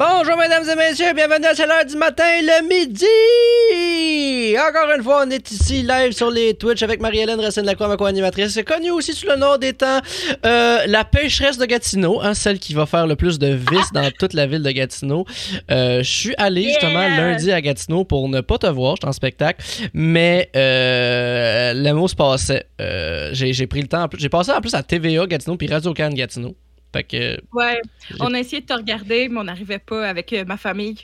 Bonjour, mesdames et messieurs, bienvenue à l'heure du matin, le midi! Encore une fois, on est ici live sur les Twitch avec Marie-Hélène Racine-Lacroix, ma co-animatrice, connue aussi sous le nom d'étant euh, la pêcheresse de Gatineau, hein, celle qui va faire le plus de vis dans toute la ville de Gatineau. Euh, je suis allé justement Yeah! lundi à Gatineau pour ne pas te voir, j'étais en spectacle, mais euh, le mot se passait. Euh, j'ai pris le temps, j'ai passé en plus à TVA Gatineau puis Radio-Can Gatineau. Fait que Ouais, on a essayé de te regarder, mais on n'arrivait pas avec euh, ma famille.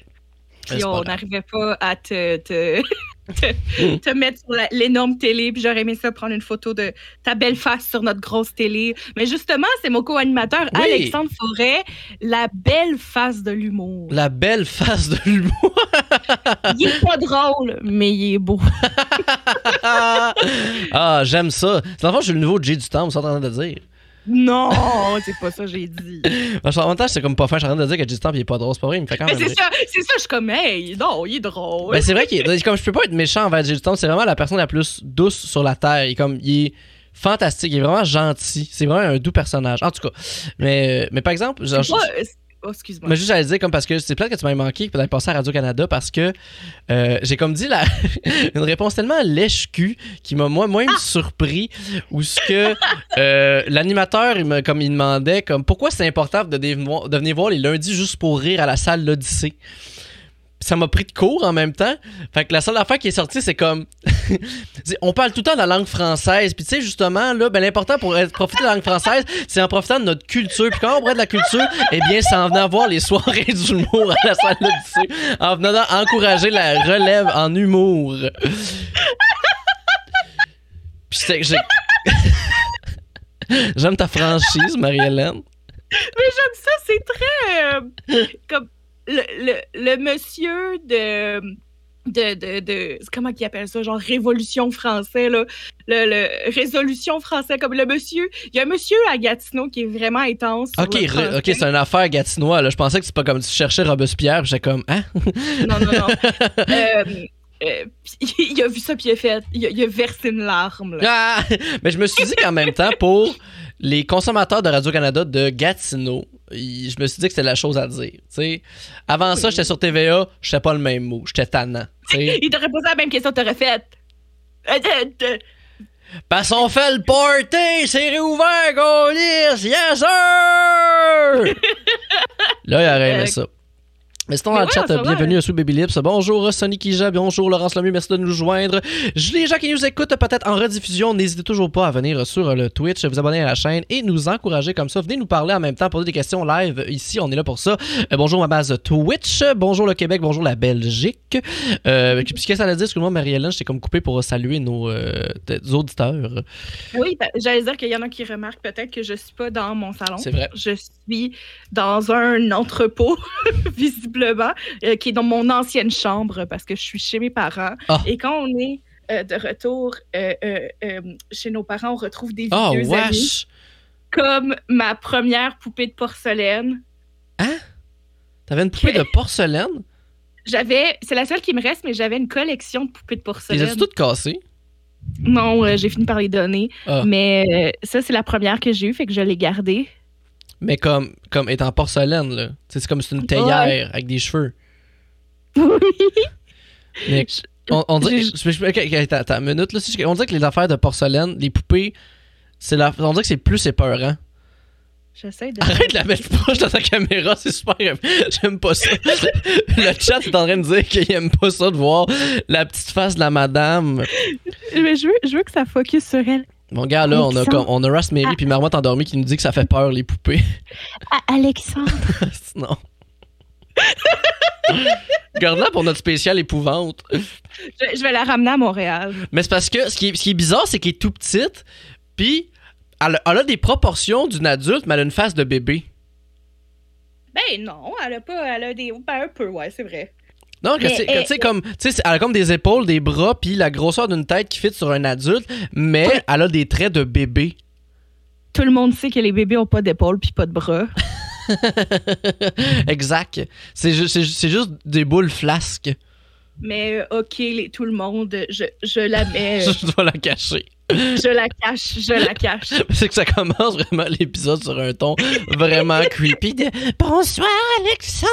C'est Puis on n'arrivait pas à te, te, te, te mettre sur l'énorme télé. Puis j'aurais aimé ça prendre une photo de ta belle face sur notre grosse télé. Mais justement, c'est mon co-animateur Oui. Alexandre Forêt, la belle face de l'humour. la belle face de l'humour. Il est pas drôle, mais il est beau. ah, j'aime ça. Fond, je suis le nouveau J du temps, vous êtes en train de dire. Non, c'est pas ça que j'ai dit. Qu'en même temps, c'est comme pas fin, je suis en train de dire que J du temps, il est pas drôle. C'est pas vrai, il me fait quand Mais même. c'est rire. ça, c'est ça, je suis comme, hey, non, il est drôle. Ben, c'est vrai qu'il est. Comme je peux pas être méchant envers J du temps, c'est vraiment la personne la plus douce sur la terre. Il est comme. Il est fantastique, il est vraiment gentil. C'est vraiment un doux personnage. En tout cas. Mais, mais par exemple, genre, C'est pas- c'est- oh, excuse-moi. Mais juste le dire, comme parce que c'est plate que tu m'aies manqué peut-être passer à Radio-Canada parce que euh, j'ai comme dit la, une réponse tellement lèche-cul qui m'a moi moi surpris où ce que euh, l'animateur il me comme il demandait comme pourquoi c'est important de, de venir voir les lundis juste pour rire à la salle l'Odyssée? Ça m'a pris de cours en même temps. Fait que la seule affaire qui est sortie, c'est comme. on parle tout le temps de la langue française. Puis tu sais, justement, là, ben, l'important pour être- profiter de la langue française, c'est en profitant de notre culture. Puis quand on parle de la culture, eh bien, c'est en venant voir les soirées d'humour à la salle d'Odyssée. En venant encourager la relève en humour. Puis c'est- j'ai. J'aime ta franchise, Marie-Hélène. Mais j'aime ça, c'est très euh, comme le, le, le monsieur de de, de, de comment qu'il appelle ça? Genre révolution français là le, le résolution français comme le monsieur il y a un monsieur à Gatineau qui est vraiment intense Ok, re- ok, c'est une affaire gatinois. Là. Je pensais que c'est pas comme tu cherchais Robespierre. puis J'étais comme, hein? non non non Euh, euh, il a vu ça puis il a fait il a, il a versé une larme là. Ah! Mais je me suis dit qu'en même temps, pour les consommateurs de Radio-Canada de Gatineau, je me suis dit que c'était la chose à dire. tu sais. Avant ça, j'étais sur TVA, j'étais pas le même mot, j'étais tannant. tu sais. il t'aurait posé la même question t'aurais fait Parce qu'on fait le party, c'est réouvert, Gaulis! Yes, sir! Là, il aurait aimé Euh, ça. Mais sinon, dans le ouais, chat, bienvenue à sous Baby Lips. Bonjour Sonny Kija, bonjour Laurence Lemieux, merci de nous joindre. Les gens qui nous écoutent peut-être en rediffusion, n'hésitez toujours pas à venir sur le Twitch, vous abonner à la chaîne et nous encourager comme ça. Venez nous parler en même temps, poser des questions live. Ici, on est là pour ça. Euh, bonjour ma base Twitch, bonjour le Québec, bonjour la Belgique. Euh, puis qu'est-ce que ça veut dire? Excuse-moi Marie-Hélène, je t'ai comme coupé pour saluer nos euh, auditeurs. Oui, ben, j'allais dire qu'il y en a qui remarquent peut-être que je suis pas dans mon salon. C'est vrai. Je suis dans un entrepôt, visiblement, euh, qui est dans mon ancienne chambre parce que je suis chez mes parents. Ah. Et quand on est euh, de retour euh, euh, chez nos parents, on retrouve des Oh, vieux amis comme ma première poupée de porcelaine. T'avais une poupée de porcelaine? J'avais, c'est la seule qui me reste, mais j'avais une collection de poupées de Les porcelaine. as-tu toutes cassées? Non, euh, j'ai fini par les donner. Ah. Mais euh, ça, c'est la première que j'ai eue, fait que je l'ai gardée. Mais comme, comme étant porcelaine, là. C'est comme si c'était une théière avec des cheveux. Mais on, on dirait. Attends, attends, minute, là. On dirait que les affaires de porcelaine, les poupées, c'est la, on dirait que c'est plus épeurant. J'essaie de. Arrête de la mettre proche de ta caméra, c'est super. J'aime pas ça. Le chat est en train de dire qu'il aime pas ça de voir la petite face de la madame. Mais je veux, je veux que ça focus sur elle. Mon gars, là, on a, on a Rosemary Ah. puis Marmotte endormie qui nous dit que ça fait peur, les poupées. Ah, Alexandre. non. Garde-la pour notre spécial épouvante. Je, je vais la ramener à Montréal. Mais c'est parce que ce qui est, ce qui est bizarre, c'est qu'elle est tout petite, puis elle, a- elle a des proportions d'une adulte, mais elle a une face de bébé. Ben non, elle a pas. Elle a des. Ben un peu, ouais, c'est vrai. Non, que c'est- eh, tu sais, comme, tu sais, elle a comme des épaules, des bras, puis la grosseur d'une tête qui fit sur un adulte, mais elle a des traits de bébé. Tout le monde sait que les bébés ont pas d'épaules puis pas de bras. exact. C'est ju- c'est ju- c'est juste des boules flasques. Mais euh, ok, les- tout le monde, je, je la mets. Je dois la cacher. Je la cache, je la cache. C'est que ça commence vraiment l'épisode sur un ton vraiment creepy de Bonsoir Alexandre!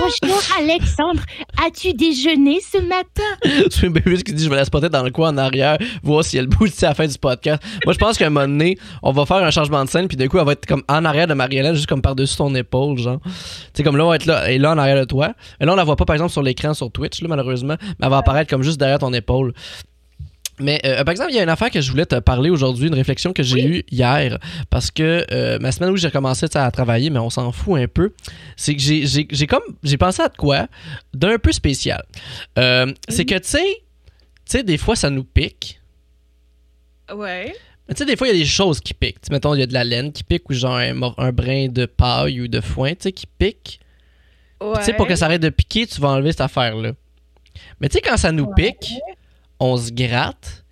Bonjour Alexandre, as-tu déjeuné ce matin? C'est un bébé qui dit je vais la spotter dans le coin en arrière, voir si elle bouge à la fin du podcast. Moi je pense qu'à un moment donné, on va faire un changement de scène, puis d'un coup elle va être comme en arrière de Marielle, juste comme par-dessus ton épaule, genre. Tu sais, comme là, on va être là, et là en arrière de toi. Et là, on la voit pas par exemple sur l'écran sur Twitch, là, malheureusement, mais elle va apparaître comme juste derrière ton épaule. Mais euh, par exemple, il y a une affaire que je voulais te parler aujourd'hui, une réflexion que j'ai eue hier, parce que euh, ma semaine où j'ai commencé à travailler, mais on s'en fout un peu, c'est que j'ai, comme j'ai pensé à de quoi d'un peu spécial. Euh, C'est que tu sais, tu sais, des fois ça nous pique. Ouais. Mais tu sais, des fois, il y a des choses qui piquent. Mettons, il y a de la laine qui pique ou genre un, brin de paille ou de foin, tu sais, qui pique. Ouais. Tu sais, pour que ça arrête de piquer, tu vas enlever cette affaire-là. Mais tu sais, quand ça nous Ouais. pique, on se gratte,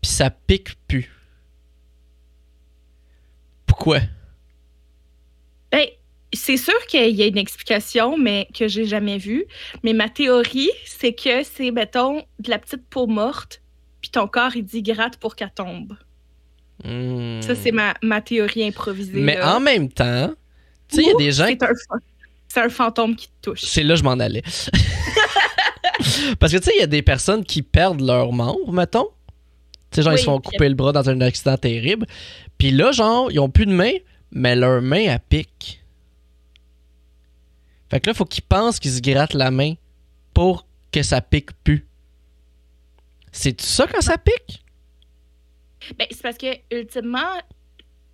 puis ça pique plus. Pourquoi? Ben, c'est sûr qu'il y a une explication, mais que j'ai jamais vue. Mais ma théorie, c'est que c'est, mettons, de la petite peau morte, puis ton corps, il dit gratte pour qu'elle tombe. Hmm. Ça, c'est ma, ma théorie improvisée. Mais là. en même temps, tu sais, il y a des gens C'est un, un fantôme qui te touche. C'est là que je m'en allais. Parce que tu sais, il y a des personnes qui perdent leurs membres, mettons. Tu sais, genre, ils se font couper le bras dans un accident terrible. Puis là, genre, ils ont plus de main, mais leur main, elle pique. Fait que là, faut qu'ils pensent qu'ils se grattent la main pour que ça pique plus. C'est ça quand ça pique? Ben, c'est parce que, ultimement,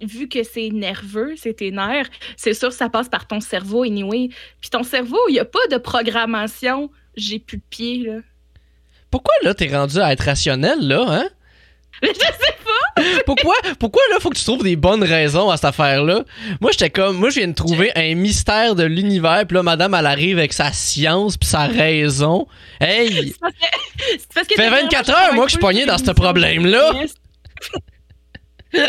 vu que c'est nerveux, c'est tes nerfs, c'est sûr que ça passe par ton cerveau, anyway. Puis ton cerveau, il n'y a pas de programmation. J'ai plus de pied, là. Pourquoi là, t'es rendu à être rationnel, là, hein? Je sais pas. pourquoi, pourquoi là, faut que tu trouves des bonnes raisons à cette affaire-là? Moi, j'étais comme, moi, je viens de trouver un mystère de l'univers, puis là, madame, elle arrive avec sa science puis sa raison. Hey! C'est parce que- c'est parce que Fait dernièrement, 24 je heures, travaille moi, que je suis pogné dans ce problème-là.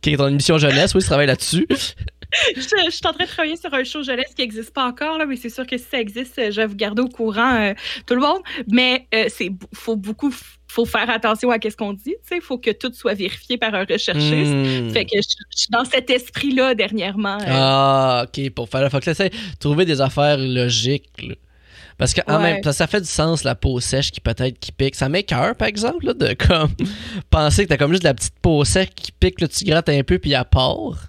Qui est ton émission jeunesse, oui, tu travailles là-dessus. Je, je suis en train de travailler sur un show jeunesse qui n'existe pas encore, là, mais c'est sûr que si ça existe, euh, je vais vous garder au courant euh, tout le monde. Mais euh, c'est faut beaucoup faut faire attention à ce qu'on dit. Il faut que tout soit vérifié par un recherchiste. Hmm. Fait que je, je suis dans cet esprit-là dernièrement. euh. Ah, ok, pour faire. Que tu trouver des affaires logiques, là. Parce que en Ouais. même temps, ça fait du sens la peau sèche qui peut-être qui pique. Ça m'écoeure, par exemple, là, de comme penser que t'as comme juste de la petite peau sèche qui pique, là, tu grattes un peu puis elle part.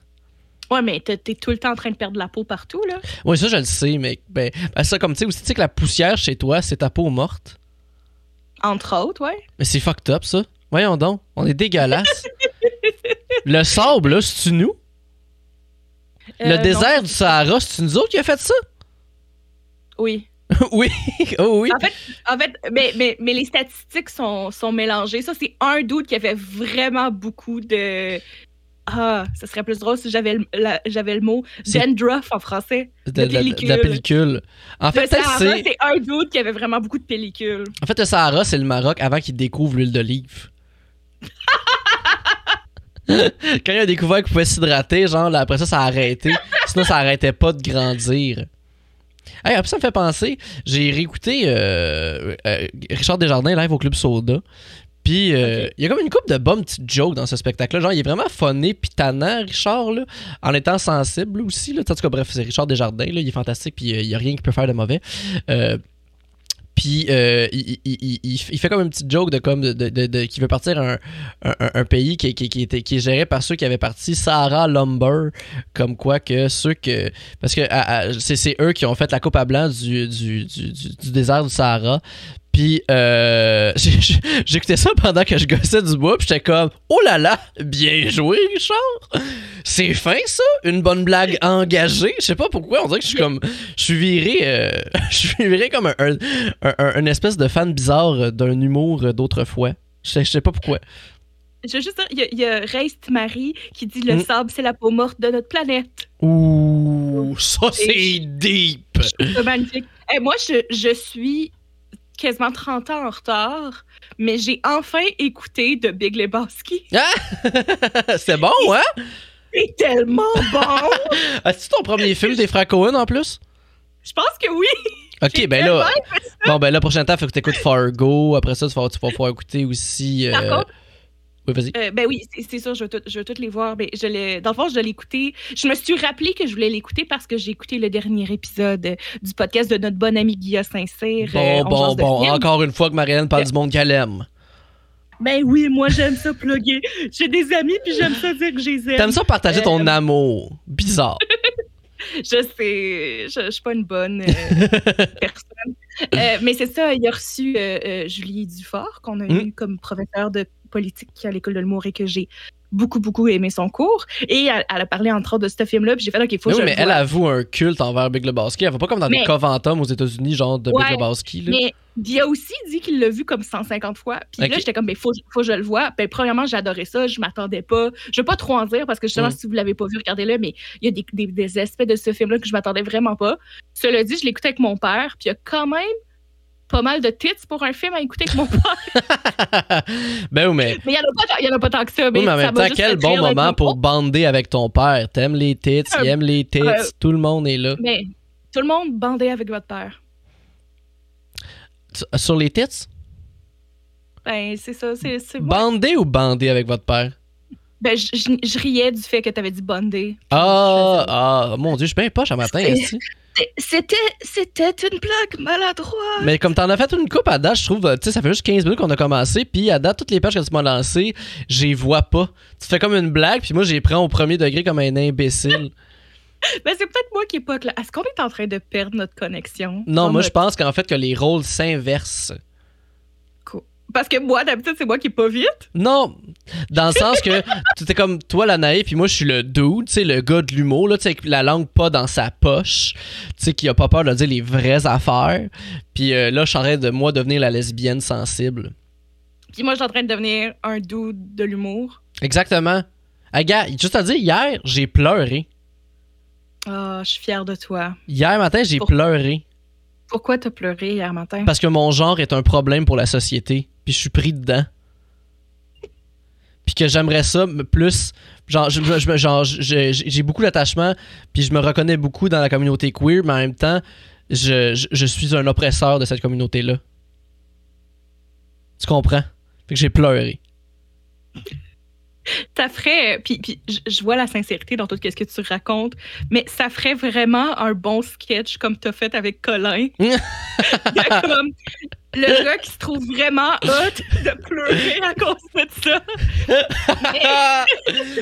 Ouais, mais t'es t'es tout le temps en train de perdre la peau partout, là. Oui, ça, je le sais, mais ben, ben, ça, comme tu sais aussi, tu sais que la poussière chez toi, c'est ta peau morte. Entre autres, ouais. Mais c'est fucked up, ça. Voyons donc, on est dégueulasse. le sable, là, c'est-tu nous? Euh, le non. désert du Sahara, c'est-tu nous autres qui a fait ça? Oui. oui, oh oui. En fait, en fait mais, mais, mais les statistiques sont, sont mélangées. Ça, c'est un doute qui avait vraiment beaucoup de. Ah, ça serait plus drôle si j'avais le, la- j'avais le mot dandruff en français. De, de la pellicule. pellicule. En fait, Le Sahara, c'est. c'est un doute qui avait vraiment beaucoup de pellicules. En fait, le Sahara, c'est le Maroc avant qu'il découvre l'huile d'olive. Quand il a découvert qu'il pouvait s'hydrater, genre, là, après ça, ça a arrêté. Sinon, ça arrêtait pas de grandir. Hey, après, ça me fait penser, j'ai réécouté euh, euh, Richard Desjardins live au Club Soda. Puis, euh, il y a comme une couple de bonnes petites jokes dans ce spectacle-là. Genre, il est vraiment funné tannant, Richard, là, en étant sensible aussi. Là. En tout cas, bref, c'est Richard Desjardins, là, il est fantastique, puis euh, il y a rien qui peut faire de mauvais. Euh, puis euh, il, il- il- il- fait comme une petite joke de comme de, de- de- de- qui veut partir un, un- pays qui, qui, qui était, qui est géré par ceux qui avaient parti Sahara Lumber, comme quoi que ceux que parce que c'est, c'est eux qui ont fait la coupe à blanc du, du, du- du désert du Sahara. Puis euh, j'écoutais ça pendant que je gossais du bois, puis j'étais comme oh là là, bien joué Richard. C'est fin ça, une bonne blague engagée. Je sais pas pourquoi, on dirait que je suis comme je suis viré euh, je suis viré comme un, un, un- un- une espèce de fan bizarre d'un humour d'autrefois. Je sais, pas pourquoi. Je veux juste dire, il y a, a Reist Marie qui dit le Mm. sable, c'est la peau morte de notre planète. Ouh, ça c'est deep. C'est magnifique. Et moi, je, je suis quasiment 30 ans en retard, mais j'ai enfin écouté de Big Lebowski. c'est bon, hein? C'est tellement bon! As-tu ton premier film des Cohen en plus? Je pense que oui! Ok, ben là. Bon, ben là, prochain temps, faut que tu écoutes Fargo. Après ça, tu vas, tu vas pouvoir écouter aussi. euh, Par contre, Oui, vas-y. Euh, ben oui, c'est- sûr, je veux, tout- je veux toutes les voir. Mais je l'ai- dans le fond, je l'ai écouté. Je me suis rappelé que je voulais l'écouter parce que j'ai écouté le dernier épisode euh, du podcast de notre bon ami Guilla Sincère. euh, Bon, On bon, bon. Encore une fois que Marianne parle du monde qu'elle aime. Ben oui, moi j'aime ça plugger. J'ai des amis puis j'aime ça dire que je les aime. T'aimes ça partager ton amour. Bizarre. Je sais, je, je suis pas une bonne personne. Mais c'est ça, il a reçu Julie Dufort, qu'on a Mm. eu comme professeur de politique à l'école de l'humour et que j'ai beaucoup, beaucoup aimé son cours. Et elle, elle a parlé entre autres de ce film-là, puis j'ai fait, OK, il faut Mais que oui, je mais le elle avoue un culte envers Big Lebowski. Elle va pas comme dans des Mais- Coventums aux États-Unis, genre de Big Lebowski. là. Mais il a aussi dit qu'il l'a vu comme 150 fois. Puis là, j'étais comme, il faut, faut que je le vois. Ben, premièrement, j'adorais ça. Je m'attendais pas. Je vais pas trop en dire parce que justement, Mm. si vous l'avez pas vu, regardez-le. Mais il y a des, des- des aspects de ce film-là que je m'attendais vraiment pas. Cela dit, je l'écoutais avec mon père. Puis il y a quand même pas mal de tits pour un film à écouter avec mon père. ben oui, mais, Mais il y en a pas, il y en a pas tant que ça. Mais, oui, mais en ça même temps, quel bon moment pour bander avec ton père. T'aimes les tits, il Euh, aime les tits, euh, tout le monde est là. Mais tout le monde bandait avec votre père. Tu- Sur les tits? Ben, c'est ça. C'est. Bander ou bander avec votre père? Ben, je, je- je riais du fait que tu avais dit bandé. Ah, ah, mon Dieu, je suis bien poche à matin. C'était, c'était une blague maladroite. Mais comme t'en as fait une coupe à date, je trouve, tu sais, ça fait juste 15 minutes qu'on a commencé, puis à date, toutes les pages que tu m'as lancées, j'y vois pas. Tu fais comme une blague, puis moi, j'y prends au premier degré comme un imbécile. Ben, c'est peut-être moi qui est pas clair. Est-ce qu'on est en train de perdre notre connexion? Non, moi, je pense qu'en fait, que les rôles s'inversent. Parce que moi, d'habitude, c'est moi qui est pas vite. Non, dans le sens que tu es comme toi, la naïve, puis moi, je suis le dude, tu sais, le gars de l'humour, là, tu sais, la langue pas dans sa poche, tu sais, qui a pas peur de dire les vraies affaires. Puis euh, là, je suis en train de, moi, devenir la lesbienne sensible. Puis moi, je suis en train de devenir un dude de l'humour. Exactement. Gars, juste à dire, hier, j'ai pleuré. Ah, je suis fière de toi. Hier matin, j'ai pleuré. Pourquoi t'as pleuré hier matin? Parce que mon genre est un problème pour la société. Puis je suis pris dedans. Puis que j'aimerais ça plus. Genre, j'ai beaucoup d'attachement. Puis je me reconnais beaucoup dans la communauté queer. Mais en même temps, je, je- je suis un oppresseur de cette communauté-là. Tu comprends? Fait que j'ai pleuré. Ça ferait. Puis, puis je- vois la sincérité dans tout ce que tu racontes, mais ça ferait vraiment un bon sketch comme t'as fait avec Colin. Comme le gars qui se trouve vraiment hot de pleurer à cause de ça.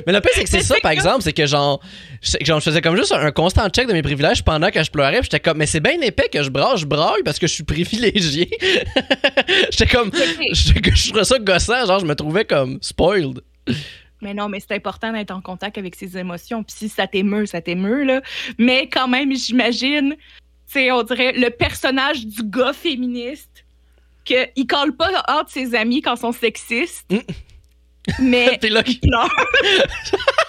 mais le pire, c'est que c'est Mais ça, par comme- exemple, c'est que genre je, genre, je faisais comme juste un, constant check de mes privilèges pendant que je pleurais. Puis j'étais comme, mais c'est bien épais que je braille, je braille parce que je suis privilégié. j'étais comme, je, je trouvais ça gossant, genre je me trouvais comme spoiled. Mais non, mais c'est important d'être en contact avec ses émotions. Puis si ça t'émeut, ça t'émeut, là. Mais quand même, j'imagine, tu sais, on dirait le personnage du gars féministe, qu'il colle pas entre ses amis quand ils sont sexistes, Mm. mais Puis là, il pleure.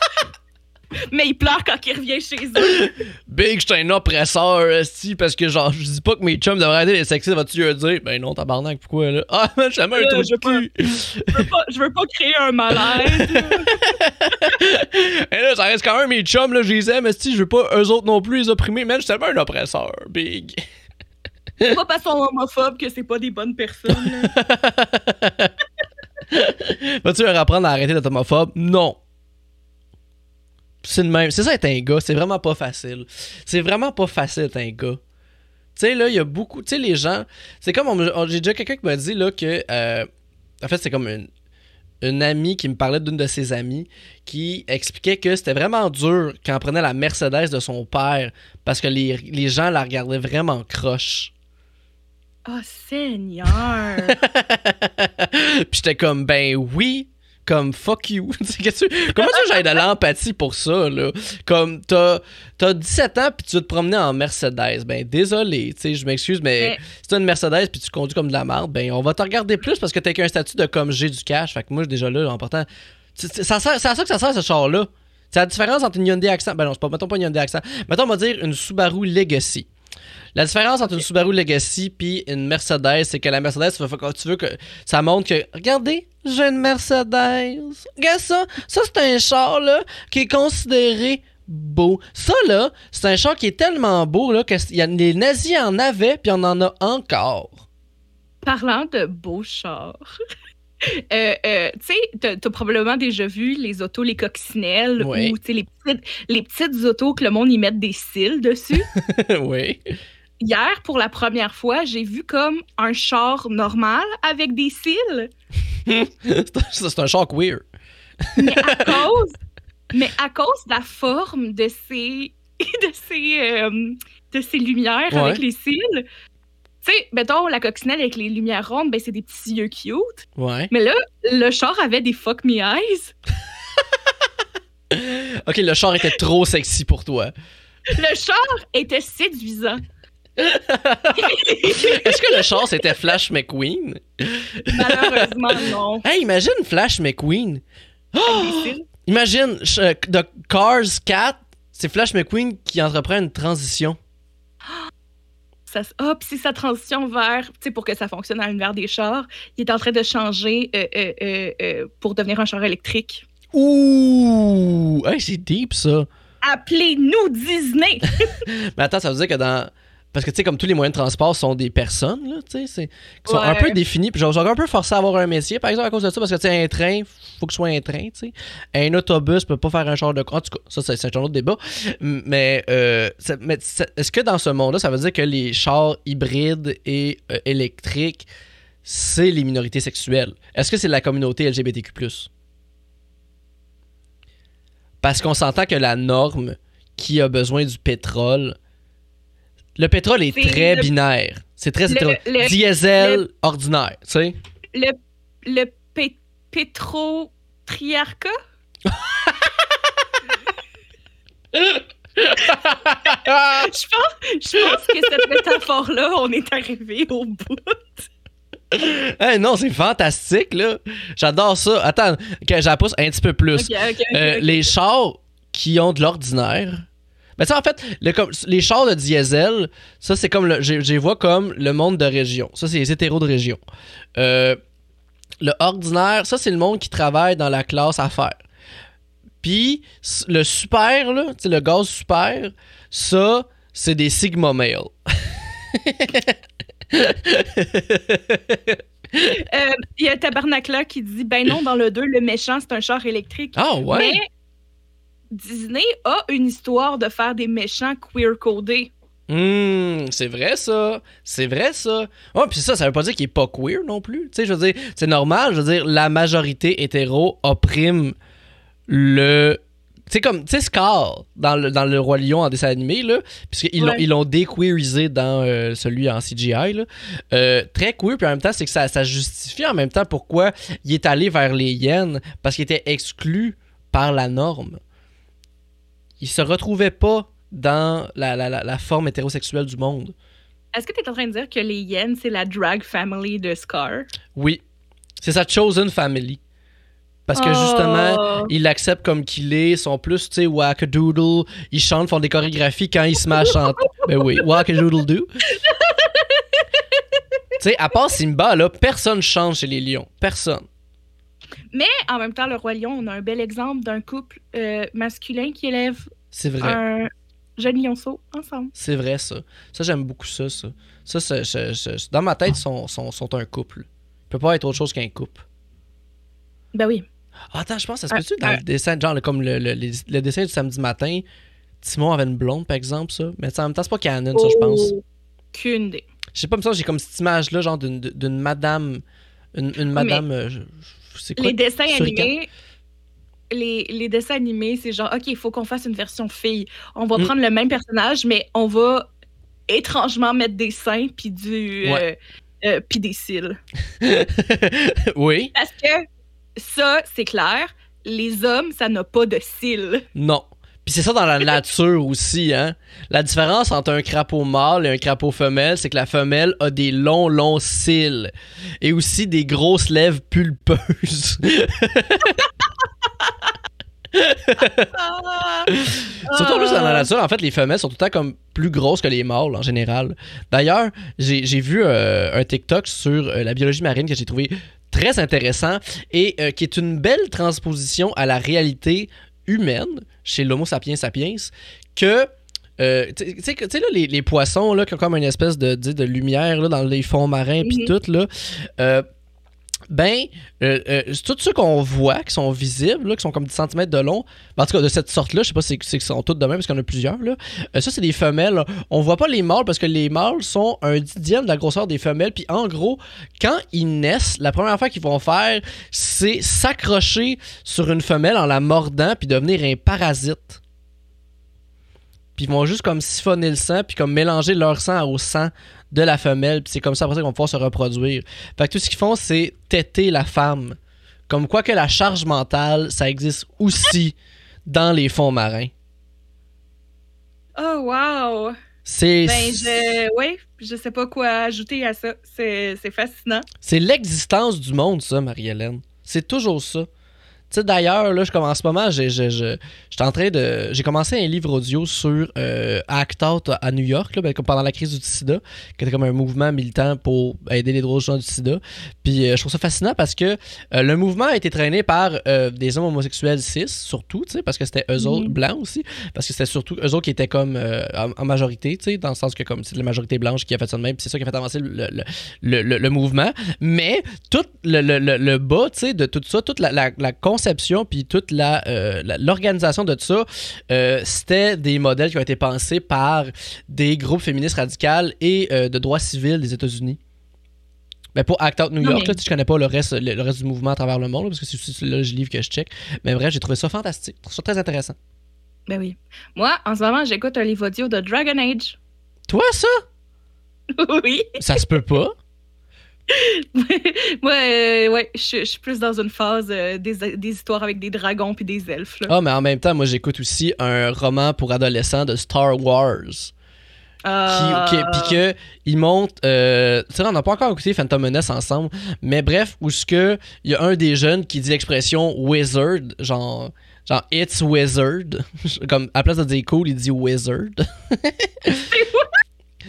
mais il pleure quand il revient chez eux. Big, j'étais un oppresseur, esti, parce que genre, je dis pas que mes chums devraient arrêter les sexistes, vas-tu leur dire? Ben non, tabarnak, pourquoi là? Ah, jamais un Euh, trou je de cul. Je veux pas, je veux pas créer un malaise. Et là, ça reste quand même mes chums, là, je les aime, esti, je veux pas eux autres non plus les opprimer, man, je suis tellement un oppresseur, Big. C'est pas parce qu'ils sont homophobes que c'est pas des bonnes personnes. Vas-tu leur apprendre à arrêter d'être homophobe? Non. C'est le même. C'est ça être un gars, c'est vraiment pas facile. C'est vraiment pas facile d'être un gars. Tu sais, là, il y a beaucoup. Tu sais, les gens. C'est comme. J'ai déjà quelqu'un qui m'a dit, là, que. euh, en fait, c'est comme une, une amie qui me parlait d'une de ses amies qui expliquait que c'était vraiment dur quand elle prenait la Mercedes de son père parce que les, les gens la regardaient vraiment croche. Oh, Seigneur! Puis j'étais comme, ben oui, comme fuck you. Qu'est-ce que tu- Comment tu veux que j'aille de l'empathie pour ça, là? Comme, t'as, t'as 17 ans puis tu veux te promener en Mercedes. Ben désolé, tu sais, je m'excuse, mais, Mais- si t'as une Mercedes puis tu conduis comme de la merde, ben on va te regarder plus parce que t'as qu'un statut de comme j'ai du cash. Fait que moi, déjà là, en partant, ça c'est à ça que ça sert, ce char-là. C'est la différence entre une Hyundai Accent. Ben non, c'est pas, mettons pas une Hyundai Accent. Mettons, on va dire une Subaru Legacy. La différence entre une Subaru Legacy puis une Mercedes, c'est que la Mercedes, tu veux que ça montre que, regardez, j'ai une Mercedes. Regarde ça. Ça, c'est un char, là, qui est considéré beau. Ça, là, c'est un char qui est tellement beau, là, que y a, les nazis en avaient, puis on en a encore. Parlant de beaux chars, Euh, euh, tu sais, t'as probablement déjà vu les autos, les coccinelles, Oui. ou tu sais, les petites, les petites autos que le monde y met des cils dessus. oui. Hier, pour la première fois, j'ai vu comme un char normal avec des cils, C'est un- choc weird. mais à cause, mais à cause de la forme de ces, de ces, euh, de ces lumières Ouais. avec les cils. Tu sais, mettons, la coccinelle avec les lumières rondes, ben, c'est des petits yeux cute. Ouais. Mais là, le char avait des fuck me eyes. Ok, le char était trop sexy pour toi. Le char était séduisant. Est-ce que le char c'était Flash McQueen? Malheureusement, non. Hey, imagine Flash McQueen. Oh! Imagine ch- euh, The Cars 4, c'est Flash McQueen qui entreprend une transition. Ça, s- puis c'est sa transition vers, tu sais, pour que ça fonctionne dans l'univers des chars, il est en train de changer euh, euh, pour devenir un char électrique. Ouh! Hey, c'est deep ça. Appelez-nous Disney! Mais attends, ça veut dire que dans. Parce que tu sais, comme tous les moyens de transport sont des personnes, là, tu sais, qui sont un peu définis. Puis j'aurais un peu forcé à avoir un métier, par exemple, à cause de ça, parce que tu sais, un train, faut que ce soit un train, tu sais. Un autobus peut pas faire un char de. En tout cas, ça, c'est un autre débat. Mais, euh, mais est-ce que dans ce monde-là, ça veut dire que les chars hybrides et euh, électriques, c'est les minorités sexuelles? Est-ce que c'est la communauté LGBTQ? Parce qu'on s'entend que la norme qui a besoin du pétrole. Le pétrole est, très le- binaire. C'est très le- Diesel ordinaire, tu sais. Le, le pé- pétrotriarcat? Je pense, je pense que cette métaphore-là, on est arrivé au bout. Hey, non, c'est fantastique, là. J'adore ça. Attends, que je la pousse un petit peu plus. Euh. Les chars qui ont de l'ordinaire. Ben, ça, en fait, le, comme- les chars de diesel, ça, c'est comme. le- Je vois comme le monde de région. Ça, c'est les hétéros de région. Euh, le ordinaire, ça, c'est le monde qui travaille dans la classe affaires. Puis, le super, là, tu le gaz super, ça, c'est des Sigma males. Euh, Il y a Tabarnakla qui dit Ben non, dans le 2, le méchant, c'est un char électrique. Ah, ouais. Mais Disney a une histoire de faire des méchants queer-codés. Hmm, c'est vrai ça. C'est vrai ça. Oh, puis ça, ça veut pas dire qu'il est pas queer non plus. Tu sais, je veux dire, c'est normal. Je veux dire, la majorité hétéro opprime le. Tu sais, comme, tu sais, Scar dans le, dans le Roi Lion en dessin animé, là, puisqu'ils Ouais. l'ont déqueerisé dans euh, celui en CGI, là. Euh, très queer, puis en même temps, c'est que ça, ça justifie en même temps pourquoi il est allé vers les hyènes, parce qu'il était exclu par la norme. Il se retrouvait pas dans la, la, la, la forme hétérosexuelle du monde. Est-ce que tu es en train de dire que les hyènes, c'est la drag family de Scar? Oui. C'est sa chosen family. Parce que Oh. justement, ils l'acceptent comme qu'il est, sont plus, tu sais, wackadoodle, ils chantent, font des chorégraphies quand ils se à chanter. ben oui, wackadoodle do. tu sais, à part Simba, là, personne chante chez les lions. Personne. Mais en même temps, le Roi Lion, on a un bel exemple d'un couple euh, masculin qui élève C'est vrai. un jeune lionceau ensemble. C'est vrai, ça. Ça, j'aime beaucoup ça, ça. Ça, c'est- je- je- dans ma tête, ils sont, sont, sont un couple. Ils peuvent pas être autre chose qu'un couple. Ben oui. Ah, attends, je pense, ça se Un- peut-tu dans un- le dessin, genre comme le, le- le- le dessin du samedi matin, Timon avait une blonde, par exemple, ça? Mais ça, en même temps, c'est pas canon, ça, je pense. Aucune idée. Je sais pas, mais ça, j'ai comme cette image-là, genre d'une d'une madame. Une, une madame. euh, quoi Les dessins animés. Les, les dessins animés, c'est genre, OK, il faut qu'on fasse une version fille. On va Mm. prendre le même personnage, mais on va étrangement mettre des seins puis du. Ouais. euh, euh, puis des cils. oui, Parce que ça, c'est clair, les hommes, ça n'a pas de cils. non. Puis c'est ça dans la nature aussi, hein. La différence entre un crapaud mâle et un crapaud femelle, c'est que la femelle a des longs, longs cils. Et aussi des grosses lèvres pulpeuses. Surtout plus dans la nature, en fait, les femelles sont tout le temps comme plus grosses que les mâles en général. D'ailleurs, j'ai j'ai vu euh, un TikTok sur euh, la biologie marine que j'ai trouvé très intéressant et euh, qui est une belle transposition à la réalité humaine chez l'Homo sapiens sapiens que. euh, tu sais- là, les, les poissons là, qui ont comme une espèce de, de, lumière là, dans les fonds marins puis Mhm. tout là. euh, ben, euh, euh, tous ceux qu'on voit, qui sont visibles, qui sont comme 10 cm de long, ben, en tout cas de cette sorte-là, je sais pas si c'est sont toutes de même parce en a plusieurs, là. Euh, ça, c'est des femelles. On voit pas les mâles parce que les mâles sont un dixième de la grosseur des femelles. Puis en gros, quand ils naissent, la première fois qu'ils vont faire, c'est s'accrocher sur une femelle en la mordant puis devenir un parasite. Puis ils vont juste comme siphonner le sang puis comme mélanger leur sang au sang de la femelle. Puis c'est comme ça après ça qu'ils vont pouvoir se reproduire. Fait que tout ce qu'ils font, c'est têter la femme. Comme quoi que la charge mentale, ça existe aussi dans les fonds marins. Oh, wow! C'est Ben, je. Oui, je sais pas quoi ajouter à ça. C'est c'est fascinant. c'est l'existence du monde, ça, Marie-Hélène. C'est toujours ça. Tu sais, d'ailleurs, là, je commence pas mal. J'ai, j'ai, j'ai- j'étais en train de. J'ai commencé un livre audio sur euh, Act Out à New York, là, ben, comme pendant la crise du sida, qui était comme un mouvement militant pour aider les droits des gens du sida. Puis euh, je trouve ça fascinant parce que euh, le mouvement a été traîné par euh, des hommes homosexuels cis, surtout, tu sais, parce que c'était eux autres, blancs aussi, parce que c'était surtout eux autres qui étaient comme en, en majorité, tu sais, dans le sens que comme c'est la majorité blanche qui a fait ça de même, puis c'est ça qui a fait avancer le, le, le, mouvement. Mais tout le, le, le, le bas, tu sais, de tout ça, toute la, la, la conception, puis toute la, euh, la- l'organisation de tout ça, euh, c'était des modèles qui ont été pensés par des groupes féministes radicales et euh, de droits civils des États-Unis. Ben pour Act Out New York, mais- là, tu je connais pas le reste, le, le reste du mouvement à travers le monde, là, parce que c'est c'est le livre que je check. Mais bref, j'ai trouvé ça fantastique. Je trouve ça très intéressant. Ben oui. Moi, en ce moment, j'écoute un livre audio de Dragon Age. Toi, ça? oui. Ça se peut pas. Moi, euh, ouais, je je suis plus dans une phase euh, des, des histoires avec des dragons puis des elfes. Ah, mais en même temps, moi, j'écoute aussi un roman pour adolescents de Star Wars. Ah. qui, qui- puis que il monte euh, tu sais on n'a pas encore écouté Phantom Menace ensemble mais bref où ce que il y a un des jeunes qui dit l'expression wizard genre genre it's wizard comme à la place de dire cool il dit wizard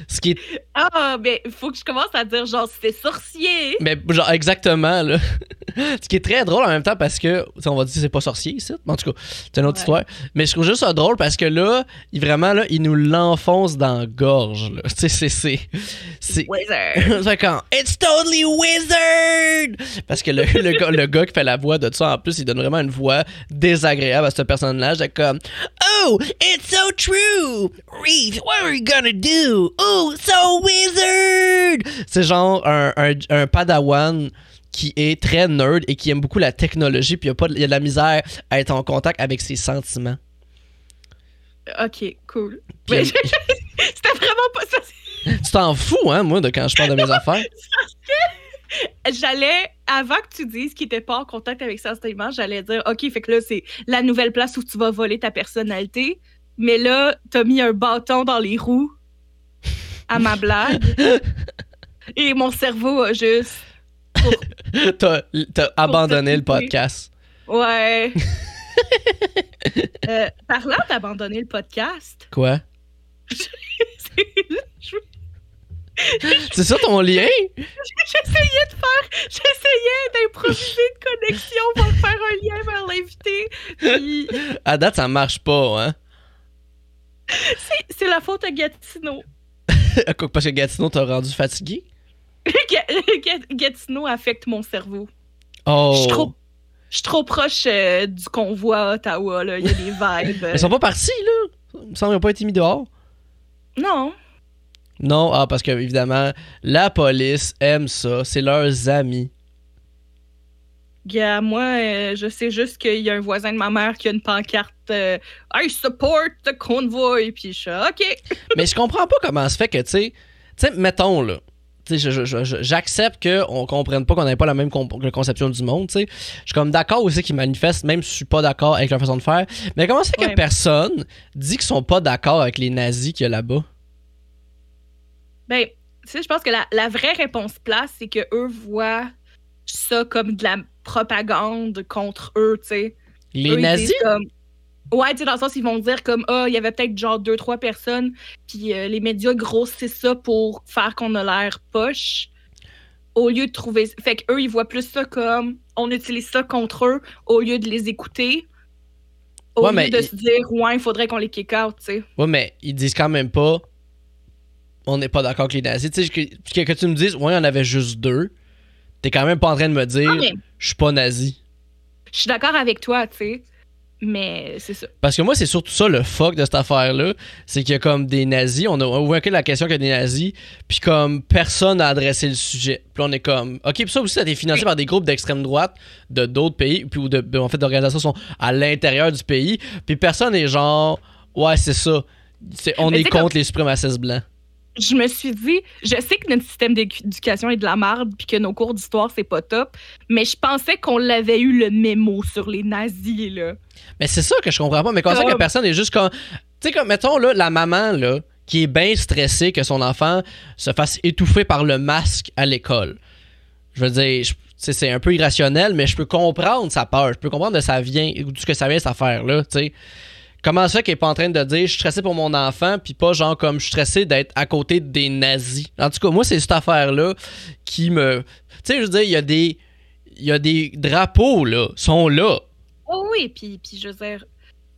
ce qui est Ah, ben, il faut que je commence à dire genre, c'est sorcier. mais genre exactement là ce qui est très drôle en même temps parce que on va dire c'est pas sorcier ici mais en tout cas c'est une autre Ouais. histoire mais je trouve juste ça drôle parce que là il vraiment là il nous l'enfonce dans la gorge là tu sais c'est c'est c'est Wizard. c'est comme It's totally wizard! Parce que le, le, gars, le gars qui fait la voix de ça, en plus, il donne vraiment une voix désagréable à ce personnage. C'est comme Oh, it's so true! Reese, what are you gonna do? Oh, so wizard! C'est genre un, un, un padawan qui est très nerd et qui aime beaucoup la technologie, puis il y a, pas de- y a de la misère à être en contact avec ses sentiments. Ok, cool. Puis Mais C'était vraiment pas ça. tu t'en fous, hein, moi, de quand je parle de mes affaires? J'allais, avant que tu dises qu'il était pas en contact avec ses sentiments, j'allais dire, OK, fait que là, c'est la nouvelle place où tu vas voler ta personnalité. Mais là, t'as mis un bâton dans les roues à ma blague. Et mon cerveau a juste. T'as t'as abandonné le podcast. Ouais. Euh, parlant d'abandonner le podcast, Quoi? c'est- ça ton lien? j'essayais de faire, j'essayais d'improviser une connexion pour faire un lien vers l'invité. Puis À date, ça marche pas, hein? c'est- c'est la faute à Gatineau. Parce que Gatineau t'a rendu fatigué? Ga- Ga- Gatineau affecte mon cerveau. Oh! Je suis trop, proche euh, du convoi à Ottawa. Là. Il y a des vibes. euh. Ils sont pas partis, là? Il me semble qu'ils ont pas été mis dehors. Non. Non, ah, parce que, évidemment, la police aime ça. C'est leurs amis. Gars, moi, euh, je sais juste qu'il y a un voisin de ma mère qui a une pancarte euh, I support the convoy. Puis je suis OK. Mais je comprends pas comment se fait que, tu sais, tu sais, mettons, là. J'accepte qu'on comprenne pas qu'on n'ait pas la même conception du monde, tu sais. Je suis comme d'accord aussi qu'ils manifestent, même si je suis pas d'accord avec leur façon de faire. Mais comment ça fait que personne dit qu'ils sont pas d'accord avec les nazis qu'il y a là-bas? Ben, tu sais, je pense que la, la vraie réponse place, c'est que eux voient ça comme de la propagande contre eux, tu sais. Les Eux, nazis? comme- Ouais, tu sais, dans le sens, ils vont dire comme, ah, il y avait peut-être genre deux, trois personnes, puis euh, les médias grossissent ça pour faire qu'on a l'air poche, au lieu de trouver. Fait qu'eux, ils voient plus ça comme, on utilise ça contre eux, au lieu de les écouter, au Ouais, lieu mais de il- se dire, ouais, il faudrait qu'on les kick out, tu sais. Ouais, mais ils disent quand même pas. On n'est pas d'accord avec les nazis. Tu sais, que, que, que tu me dises, ouais, il y en avait juste deux. T'es quand même pas en train de me dire, Ah, je suis pas nazi. je suis d'accord avec toi, tu sais. Mais c'est ça. Parce que moi, c'est surtout ça le fuck de cette affaire-là. C'est qu'il y a comme des nazis. On a évoqué la question qu'il y a des nazis. Puis comme personne n'a adressé le sujet. Puis on est comme. Ok, puis ça aussi, ça a été financé par des groupes d'extrême droite de d'autres pays. Puis ou de, en fait, d'organisations sont à l'intérieur du pays. Puis personne n'est genre. Ouais, c'est ça. C'est- on Mais est contre les suprémacistes blancs. Je me suis dit, je sais que notre système d'éducation est de la merde puis que nos cours d'histoire, c'est pas top, mais je pensais qu'on l'avait eu le mémo sur les nazis, là. Mais c'est ça que je comprends pas. Mais comment ça que personne est juste comme. Tu sais, comme, mettons, là, la maman, là, qui est bien stressée que son enfant se fasse étouffer par le masque à l'école. Je veux dire, je- c'est un peu irrationnel, mais je peux comprendre sa peur. Je peux comprendre de ça vient, d'où ce que ça vient, cette affaire-là, tu sais. Comment ça qu'elle est pas en train de dire je suis stressé pour mon enfant, puis pas genre comme je suis stressé d'être à côté des nazis? En tout cas, moi, c'est cette affaire-là qui me. Tu sais, je veux dire, il y a des. Il des drapeaux, là, sont là. Oh oui, puis, puis je veux dire,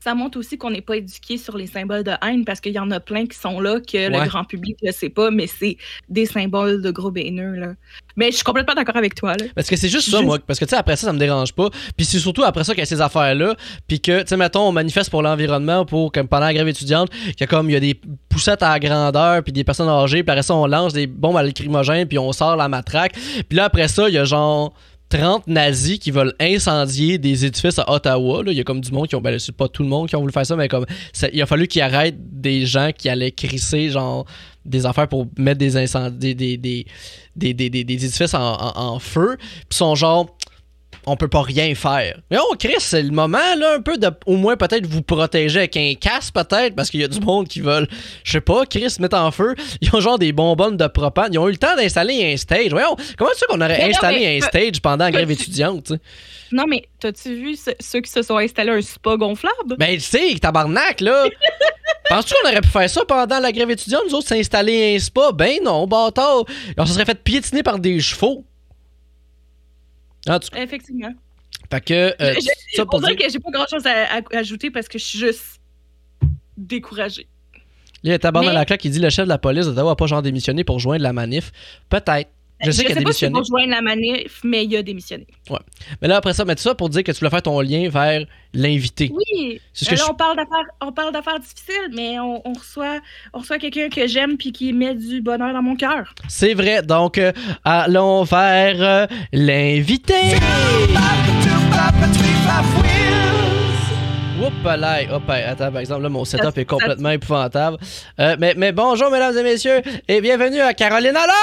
ça montre aussi qu'on n'est pas éduqué sur les symboles de haine parce qu'il y en a plein qui sont là que Ouais. le grand public ne sait pas, mais c'est des symboles de gros haineux, là. Mais je suis complètement d'accord avec toi, là. Parce que c'est juste ça, Juste- moi. Parce que, tu sais, après ça, ça me dérange pas. Puis c'est surtout après ça qu'il y a ces affaires-là. Puis que, tu sais, mettons, on manifeste pour l'environnement, pour, comme pendant la grève étudiante, qu'il y a comme, il y a des poussettes à grandeur, puis des personnes âgées, puis après ça, on lance des bombes à lacrymogène, puis on sort la matraque. Puis là, après ça, il y a genre. 30 nazis qui veulent incendier des édifices à Ottawa. Là. Il y a comme du monde qui ont. Ben, c'est pas tout le monde qui ont voulu faire ça, mais comme. il a fallu qu'ils arrêtent des gens qui allaient crisser, genre, des affaires pour mettre des incendies. Des, des, des, des, édifices en feu. Puis sont genre. On peut pas rien faire. Mais oh, Chris, c'est le moment, là, un peu de. Au moins, peut-être vous protéger avec un casque, peut-être, parce qu'il y a du monde qui veulent. Je sais pas, Chris, mettre en feu. Ils ont genre des bonbonnes de propane. Ils ont eu le temps d'installer un stage. Voyons, comment c'est qu'on aurait Mais non, installé mais- un stage pendant la grève étudiante, tu sais? Non, mais t'as-tu vu ce- ceux qui se sont installés un spa gonflable? Ben, tu sais, tabarnak, là. Penses-tu qu'on aurait pu faire ça pendant la grève étudiante, nous autres, s'installer un spa? Ben non, bâtard. On se serait fait piétiner par des chevaux. Tout cas, Effectivement. fait que, euh, Je- ça pour dire, que j'ai pas grand-chose à, à ajouter parce que je suis juste découragée. il y a Tabarnak mais- la claque qui dit le chef de la police d'Ottawa a pas genre démissionné pour joindre la manif. Peut-être. Je sais qu'il a sais pas si démissionné. la manif, mais il a démissionné. Mais là, après ça, mais tout ça pour dire que tu voulais faire ton lien vers l'invité. Oui, C'est ce que là, je- on parle d'affaires, on parle d'affaires difficiles, mais on, on reçoit, on reçoit quelqu'un que j'aime puis qui met du bonheur dans mon cœur. C'est vrai. Donc, euh, allons vers euh, l'invité. Oups là, hop, attends, par exemple, là, mon setup Ça- est complètement épouvantable. Euh, mais, mais bonjour, mesdames et messieurs, et bienvenue à Caroline Allô!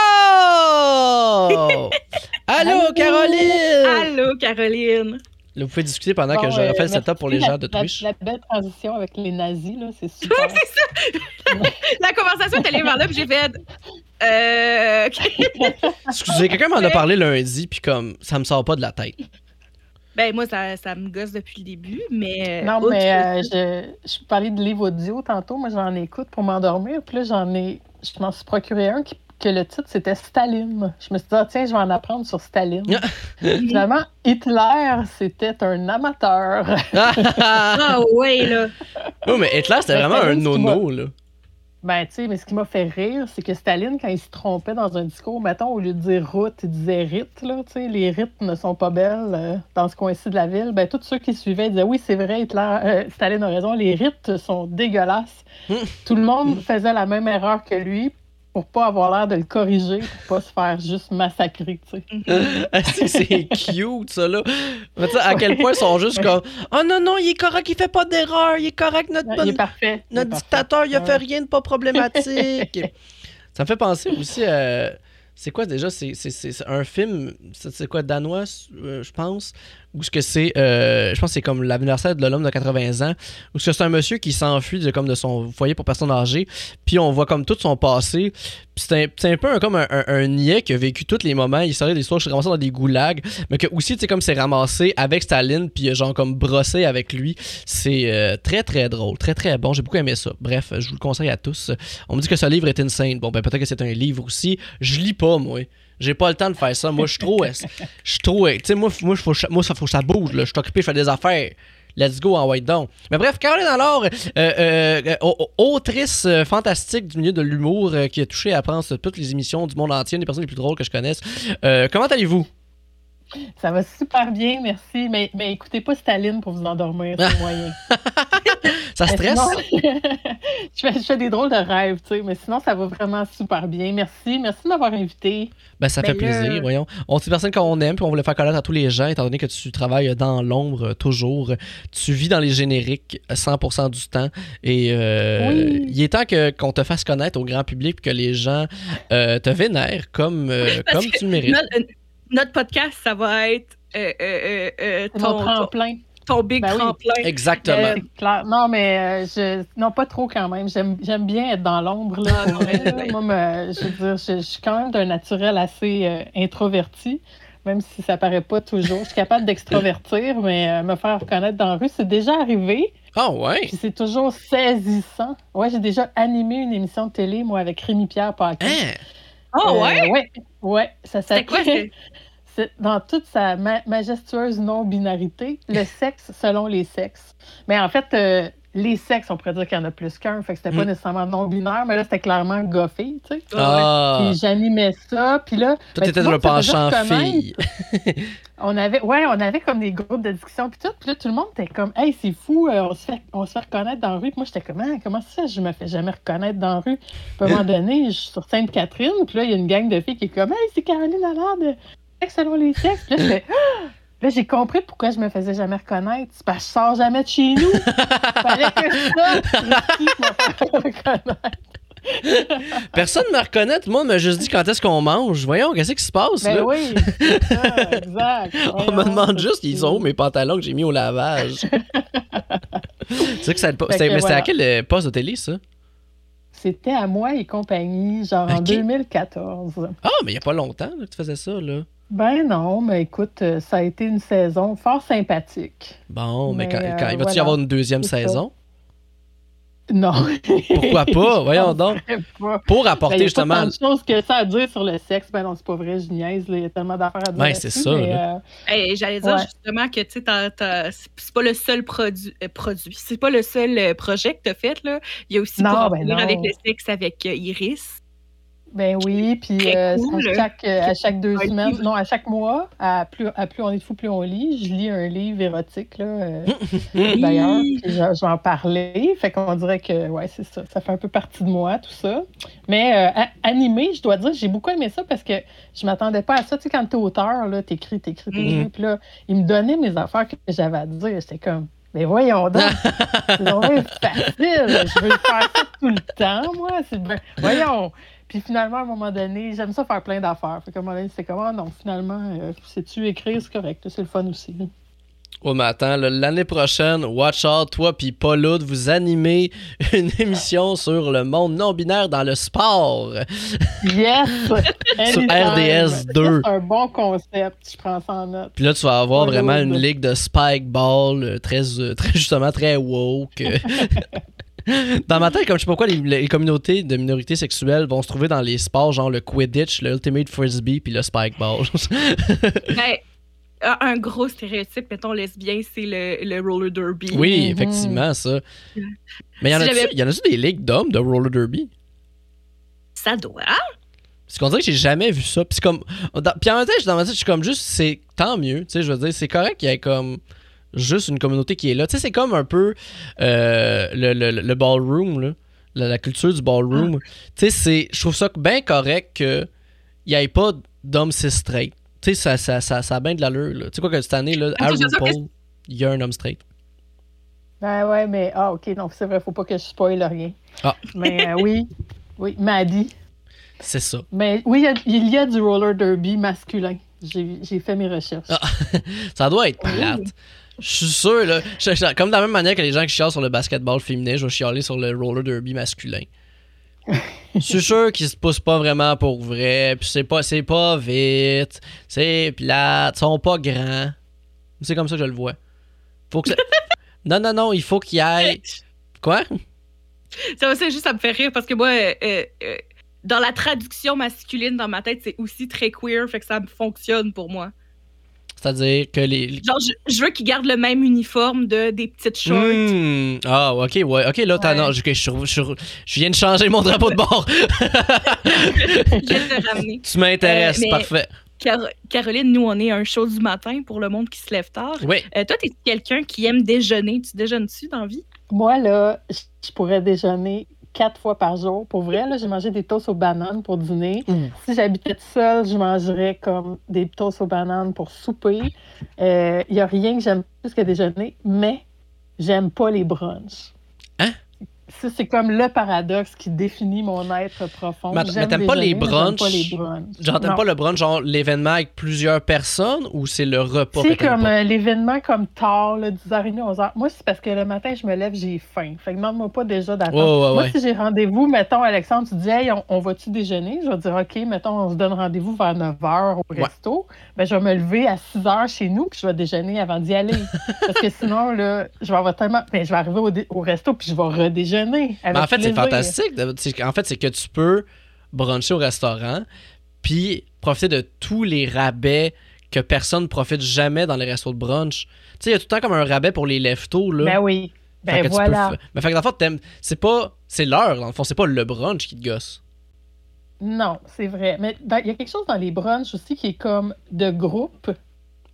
Allô, Caroline! Allô, Caroline. Là, vous pouvez discuter pendant que je euh, refais le setup pour les la- gens de Twitch. La, belle transition avec les nazis, là, c'est super. La conversation est allée vers là, puis j'ai fait. Euh. Excusez, quelqu'un m'en a parlé lundi, puis comme, ça me sort pas de la tête. Ben, moi, ça, ça me gosse depuis le début, mais. non, outre mais euh, je, je parlais de livres audio tantôt. Moi, j'en écoute pour m'endormir. Puis là, j'en ai. Je m'en suis procuré un qui, que le titre, c'était Staline. Je me suis dit, ah, tiens, je vais en apprendre sur Staline. Finalement, Hitler, c'était un amateur. Ah, ouais, là. oh, mais Hitler, c'était Mais vraiment un Staline, nono, là. Ben, tu sais, mais ce qui m'a fait rire, c'est que Staline, quand il se trompait dans un discours, mettons, au lieu de dire route, il disait rite, là, tu sais, les rites ne sont pas belles euh, dans ce coin-ci de la ville. Ben, tous ceux qui suivaient disaient, oui, c'est vrai, Hitler, euh, Staline a raison, les rites sont dégueulasses. Tout le monde faisait la même erreur que lui pour pas avoir l'air de le corriger, pour pas se faire juste massacrer, tu sais. Ah, c'est cute, ça, là. Mais tu sais, à quel point ils sont juste comme Oh non, non, il est correct, il fait pas d'erreur, il est correct, notre, Il bonne- est parfait. il est notre parfait. dictateur, il a fait rien de pas problématique. ça me fait penser aussi à. C'est quoi déjà? C'est un film, c'est c'est quoi, danois, euh, je pense? Ou ce que c'est. euh, je pense que c'est comme l'anniversaire de l'homme de 80 ans. Ou ce que c'est un monsieur qui s'enfuit de, comme de son foyer pour personnes âgées. Puis on voit comme tout son passé. Puis c'est un, peu comme un, un, un niais qui a vécu tous les moments. Il serait des histoires, je suis ramassé dans des goulags. Mais que aussi, tu sais, comme c'est ramassé avec Staline. Puis genre comme brossé avec lui. C'est euh, très très drôle. Très très bon. J'ai beaucoup aimé ça. Bref, je vous le conseille à tous. On me dit que ce livre est insane. Bon, ben peut-être que c'est un livre aussi. Je lis pas, moi. J'ai pas le temps de faire ça. Moi, je suis trop. Je suis trop. Tu sais, moi, moi, faut, moi, ça faut que ça bouge. là. Je suis occupé, je fais des affaires. Let's go en white down. Mais bref, Caroline alors, euh, euh, euh, au- au- autrice euh, fantastique du milieu de l'humour euh, qui a touché à prendre toutes les émissions du monde entier, une des personnes les plus drôles que je connaisse. Comment allez-vous? Ça va super bien, merci. Mais, mais écoutez pas Staline pour vous endormir, c'est moyen. Ça stresse? Sinon, je, fais, je, fais, des drôles de rêves, tu sais, mais sinon, ça va vraiment super bien. Merci. Merci de m'avoir invité. Ben, ça Ben fait plaisir, là- voyons. On est une personne qu'on aime, puis on voulait faire connaître à tous les gens, étant donné que tu travailles dans l'ombre euh, toujours. Tu vis dans les génériques euh, 100% du temps. Et euh, Oui. il est temps que, qu'on te fasse connaître au grand public, puis que les gens euh, te vénèrent comme, euh, comme tu le mérites. Notre, euh, notre podcast, ça va être euh, euh, euh, euh, ton, ton, tremplin. Ton big Ben oui. tremplin. Exactement. Euh, clair. Non, mais euh, je... non, pas trop quand même. J'aime j'aime bien être dans l'ombre. là, Ah, mais là. Moi, me- je veux dire, je, je suis quand même d'un naturel assez euh, introverti, même si ça paraît pas toujours. Je suis capable d'extrovertir, mais euh, me faire reconnaître dans la rue, c'est déjà arrivé. Ah ouais? Puis c'est toujours saisissant. Ouais, j'ai déjà animé une émission de télé, moi, avec Rémi-Pierre Paquin. Hein? Ah Euh, ouais? ouais, ouais, ça s'appelait- dans toute sa ma- majestueuse non-binarité, le sexe selon les sexes. Mais en fait, euh, les sexes, on pourrait dire qu'il y en a plus qu'un, fait que c'était pas Mm. nécessairement non-binaire, mais là, c'était clairement goffé, tu sais. Ah! Puis j'animais ça, puis là... Toi, ben, tout dans le penchant fille. On avait, ouais, on avait comme des groupes de discussion, puis tout, puis là, tout le monde était comme, hey, c'est fou, euh, on, se fait, on se fait reconnaître dans la rue. Puis moi, j'étais comme, Ah, comment ça, je me fais jamais reconnaître dans la rue? Puis à un moment donné, je suis sur Sainte-Catherine, puis là, il y a une gang de filles qui est comme, hey, c'est Caroline Allard de Sexe selon les. Puis là, je fais, Ah! Là, j'ai compris pourquoi je me faisais jamais reconnaître. C'est parce que je sors jamais de chez nous. Fallait que je reconnaître? Personne ne me reconnaît, tout le monde m'a juste dit quand est-ce qu'on mange. Voyons, qu'est-ce qui se passe Ben là? oui, c'est ça, exact. On me demande juste, c'est- ils sont où mes pantalons que j'ai mis au lavage? sais que ça, que mais c'était à quel euh, poste de télé, ça? C'était à moi et compagnie, genre en Ok. 2014. Ah, mais il n'y a pas longtemps là, que tu faisais ça, là. Ben non, mais écoute, euh, ça a été une saison fort sympathique. Bon, mais, Mais, quand, euh, quand- il va-tu y voilà. avoir une deuxième ça. saison? Non. Pourquoi pas? Voyons donc. Pas. Pour Ben, apporter il y a justement. pas tant de choses que ça à dire sur le sexe. Ben non, c'est pas vrai, je niaise. là, Il y a tellement d'affaires à dire. Ben, c'est ça, euh, Hey, J'allais dire Ouais. justement que tu c'est pas le seul produit, euh, produit. c'est pas le seul projet que tu as fait. Là. Il y a aussi Non, pour en ben avec le sexe avec euh, Iris. Ben oui, puis euh, cool. à, chaque, euh, à chaque deux Un semaines, livre. non, à chaque mois, à plus, à plus on est de fou, plus on lit, je lis un livre érotique, là, euh, d'ailleurs, je, vais en parler. Fait qu'on dirait que, ouais, c'est ça, ça fait un peu partie de moi, tout ça. Mais euh, animé, je dois dire, j'ai beaucoup aimé ça parce que je m'attendais pas à ça. Tu sais, quand t'es auteur, là, t'écris, t'écris, t'écris, Mhm. puis là, il me donnait mes affaires que j'avais à dire. J'étais comme, mais voyons donc, c'est facile, je veux faire ça tout le temps, moi, c'est bien- voyons. Puis finalement, à un moment donné, j'aime ça faire plein d'affaires. Fait qu'à un moment donné, c'est comme, ah non, finalement, euh, sais-tu écrire, c'est correct, c'est le fun aussi. Oh, mais attends, l'année prochaine, Watch Out, toi puis Paul Hood, vous animez une émission sur le monde non-binaire dans le sport. Yes! Anytime. RDS Ça, 2. C'est un bon concept, je prends ça en note. Puis là, tu vas avoir vraiment une ligue de spike ball euh, très, euh, très justement très woke. Dans ma tête, comme je sais pas pourquoi, les, les communautés de minorités sexuelles vont se trouver dans les sports genre le Quidditch, le Ultimate Frisbee puis le Spike Ball. Ben, un- gros stéréotype, mettons, lesbien, c'est le, le roller derby. oui, effectivement, ça. Mais Si j'avais- y en a-tu des ligues d'hommes de roller derby? Ça doit. Parce qu'on dirait que j'ai jamais vu ça. Puis comme. dans- Puis en même temps, dans ma tête, je suis comme juste, c'est tant mieux. Tu sais, je veux dire, c'est correct qu'il y ait comme juste une communauté qui est là. Tu sais, c'est comme un peu euh, le, le, le ballroom, là. La, la culture du ballroom. Tu sais, c'est. Je trouve ça bien correct qu'il n'y ait pas d'hommes cis straight. Tu sais, ça, ça, ça, ça a bien de l'allure, là. Tu sais quoi que cette année, là, à ça, RuPaul, il y a un homme straight. Ben ouais, mais ah ok, non, c'est vrai, faut pas que je spoil rien. Ah. Mais euh, oui, oui, Maddy. C'est ça. Mais oui, il y a, du roller derby masculin. J'ai j'ai fait mes recherches. Ah. Ça doit être plate. Je suis sûr, là. comme de la même manière que les gens qui chialent sur le basketball féminin, je vais chialer sur le roller derby masculin. Je suis sûr qu'ils se poussent pas vraiment pour vrai, puis c'est pas, c'est pas vite, c'est plate, ils sont pas grands. C'est comme ça que je le vois. Faut que ça- Non, non, non, il faut qu'il ait. Quoi? Ça aussi, juste, ça me fait rire parce que moi, euh, euh, euh, dans la traduction masculine, dans ma tête, c'est aussi très queer, fait que ça fonctionne pour moi. C'est-à-dire que les. Genre, je, je veux qu'ils gardent le même uniforme de des petites shorts. Hmm. Ah, ok, ouais. Ok, là, t'as- Ouais. non, je, je, viens de changer mon drapeau de bord. je ramener. tu m'intéresses, Euh, mais- parfait. Car- Caroline, nous, on est un show du matin pour le monde qui se lève tard. Oui. Euh, toi, t'es quelqu'un qui aime déjeuner? Tu déjeunes-tu dans la vie? Moi, là, je pourrais déjeuner quatre fois par jour. Pour vrai, là, j'ai mangé des toasts aux bananes pour dîner. Si j'habitais seule, je mangerais comme des toasts aux bananes pour souper. Il n'y a rien que j'aime plus que déjeuner, mais j'aime pas les brunchs. Hein? Ça, c'est comme le paradoxe qui définit mon être profond. Mais mais t'aimes pas les pas brunchs? t'aimes Non. pas le brunch, genre l'événement avec plusieurs personnes ou c'est le repas C'est comme pas? euh, l'événement comme tard, là, 10h30, 11h. Moi, c'est parce que le matin, je me lève, j'ai faim. Fait que demande-moi pas déjà d'attendre. Ouais, ouais, Moi, ouais. si j'ai rendez-vous, mettons, Alexandre, tu dis, hey, on, on va-tu déjeuner? Je vais dire, OK, mettons, on se donne rendez-vous vers 9h au Ouais. resto. Ben, je vais me lever à 6h chez nous, puis je vais déjeuner avant d'y aller. parce que sinon, là, je vais avoir tellement. Ben, je vais arriver au, au resto, puis je vais redéjeuner. Mais avec en fait, c'est fantastique. En fait, c'est que tu peux bruncher au restaurant puis profiter de tous les rabais que personne ne profite jamais dans les restos de brunch. Tu sais, il y a tout le temps comme un rabais pour les leftos, là. Ben oui. Ben peux voilà. Mais fait que dans le fond, c'est pas... C'est l'heure, dans le fond. C'est pas le brunch qui te gosse. Non, c'est vrai. Mais il y a quelque chose dans les brunchs aussi qui est comme de groupe.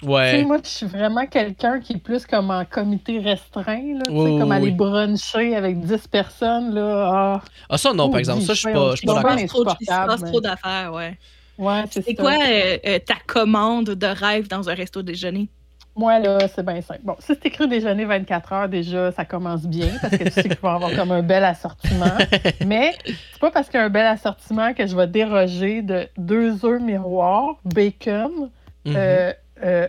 Tu moi, je suis vraiment quelqu'un qui est plus comme en comité restreint, là, tu sais, Oui, comme oui, aller bruncher avec 10 personnes, là. Ah, Ah, ça, non, par Oh, exemple. Ça, je suis pas, pas d'accord. il se passe trop d'affaires, ouais. ouais, c'est quoi euh, euh, ta commande de rêve dans un resto déjeuner? Moi, là, c'est bien simple. Bon, si c'est écrit déjeuner 24 heures, déjà, ça commence bien, parce que tu sais qu'il va y avoir comme un bel assortiment. Mais c'est pas parce qu'il y a un bel assortiment que je vais déroger de deux œufs miroirs, bacon, Mhm. euh, euh,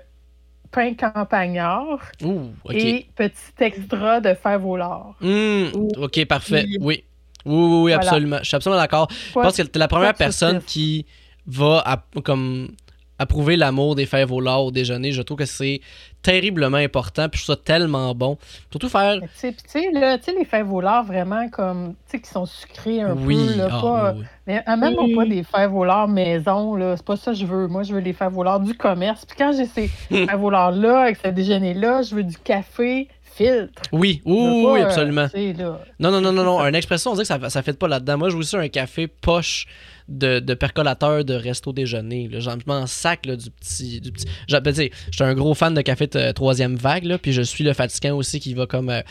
pain campagnard Ouh, et petit extra de au lard. Hmm, OK, parfait. Oui. Oui. Oui, oui, Voilà. absolument. Je suis absolument d'accord. Je pense que t'es la première personne qui va app- comme approuver l'amour des fèves au lard au déjeuner. Je trouve que c'est terriblement important, puis je trouve ça tellement bon. Surtout faire... Tu sais, là, les fèves au lard, vraiment, comme, tu sais, qui sont sucrées un oui, peu, là, ah, pas... oui, oui. Mais même Mm. pas des fèves au lard maison, là, c'est pas ça que je veux. Moi, je veux les fèves au lard du commerce. Puis quand j'ai ces Mm. fèves au lard-là, avec ce déjeuner-là, je veux du café filtre. Oui, oui, pas, oui, absolument. là. Non, non, non, non, non. Un expression, on dirait que ça, ça fait pas là-dedans. Moi, je veux aussi un café poche de, de percolateur de resto déjeuner. Là. Genre, je m'en sac là, du petit. Du petit... Ben, je suis un gros fan de café de troisième vague, là, puis je suis le fatigant aussi qui va comme euh,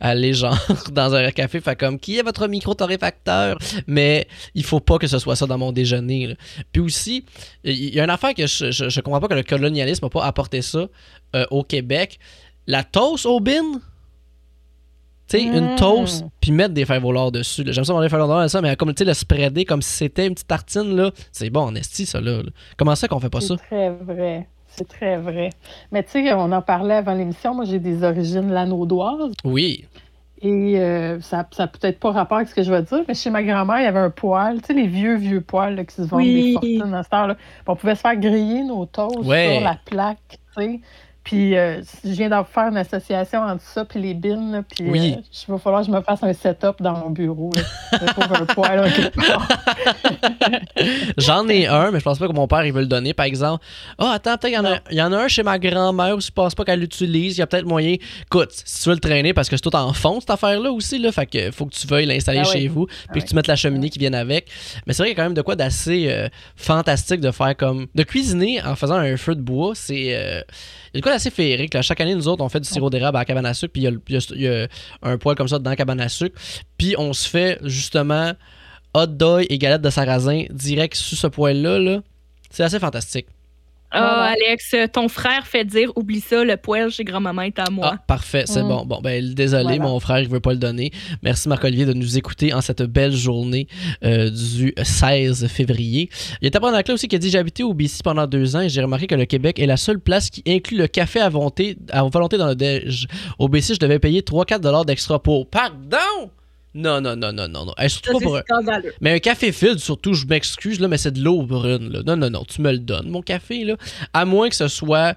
aller genre dans un café, fait comme qui est votre micro-torréfacteur? Mais il faut pas que ce soit ça dans mon déjeuner. là. Puis aussi, il y a une affaire que je, je, je comprends pas que le colonialisme n'a pas apporté ça euh, au Québec. La toast au bin, tu sais, une Mm. toast, puis mettre des fèves au lard dessus. J'aime ça manger des fèves au lard, ça, mais comme tu sais, le spreader comme si c'était une petite tartine, là, c'est bon en esti, ça, là. là. Comment ça qu'on fait pas ça? C'est très vrai. C'est très vrai. Mais tu sais, on en parlait avant l'émission. Moi, j'ai des origines lanaudoises. Oui. Et euh, ça n'a peut-être pas rapport avec ce que je vais dire, mais chez ma grand-mère, il y avait un poêle, tu sais, les vieux, vieux poêles là, qui se vendent Oui. des fortunes à cette heure-là. On pouvait se faire griller nos toasts Ouais. sur la plaque, tu sais. Puis euh, je viens d'en faire une association entre ça puis les bines, là, puis Oui. euh, il va falloir que je me fasse un setup dans mon bureau. Là. Trouve un poêle. J'en ai un, mais je pense pas que mon père il veut le donner, par exemple. Ah, attends, peut-être il y, en a- il y en a un chez ma grand-mère aussi, je pense pas qu'elle l'utilise. Il y a peut-être moyen. Écoute, si tu veux le traîner, parce que c'est tout en fond, cette affaire-là aussi, là, fait que faut que tu veuilles l'installer Ah oui. chez vous, puis oui. que tu mettes la cheminée qui vienne avec. Mais c'est vrai qu'il y a quand même de quoi d'assez euh, fantastique de faire comme. De cuisiner en faisant un feu de bois, c'est. Il y a de quoi d'assez féerique. Là. Chaque année, nous autres, on fait du sirop d'érable à la cabane à sucre, puis il y a un poêle comme ça dans la cabane à sucre. Puis on se fait justement hot dog et galette de sarrasin direct sur ce poêle-là. Là. C'est assez fantastique. Ah, ouais. Alex, ton frère fait dire oublie ça, le poêle chez grand-maman est à moi. Ah, parfait, c'est Mm. bon. Bon, ben désolé, Voilà. mon frère, il veut pas le donner. Merci Marc-Olivier de nous écouter en cette belle journée euh, du 16 février. Il y a Tabarnak là aussi qui a dit J'ai habité au BC pendant deux ans et j'ai remarqué que le Québec est la seule place qui inclut le café à volonté, à volonté dans le déj. Au BC, je devais payer 3-4 d'extra pour. Pardon Non, non, non, non, non, non. Hey, surtout Ça, pas pour c'est scandaleux. mais un café filtre, surtout, je m'excuse, là, mais c'est de l'eau brune. Là. Non, non, non, tu me le donnes, mon café. Là. À moins que ce soit.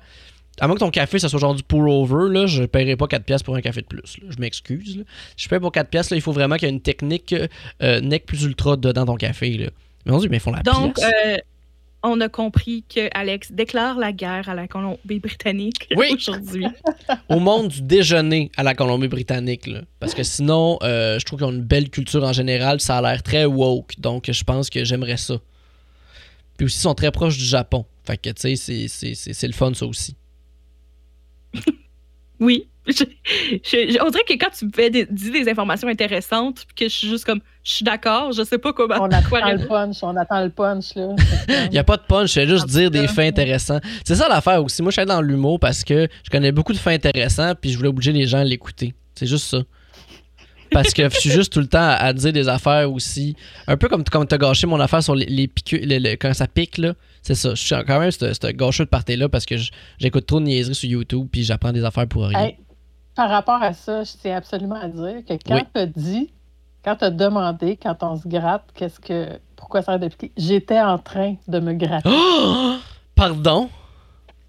À moins que ton café, ça soit genre du pour-over, là, je ne paierai pas 4 pièces pour un café de plus. là. Je m'excuse. là. Je paye pour 4 pièces, là, il faut vraiment qu'il y ait une technique euh, nec plus ultra dedans ton café. Là. Mais mon Dieu, mais ils font la Donc, pièce. euh, on a compris que Alex déclare la guerre à la Colombie-Britannique Oui. aujourd'hui. Au monde du déjeuner à la Colombie-Britannique. là. Parce que sinon, euh, je trouve qu'ils ont une belle culture en général. Ça a l'air très woke. Donc, je pense que j'aimerais ça. Puis aussi, ils sont très proches du Japon. Fait que, tu sais, c'est- c'est- c'est c'est le fun, ça aussi. Oui. Je- je- je- on dirait que quand tu me fais des, dis des informations intéressantes, puis que je suis juste comme, je suis d'accord, je sais pas comment. On quoi attend le punch, on attend le punch, là. Il n'y a pas de punch, je fais juste En dire des faits intéressants. C'est ça l'affaire aussi. Moi, je suis allé dans l'humour parce que je connais beaucoup de faits intéressants, puis je voulais obliger les gens à l'écouter. C'est juste ça. Parce que je suis juste tout le temps à, à dire des affaires aussi. Un peu comme, comme t'as gâché mon affaire sur les, les piqûres, le- le- quand ça pique, là. C'est ça. Je suis quand même ce ce gâcheux de party-là parce que j'écoute trop de niaiseries sur YouTube, puis j'apprends des affaires pour rien. Hey, par rapport à ça, je tiens absolument à dire que quand Oui. tu as dit, quand tu as demandé, quand on se gratte, qu'est-ce que pourquoi ça de piquer, j'étais en train de me gratter. Oh! Pardon?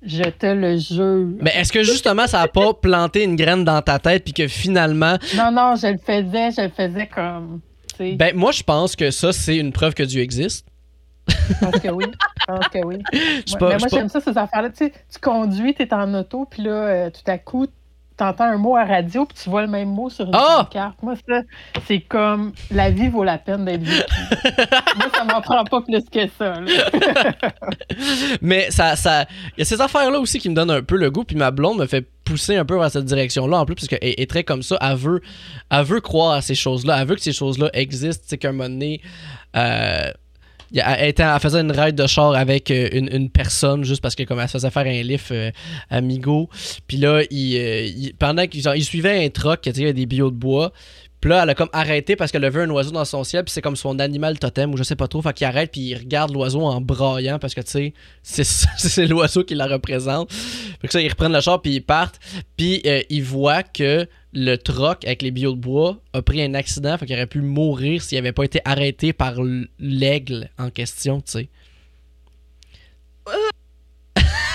Je te le jure. Mais est-ce que justement ça a pas planté une graine dans ta tête puis que finalement Non, non, je le faisais, je le faisais comme. ben moi je pense que ça c'est une preuve que Dieu existe. je pense que oui. Je pense que oui. Ouais, pas- mais moi, j'aime ça, ces affaires-là. Tu sais, tu conduis, tu es en auto, puis là, euh, tout à coup, tu entends un mot à radio, puis tu vois le même mot sur une Ah! carte. Moi, ça, c'est comme la vie vaut la peine d'être vécue. moi, ça m'en prend pas plus que ça. Mais ça ça il y a ces affaires là aussi qui me donnent un peu le goût puis ma blonde me fait pousser un peu vers cette direction là en plus parce qu'elle est très comme ça, elle veut elle veut croire à ces choses-là, elle veut que ces choses-là existent, sais qu'à un moment donné euh, elle, faisait une ride de char avec euh, une, une personne juste parce que comme elle se faisait faire un lift euh, amigo. Puis là il, euh, pendant qu'il genre, il suivait un truck il y avait des billots de bois là, elle a comme arrêté parce qu'elle a vu un oiseau dans son ciel, puis c'est comme son animal totem, ou je sais pas trop. Fait qu'il arrête, puis il regarde l'oiseau en braillant parce que, tu sais, c'est l'oiseau qui la représente. Fait que ça, ils reprennent le char, puis ils partent. Puis euh, ils voient que le troc avec les billots de bois a pris un accident, fait qu'il aurait pu mourir s'il avait pas été arrêté par l'aigle en question, tu sais.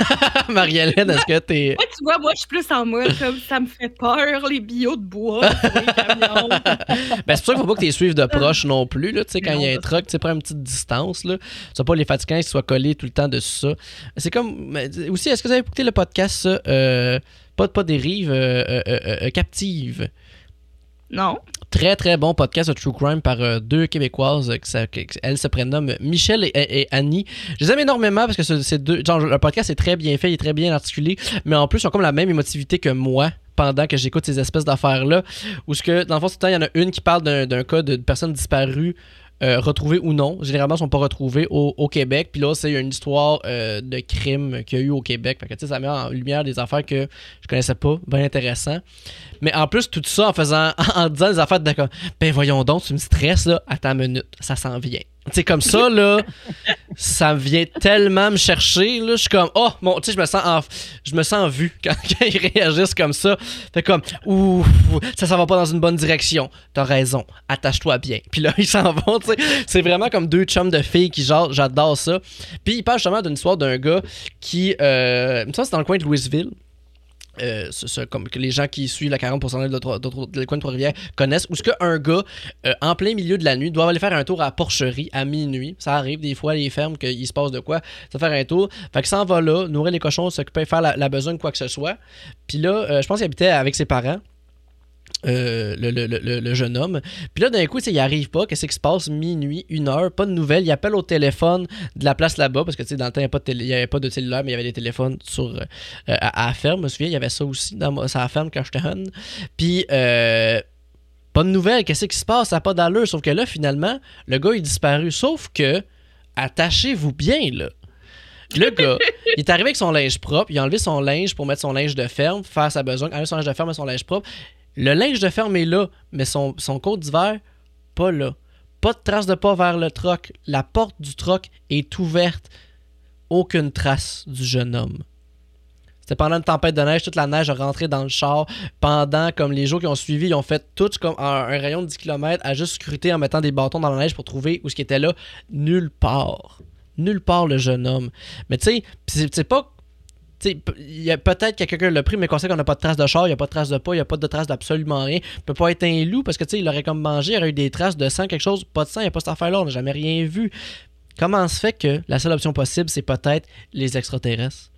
Marie-Hélène, est-ce que t'es. Ouais, tu vois, moi, je suis plus en mode comme ça me fait peur, les billots de bois, les camions. Ben, c'est pour ça qu'il faut pas que tu les suives de proche non plus. Là, tu sais, quand il y a un truck, tu sais, prends une petite distance. Là. Tu pas les fatigants qui soient collés tout le temps dessus ça. C'est comme. Aussi, est-ce que vous avez écouté le podcast, ça, euh, pas, pas des rives euh, euh, euh, captives? Non. Très, très bon podcast de True Crime par euh, deux Québécoises. euh, qui elles se prénomment Michel et, Annie. Je les aime énormément parce que deux. Genre, le podcast est très bien fait, il est très bien articulé, mais en plus, ils ont comme la même émotivité que moi pendant que j'écoute ces espèces d'affaires-là. Où ce que, dans le fond, tout le temps, il y en a une qui parle d'un d'un cas de personne disparue. Euh, retrouvée ou non, généralement ils sont pas retrouvés au, Québec. Puis là, c'est une histoire euh, de crime qu'il y a eu au Québec. Fait que, ça met en lumière des affaires que je connaissais pas, bien intéressant. Mais en plus, tout ça en faisant, en disant des affaires de ben voyons donc, tu me stresses là, attends une minute, ça s'en vient. Sais, comme ça, là, ça vient tellement me chercher, là, je suis comme, oh, mon, tu sais, je me sens en- je me sens vu quand, quand ils réagissent comme ça. Fait comme, ouh, ça, ça va pas dans une bonne direction. T'as raison, attache-toi bien. Puis là, ils s'en vont, tu sais. C'est vraiment comme deux chums de filles qui, genre, j'adore ça. Puis il parle justement d'une histoire d'un gars qui, euh, me que c'est dans le coin de Louisville. Euh, comme que les gens qui suivent la 40% de, coin de Trois-Rivières connaissent, où ce qu'un gars, euh, en plein milieu de la nuit, doit aller faire un tour à porcherie à minuit. Ça arrive des fois, les fermes, qu'il se passe de quoi, ça faire un tour. Fait qu'il s'en va là, nourrir les cochons, s'occuper, faire la, la besogne, quoi que ce soit. Puis là, euh, je pense qu'il habitait avec ses parents. Euh, le, le- le- le jeune homme. Puis là, d'un coup, il arrive pas. Qu'est-ce qui se passe? Minuit, une heure, pas de nouvelles. Il appelle au téléphone de la place là-bas, parce que tu sais, dans le temps, il n'y avait, pas de télé- il y avait pas de cellulaire, mais il y avait des téléphones sur, euh, à, à la ferme. Je me souviens, il y avait ça aussi dans ma, sur la ferme quand j'étais jeune. Puis, euh, pas de nouvelles. Qu'est-ce qui se passe? Ça n'a pas d'allure. Sauf que là, finalement, le gars est disparu. Sauf que, attachez-vous bien, là. Le gars, il est arrivé avec son linge propre, il a enlevé son linge pour mettre son linge de ferme, faire sa besogne, enlever son linge de ferme et son linge propre. Le linge de ferme est là, mais son, son d'hiver, pas là. Pas de trace de pas vers le troc. La porte du troc est ouverte. Aucune trace du jeune homme. C'était pendant une tempête de neige, toute la neige a rentré dans le char. Pendant, comme les jours qui ont suivi, ils ont fait tout comme un, un rayon de 10 km à juste scruter en mettant des bâtons dans la neige pour trouver où ce qui était là. Nulle part. Nulle part le jeune homme. Mais tu sais, c'est pas il y a peut-être que quelqu'un l'a pris, mais qu'on sait qu'on n'a pas de traces de char, il n'y a pas de traces de pas, il n'y a pas de traces d'absolument rien. Il peut pas être un loup parce que tu sais, il aurait comme mangé, il aurait eu des traces de sang, quelque chose, pas de sang, il n'y a pas cette affaire-là, on n'a jamais rien vu. Comment se fait que la seule option possible, c'est peut-être les extraterrestres?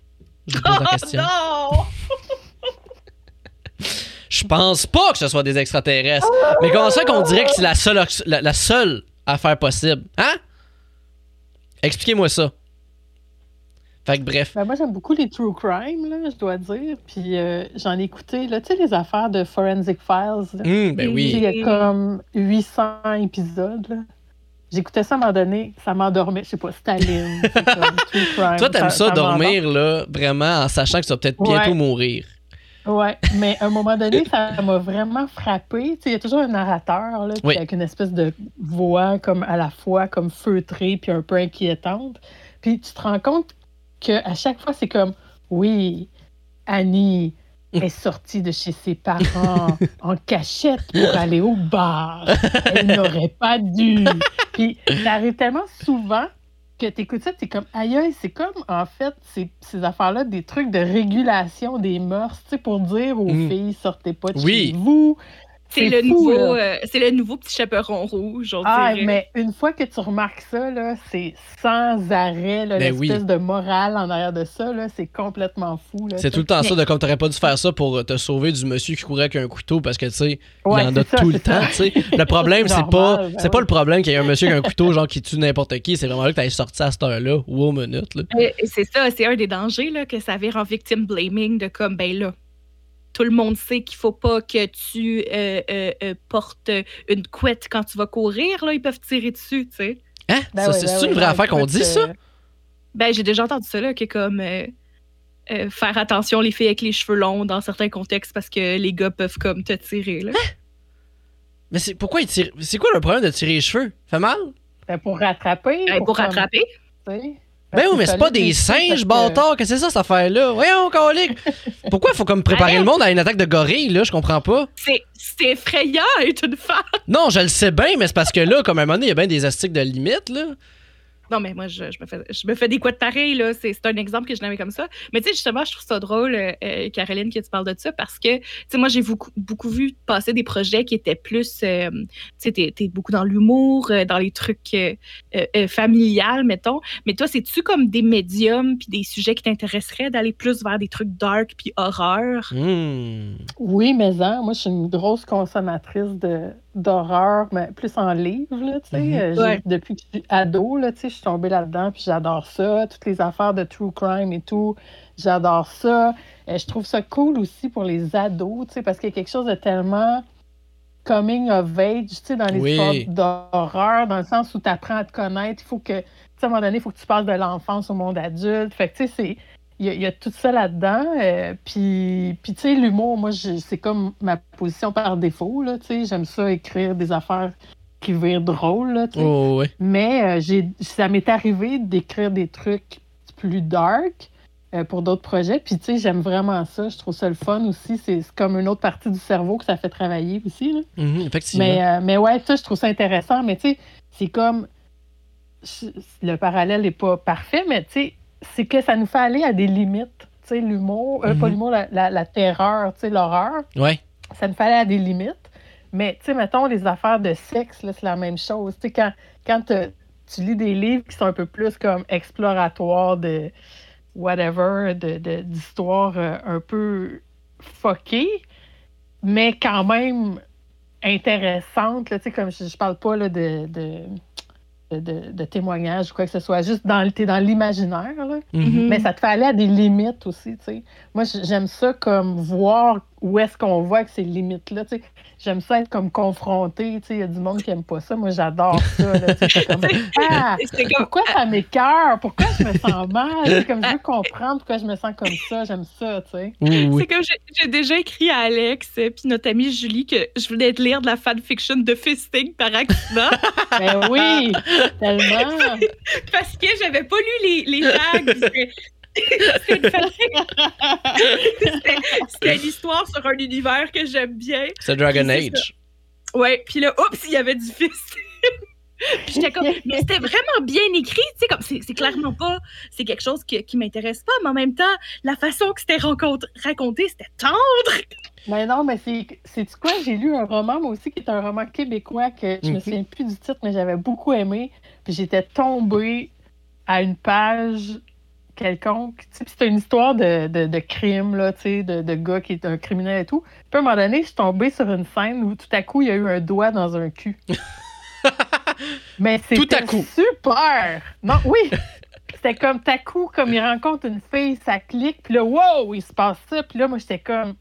Je vous pose la question. Oh, non! Je pense pas que ce soit des extraterrestres. Mais comment ça qu'on dirait que c'est la seule, la seule affaire possible? Hein? Expliquez-moi ça. Fait que bref. Ben, moi, j'aime beaucoup les true crime, là, je dois dire. Puis euh, j'en ai écouté, là, tu sais, les affaires de Forensic Files. là. Ben Il y a comme 800 épisodes, là. J'écoutais ça à un moment donné, ça m'endormait. Je sais pas, Staline, c'est comme true crime. Toi, t'aimes ça, m'endort. dormir, là, vraiment, en sachant que tu vas peut-être bientôt mourir. Ouais, mais à un moment donné, ça m'a vraiment frappé. Tu sais, il y a toujours un narrateur là, Oui. avec une espèce de voix comme à la fois comme feutrée puis un peu inquiétante. Puis tu te rends compte que à chaque fois, c'est comme oui, Annie est sortie de chez ses parents en cachette pour aller au bar. Elle n'aurait pas dû. Puis ça arrive tellement souvent que tu écoutes ça, tu es comme aïe, aïe, c'est comme en fait ces, ces affaires-là, des trucs de régulation des mœurs, tu sais, pour dire aux Mm. filles, sortez pas de Oui. chez vous. C'est le, fou, nouveau, euh, c'est le nouveau petit chaperon rouge, on Ah, dirait. mais une fois que tu remarques ça, là, c'est sans arrêt, là, Ben l'espèce oui. de morale en arrière de ça, là, c'est complètement fou. là, C'est tout le temps ça de comme t'aurais pas dû faire ça pour te sauver du monsieur qui courait avec un couteau parce que tu sais, Ouais, il y en a ça, tout le ça. temps. Le problème, c'est Normal, pas ben c'est pas le problème qu'il y ait un monsieur avec un couteau genre qui tue n'importe qui, c'est vraiment là que t'as sorti à cette heure-là ou aux minutes là. Et- et C'est ça, c'est un des dangers là, que ça vire en victim blaming de comme, ben là, tout le monde sait qu'il faut pas que tu euh, euh, euh, portes une couette quand tu vas courir, là, ils peuvent tirer dessus, tu sais. Hein? Ben Ça, oui, c'est ben oui, une vraie affaire qu'on dit ça? Ben, j'ai déjà entendu ça, là, que comme euh, euh, faire attention les filles avec les cheveux longs dans certains contextes parce que les gars peuvent comme te tirer, là. Mais c'est pourquoi il tire c'est quoi le problème de tirer les cheveux? Fait mal? Ben, pour rattraper. Ben, pour comme, rattraper. sais, Ben oui, mais c'est pas des singes, bâtards, qu'est-ce que c'est ça cette affaire-là Voyons, colique. Pourquoi il faut comme préparer le monde à une attaque de gorille là, je comprends pas. C'est c'est effrayant être une femme. Non, je le sais bien, mais c'est parce que là, comme à un moment donné, il y a bien des astiques de limite, là. Non, mais moi, je, je me, fais, je me fais des couettes pareilles, là. C'est c'est un exemple que je n'avais comme ça. Mais tu sais, justement, je trouve ça drôle, euh, euh, Caroline, que tu parles de ça, parce que, tu sais, moi, j'ai beaucoup, beaucoup vu passer des projets qui étaient plus, euh, tu sais, t'es t'es beaucoup dans l'humour, euh, dans les trucs euh, euh, euh, familiales, mettons. Mais toi, c'est-tu comme des médiums puis des sujets qui t'intéresseraient d'aller plus vers des trucs dark puis horreur? Hmm. Oui, mais hein, moi, je suis une grosse consommatrice de d'horreur, mais plus en livre, là, tu sais. Mhm. Euh, Ouais. Depuis que je suis ado, là, tu sais, je suis tombée là-dedans, puis j'adore ça. Toutes les affaires de true crime et tout, j'adore ça. Euh, je trouve ça cool aussi pour les ados, tu sais, parce qu'il y a quelque chose de tellement coming of age, tu sais, dans les Oui. histoires d'horreur, dans le sens où tu apprends à te connaître. Il faut que, tu sais, à un moment donné, il faut que tu passes de l'enfance au monde adulte. Fait que, tu sais, c'est y, y a tout ça là-dedans. euh, puis, puis, tu sais, l'humour, moi, c'est comme ma position par défaut. Là, tu sais. J'aime ça écrire des affaires qui virent drôles. Là. Oh, ouais. Mais euh, j'ai, ça m'est arrivé d'écrire des trucs plus dark euh, pour d'autres projets. Puis, tu sais, j'aime vraiment ça. Je trouve ça le fun aussi. C'est, comme une autre partie du cerveau que ça fait travailler aussi. Là. Mhm, effectivement. Mais, mais ouais, ça, je trouve ça intéressant. Mais tu sais, c'est comme. Le parallèle n'est pas parfait, mais tu sais, c'est que ça nous fait aller à des limites. Tu sais, l'humour, euh, pas Mhm. l'humour, la, la- la terreur, tu sais, l'horreur, Ouais. ça nous fait aller à des limites. Mais tu sais, mettons, les affaires de sexe, là, c'est la même chose. Tu sais, quand, quand tu lis des livres qui sont un peu plus comme exploratoires de whatever, de, de- d'histoires euh, un peu fuckées, mais quand même intéressantes, là, tu sais, comme je, je parle pas là, de, de, de, de- de témoignages ou quoi que ce soit, juste dans, t'es dans l'imaginaire, là. Mhm. Mais ça te fait aller à des limites aussi, tu sais. Moi, j'aime ça comme voir où est-ce qu'on va avec ces limites-là, tu sais? J'aime ça être comme confronté, tu sais. Il y a du monde qui aime pas ça. Moi, j'adore ça. C'est comme, ah, C'est comme, pourquoi ça m'écœure? Pourquoi je me sens mal? C'est comme, je veux comprendre pourquoi je me sens comme ça. J'aime ça, tu sais. Oui, oui. C'est comme j'ai- j'ai déjà écrit à Alex euh, puis notre amie Julie que je voulais te lire de la fanfiction de fisting par accident Ben oui, tellement. parce que j'avais pas lu les, les tags. C'était- l'histoire sur un univers que j'aime bien. C'est Dragon Age. Ouais, puis là, oups, il y avait du fisting. Puis j'étais comme, mais c'était vraiment bien écrit, tu sais, comme c'est c'est clairement pas, c'est quelque chose que- qui m'intéresse pas, mais en même temps, la façon que c'était rencontre- raconté, c'était tendre. Mais non, mais c'est c'est quoi? J'ai lu un roman, moi aussi, qui est un roman québécois que je me souviens plus du titre, mais j'avais beaucoup aimé. Puis j'étais tombée à une page quelconque. C'était une histoire de, de, de crime, là, tu sais, de, de gars qui est un criminel et tout. Puis à un moment donné, je suis tombée sur une scène où tout à coup, il y a eu un doigt dans un cul. mais c'était Tout à super! Non, oui! c'était comme, t'as coup, comme il rencontre une fille, ça clique, puis là, wow, il se passe ça. Puis là, moi, j'étais comme,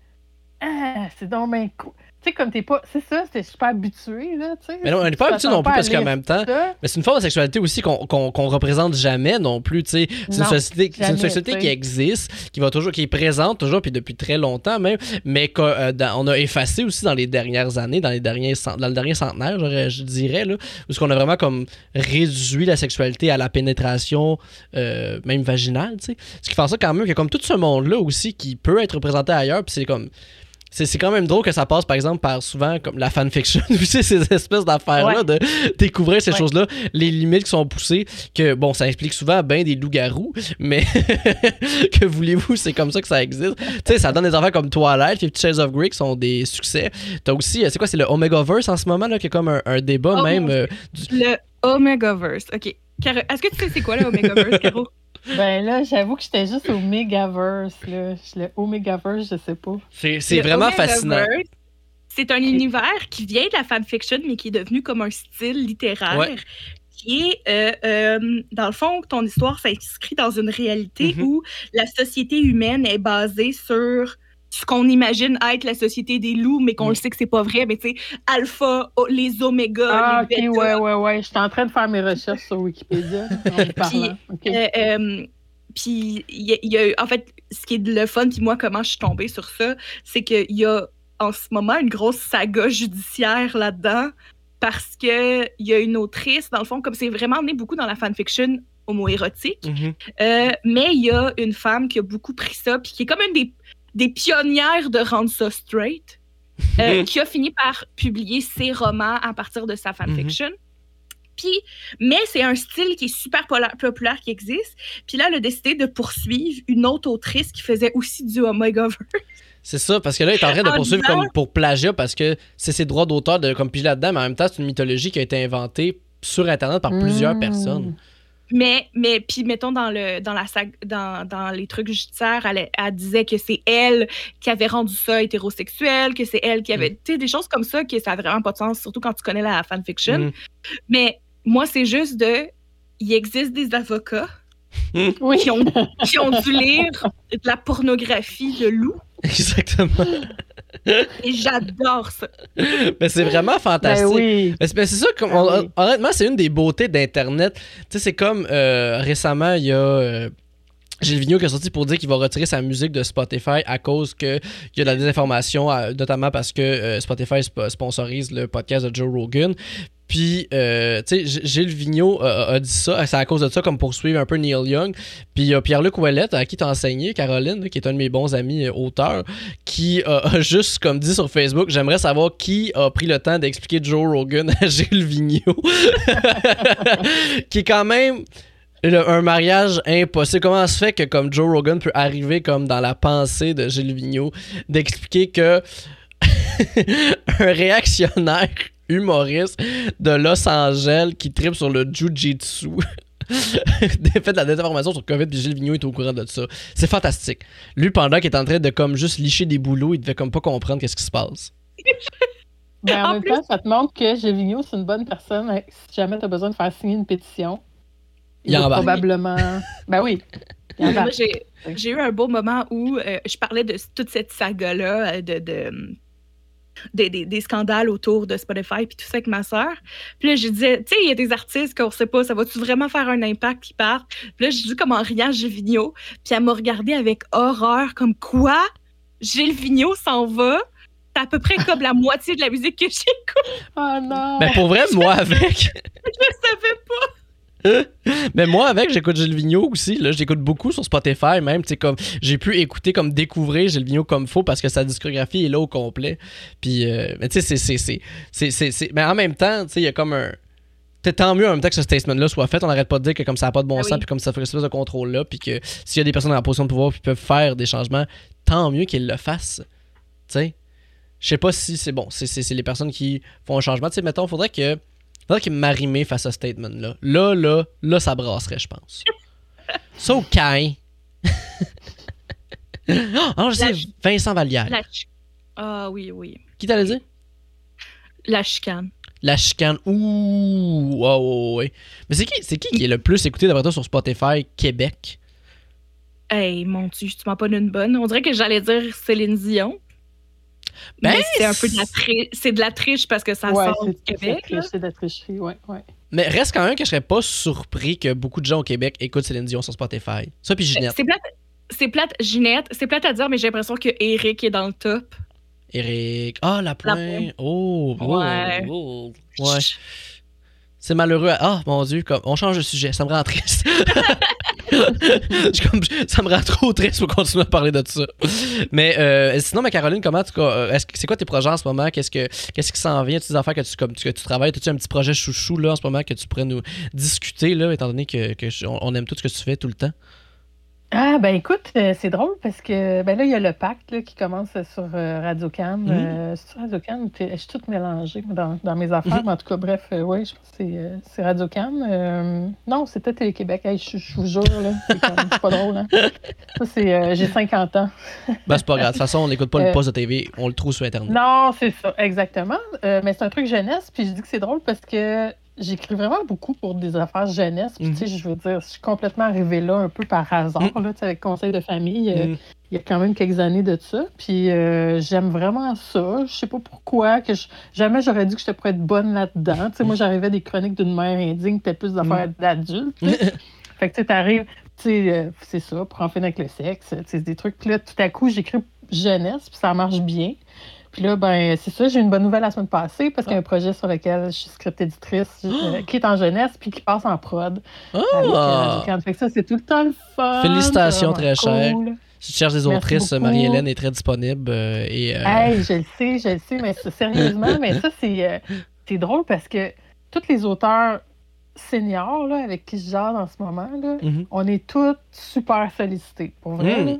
ah, c'est donc bien cool. Tu sais, comme t'es pas. C'est ça, suis pas habitué, là, tu sais. Mais non, on n'est pas habitué non plus parce qu'en même temps. Mais c'est une forme de sexualité aussi qu'on qu'on représente jamais non plus, tu sais. C'est une société, une société qui existe, qui va toujours, qui est présente toujours, puis depuis très longtemps même, mais qu'on euh, a effacé aussi dans les dernières années, dans les derniers dans le dernier centenaire, je dirais, là, où qu'on a vraiment comme réduit la sexualité à la pénétration, euh, même vaginale, tu sais. Ce qui fait ça quand même que comme tout ce monde-là aussi qui peut être représenté ailleurs, puis c'est comme c'est quand même drôle que ça passe, par exemple, par souvent comme la fanfiction, sais, ces espèces d'affaires-là, de découvrir ces choses-là, les limites qui sont poussées, que bon, ça explique souvent bien des loups-garous, mais que voulez-vous, c'est comme ça que ça existe. tu sais, ça donne des affaires comme Twilight, Fifty Shades of Grey qui sont des succès. T'as aussi, c'est quoi, c'est le Omegaverse en ce moment, là, qui est comme un, débat oh, même. Euh, le Omegaverse, ok. Est-ce que tu sais c'est quoi le Omegaverse, Caro? Ben là, j'avoue que j'étais juste au Megaverse. Là. Le Omegaverse, je sais pas. C'est vraiment fascinant. C'est un univers qui vient de la fanfiction, mais qui est devenu comme un style littéraire. Qui est, euh, euh, dans le fond, ton histoire s'inscrit dans une réalité mm-hmm. où la société humaine est basée sur ce qu'on imagine être la société des loups, mais qu'on le sait que c'est pas vrai. Mais tu sais, alpha, les oméga, ah, les ok, ouais, ouais, ouais. Je suis en train de faire mes recherches sur Wikipédia. puis, euh, euh, puis il y, a, en fait, ce qui est le fun, puis moi, comment je suis tombée sur ça, c'est qu'il y a en ce moment une grosse saga judiciaire là-dedans parce qu'il y a une autrice, dans le fond, comme c'est vraiment amené beaucoup dans la fanfiction homoérotique, mm euh, mais il y a une femme qui a beaucoup pris ça, puis qui est comme une des des pionnières de rendre ça straight, euh, qui a fini par publier ses romans à partir de sa fanfiction. Mhm. Puis, mais c'est un style qui est super populaire qui existe. Puis là, elle a décidé de poursuivre une autre autrice qui faisait aussi du Omegaverse. C'est ça, parce que là, il est en train de poursuivre comme pour plagiat parce que c'est ses droits d'auteur de comme piger là-dedans, mais en même temps, c'est une mythologie qui a été inventée sur Internet par plusieurs hmm. personnes. Mais, mais puis mettons dans le dans la dans, dans les trucs judiciaires, elle, elle disait que c'est elle qui avait rendu ça hétérosexuel, que c'est elle qui avait, mm. tu sais, des choses comme ça que ça a vraiment pas de sens, surtout quand tu connais la fanfiction. Mm. Mais moi, c'est juste de, il existe des avocats mm. qui, ont, qui ont dû lire de la pornographie de loup. Exactement. Et j'adore ça. Mais c'est vraiment fantastique. Ben mais c'est ça, comme, ben honnêtement, c'est une des beautés d'Internet. Tu sais, c'est comme euh, récemment, il y a. Euh, Gilles Vigneault qui est sorti pour dire qu'il va retirer sa musique de Spotify à cause qu'il y a de la désinformation, notamment parce que euh, Spotify sponsorise le podcast de Joe Rogan. Puis, euh, tu sais, Gilles Vigneault a, dit ça, c'est à cause de ça, comme poursuivre un peu Neil Young. Puis, il y a Pierre-Luc Ouellette, à qui t'as enseigné, Caroline, qui est un de mes bons amis euh, auteurs, qui a juste, comme dit sur Facebook, j'aimerais savoir qui a pris le temps d'expliquer Joe Rogan à Gilles Vigneault. qui est quand même un mariage impossible. Comment se fait que comme Joe Rogan peut arriver comme dans la pensée de Gilles Vigneault d'expliquer que un réactionnaire humoriste de Los Angeles qui tripe sur le jujitsu fait de la désinformation sur COVID puis Gilles Vigneault est au courant de ça. C'est fantastique. Lui pendant qu'il est en train de comme juste licher des boulots, il devait comme pas comprendre qu'est-ce qui se passe. Ben, en, même temps, ça te montre que Gilles Vigneault, c'est une bonne personne. Hein, si jamais tu as besoin de faire signer une pétition, il, y a probablement. ben oui. J'ai eu un beau moment où euh, je parlais de toute cette saga-là, euh, de, de des, des, scandales autour de Spotify puis tout ça avec ma soeur. Puis là, je disais, tu sais, il y a des artistes qu'on sait pas, ça va-tu vraiment faire un impact qui partent? Puis là, je dis comme en riant Gilles Vigneault. Puis elle m'a regardé avec horreur, comme quoi? Gilles Vigneault s'en va? C'est à peu près comme la moitié de la musique que j'écoute. Oh non! Mais ben, pour vrai, moi avec. je savais pas. Mais moi, avec, j'écoute Gilles Vigneault aussi. Là, j'écoute beaucoup sur Spotify, même. Comme, j'ai pu écouter, comme découvrir Gilles Vigneault comme faux parce que sa discographie est là au complet. Puis, euh, mais tu sais, c'est. Mais en même temps, tu sais, il y a comme un. tant mieux en même temps que ce statement-là soit fait. On n'arrête pas de dire que comme ça n'a pas de bon ah sens, puis comme ça fait une espèce de contrôle-là, puis que s'il y a des personnes en position de pouvoir qui peuvent faire des changements, tant mieux qu'ils le fassent. Tu sais. Je sais pas si c'est bon. C'est les personnes qui font un changement. Tu sais, mettons, il faudrait que Faudrait qu'il m'arrimait face à ce statement-là. Là, là, là, ça brasserait, je pense. so, Kai. Alors, je sais, Vincent Vallière. Ah oui, oui. Qui t'allait dire? La chicane. La chicane. Ouh! Ouais, ouais, ouais. Mais c'est qui, c'est qui qui est le plus écouté d'après toi sur Spotify Québec? Hey, mon Dieu, tu m'en pas une bonne. On dirait que j'allais dire Céline Dion. Ben, c'est un peu de la, tri- c'est de la triche parce que ça Ouais, sort du c'est Québec. c'est- de la tricherie, ouais, ouais. Mais reste quand même que je serais pas surpris que beaucoup de gens au Québec écoutent Céline Dion sur Spotify. Ça, puis Ginette. C'est plate, c'est plate, Ginette, c'est plate à dire, mais j'ai l'impression que Eric est dans le top. Eric. Ah, la pointe. Pointe. Oh, oh, Ouais. oh. Ouais. C'est malheureux. Ah, mon Dieu, comme, on change de sujet. Ça me rend triste. Ça me rend trop triste pour continuer à parler de ça. Mais euh, sinon, ma Caroline, comment tu, euh, est-ce que- c'est quoi tes projets en ce moment? Qu'est-ce, que, qu'est-ce qui s'en vient? As-tu des affaires que tu, comme, que tu travailles? As-tu un petit projet chouchou là, en ce moment que tu pourrais nous discuter, là, étant donné que, que aime tout ce que tu fais tout le temps? Ah, ben écoute, euh, c'est drôle parce que ben là, il y a le pacte là, qui commence sur euh, Radio-Can. Mhm. Euh, sur Radio-Can? Je suis toute mélangée dans, dans mes affaires, Mhm. mais en tout cas, bref, oui, je pense que c'est, euh, c'est Radio-Can. Euh, non, c'était Télé-Québec. Hey, je, je vous jure, là, c'est, comme- c'est pas drôle. Hein? Ça, c'est, euh, j'ai 50 ans. Ben, c'est pas grave. De toute façon, on n'écoute pas le Euh, poste de TV, on le trouve sur Internet. Non, c'est ça, exactement. Euh, mais c'est un truc jeunesse, puis je dis que c'est drôle parce que j'écris vraiment beaucoup pour des affaires jeunesse. Puis, Mhm. tu sais, je veux dire, je suis complètement arrivée là un peu par hasard, là, tu sais, avec conseil de famille. euh, Mm. il y a quand même quelques années de ça. Puis euh, j'aime vraiment ça. Je sais pas pourquoi. que je- Jamais j'aurais dit que je pourrais être bonne là-dedans. Tu sais, moi, j'arrivais des chroniques d'une mère indigne, peut-être plus d'affaires d'adultes. fait que tu sais, t'arrives, tu sais, euh, c'est ça, pour en finir avec le sexe. Tu sais, c'est des trucs. Puis là, tout à coup, j'écris jeunesse, puis ça marche bien. Puis là, ben, c'est ça, j'ai eu une bonne nouvelle la semaine passée parce qu'il y a un projet sur lequel je suis script éditrice euh, qui est en jeunesse puis qui passe en prod. Avec, euh, Ah! Fait que ça, c'est tout le temps le fun. Félicitations, très cher. cool. Si tu cherches des autrices. Marie-Hélène est très disponible. euh, et, euh, Hey, je le sais, je le sais, mais sérieusement, mais ça, c'est c'est drôle parce que tous les auteurs seniors là, avec qui je jase en ce moment, là, mhm. on est tous super sollicités, pour vrai. Mm. là.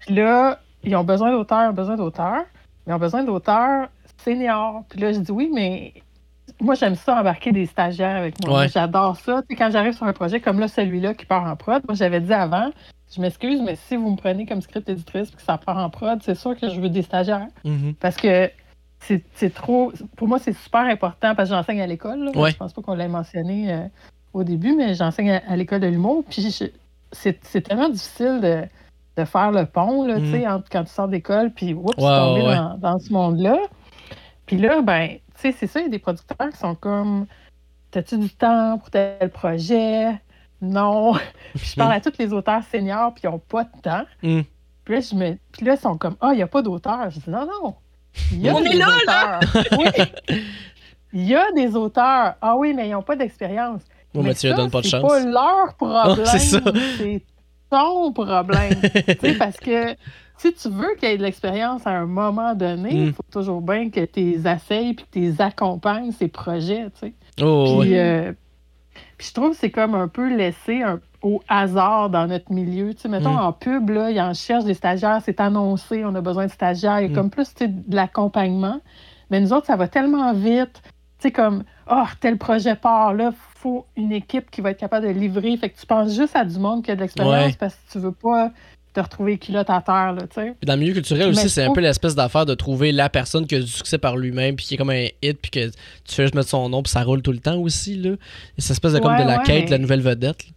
Puis là, ils ont besoin d'auteurs, ils ont besoin d'auteurs, ils ont besoin d'auteurs seniors. Puis là, je dis oui, mais moi, j'aime ça embarquer des stagiaires avec moi. Ouais. J'adore ça. Tu sais, quand j'arrive sur un projet comme là, celui-là qui part en prod, moi, j'avais dit avant, je m'excuse, mais si vous me prenez comme script éditrice et que ça part en prod, c'est sûr que je veux des stagiaires. Mhm. Parce que c'est trop. Pour moi, c'est super important parce que j'enseigne à l'école. Ouais. Je pense pas qu'on l'ait mentionné euh, au début, mais j'enseigne à, à l'école de l'humour. Puis c'est tellement difficile de, de faire le pont, là, tu sais, entre quand tu sors d'école, puis oups, ouais. dans, dans ce monde-là. Puis là, ben, tu sais, c'est ça, il y a des producteurs qui sont comme T'as-tu du temps pour tel projet? Non. puis je parle à tous les auteurs seniors, puis ils n'ont pas de temps. Mm. Puis là, je me... puis là, ils sont comme Ah, il n'y a pas d'auteur. Je dis Non, non. Il y a On des est là, auteurs. oui. Il y a des auteurs. Ah oui, mais ils n'ont pas d'expérience. Bon, mais tu ça, donnes pas de c'est chance. pas leur problème. c'est ça. Ton problème. Tu sais, parce que si tu veux qu'il y ait de l'expérience à un moment donné, il Mm. faut toujours bien que tu les essayes puis que tu les accompagnes, ces projets. Tu sais. Oh, Puis, euh, puis je trouve que c'est comme un peu laissé un- au hasard dans notre milieu. Tu sais, mettons, Mm. en pub, là, ils en cherchent des stagiaires, c'est annoncé, on a besoin de stagiaires. Il y a Mm. comme plus tu sais, de l'accompagnement. Mais nous autres, ça va tellement vite. Tu sais, comme, oh, tel projet part, là, faut une équipe qui va être capable de livrer. Fait que tu penses juste à du monde qui a de l'expérience Ouais. parce que tu veux pas te retrouver les culottes à terre, là, tu sais. Puis dans le milieu culturel aussi, c'est un peu l'espèce d'affaire de trouver la personne qui a du succès par lui-même, puis qui est comme un hit, puis que tu fais juste mettre son nom, puis ça roule tout le temps aussi. Là. Et cette espèce de, comme de la ouais, quête, mais- la nouvelle vedette. là.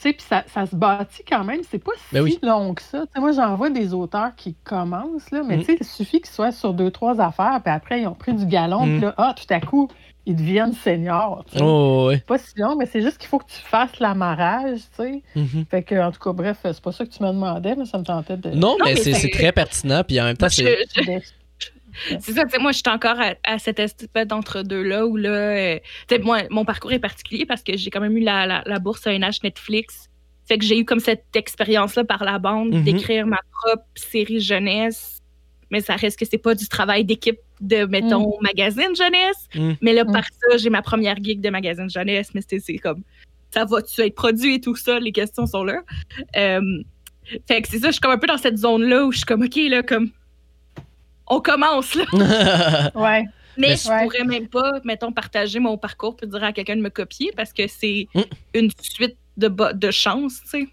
Tu sais, puis ça, ça se bâtit quand même. C'est pas si Ben oui. long que ça. Moi, j'en vois des auteurs qui commencent, là, mais Mm. tu sais, il suffit qu'ils soient sur deux, trois affaires, puis après, ils ont pris du galon, Mm. puis là, ah, tout à coup, ils deviennent seniors. tu sais. Oh, ouais. C'est pas si long, mais c'est juste qu'il faut que tu fasses l'amarrage, tu sais. Mhm. Fait que, en tout cas, bref, c'est pas ça que tu me demandais, mais ça me tentait de. Non, Non, mais, mais c'est très pertinent, puis en même temps, c'est. C'est ça, tu sais, moi, je suis encore à, à cette espèce d'entre-deux-là où là, euh, moi, mon parcours est particulier parce que j'ai quand même eu la, la, la bourse ANH Netflix. Fait que j'ai eu comme cette expérience-là par la bande Mhm. d'écrire ma propre série jeunesse. Mais ça reste que c'est pas du travail d'équipe de, mettons, magazine jeunesse. Mm. Mais là, Mm. par ça, j'ai ma première gig de magazine jeunesse. Mais c'est comme, ça va-tu être produit et tout ça? Les questions sont là. Euh, fait que c'est ça, je suis comme un peu dans cette zone-là où je suis comme, OK, là, comme, on commence, là. Ouais. Mais Mais- je Ouais. pourrais même pas, mettons, partager mon parcours puis dire à quelqu'un de me copier parce que c'est Mm. une suite de, de chances, tu sais.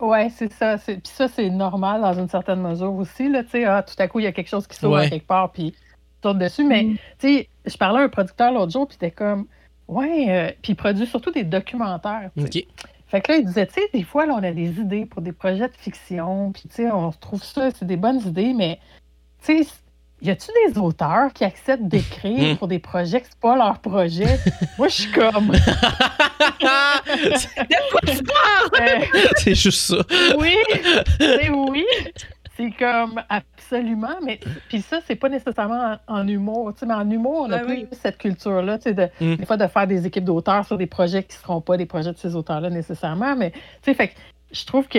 Ouais, c'est ça. c'est- Puis ça, c'est normal dans une certaine mesure aussi. Là, tu sais, ah, tout à coup, il y a quelque chose qui s'ouvre Ouais. quelque part, puis tourne dessus. Mais, Mm. tu sais, je parlais à un producteur l'autre jour, puis c'était comme, ouais, euh, puis il produit surtout des documentaires. Ok. Fait que là, il disait, tu sais, des fois, là, on a des idées pour des projets de fiction, puis tu sais, on se trouve ça, c'est des bonnes idées, mais, tu sais, y a-tu des auteurs qui acceptent d'écrire Mm. pour des projets que c'est pas leur projet? Moi, je suis comme, De quoi tu parles? euh, c'est juste ça. oui, c'est oui. C'est comme absolument, mais puis ça, c'est pas nécessairement en, en humour. tu sais, mais en humour, on a Ben plus oui. cette culture-là, tu sais, de, Mm. des fois de faire des équipes d'auteurs sur des projets qui seront pas des projets de ces auteurs-là nécessairement. Mais tu sais, fait que je trouve que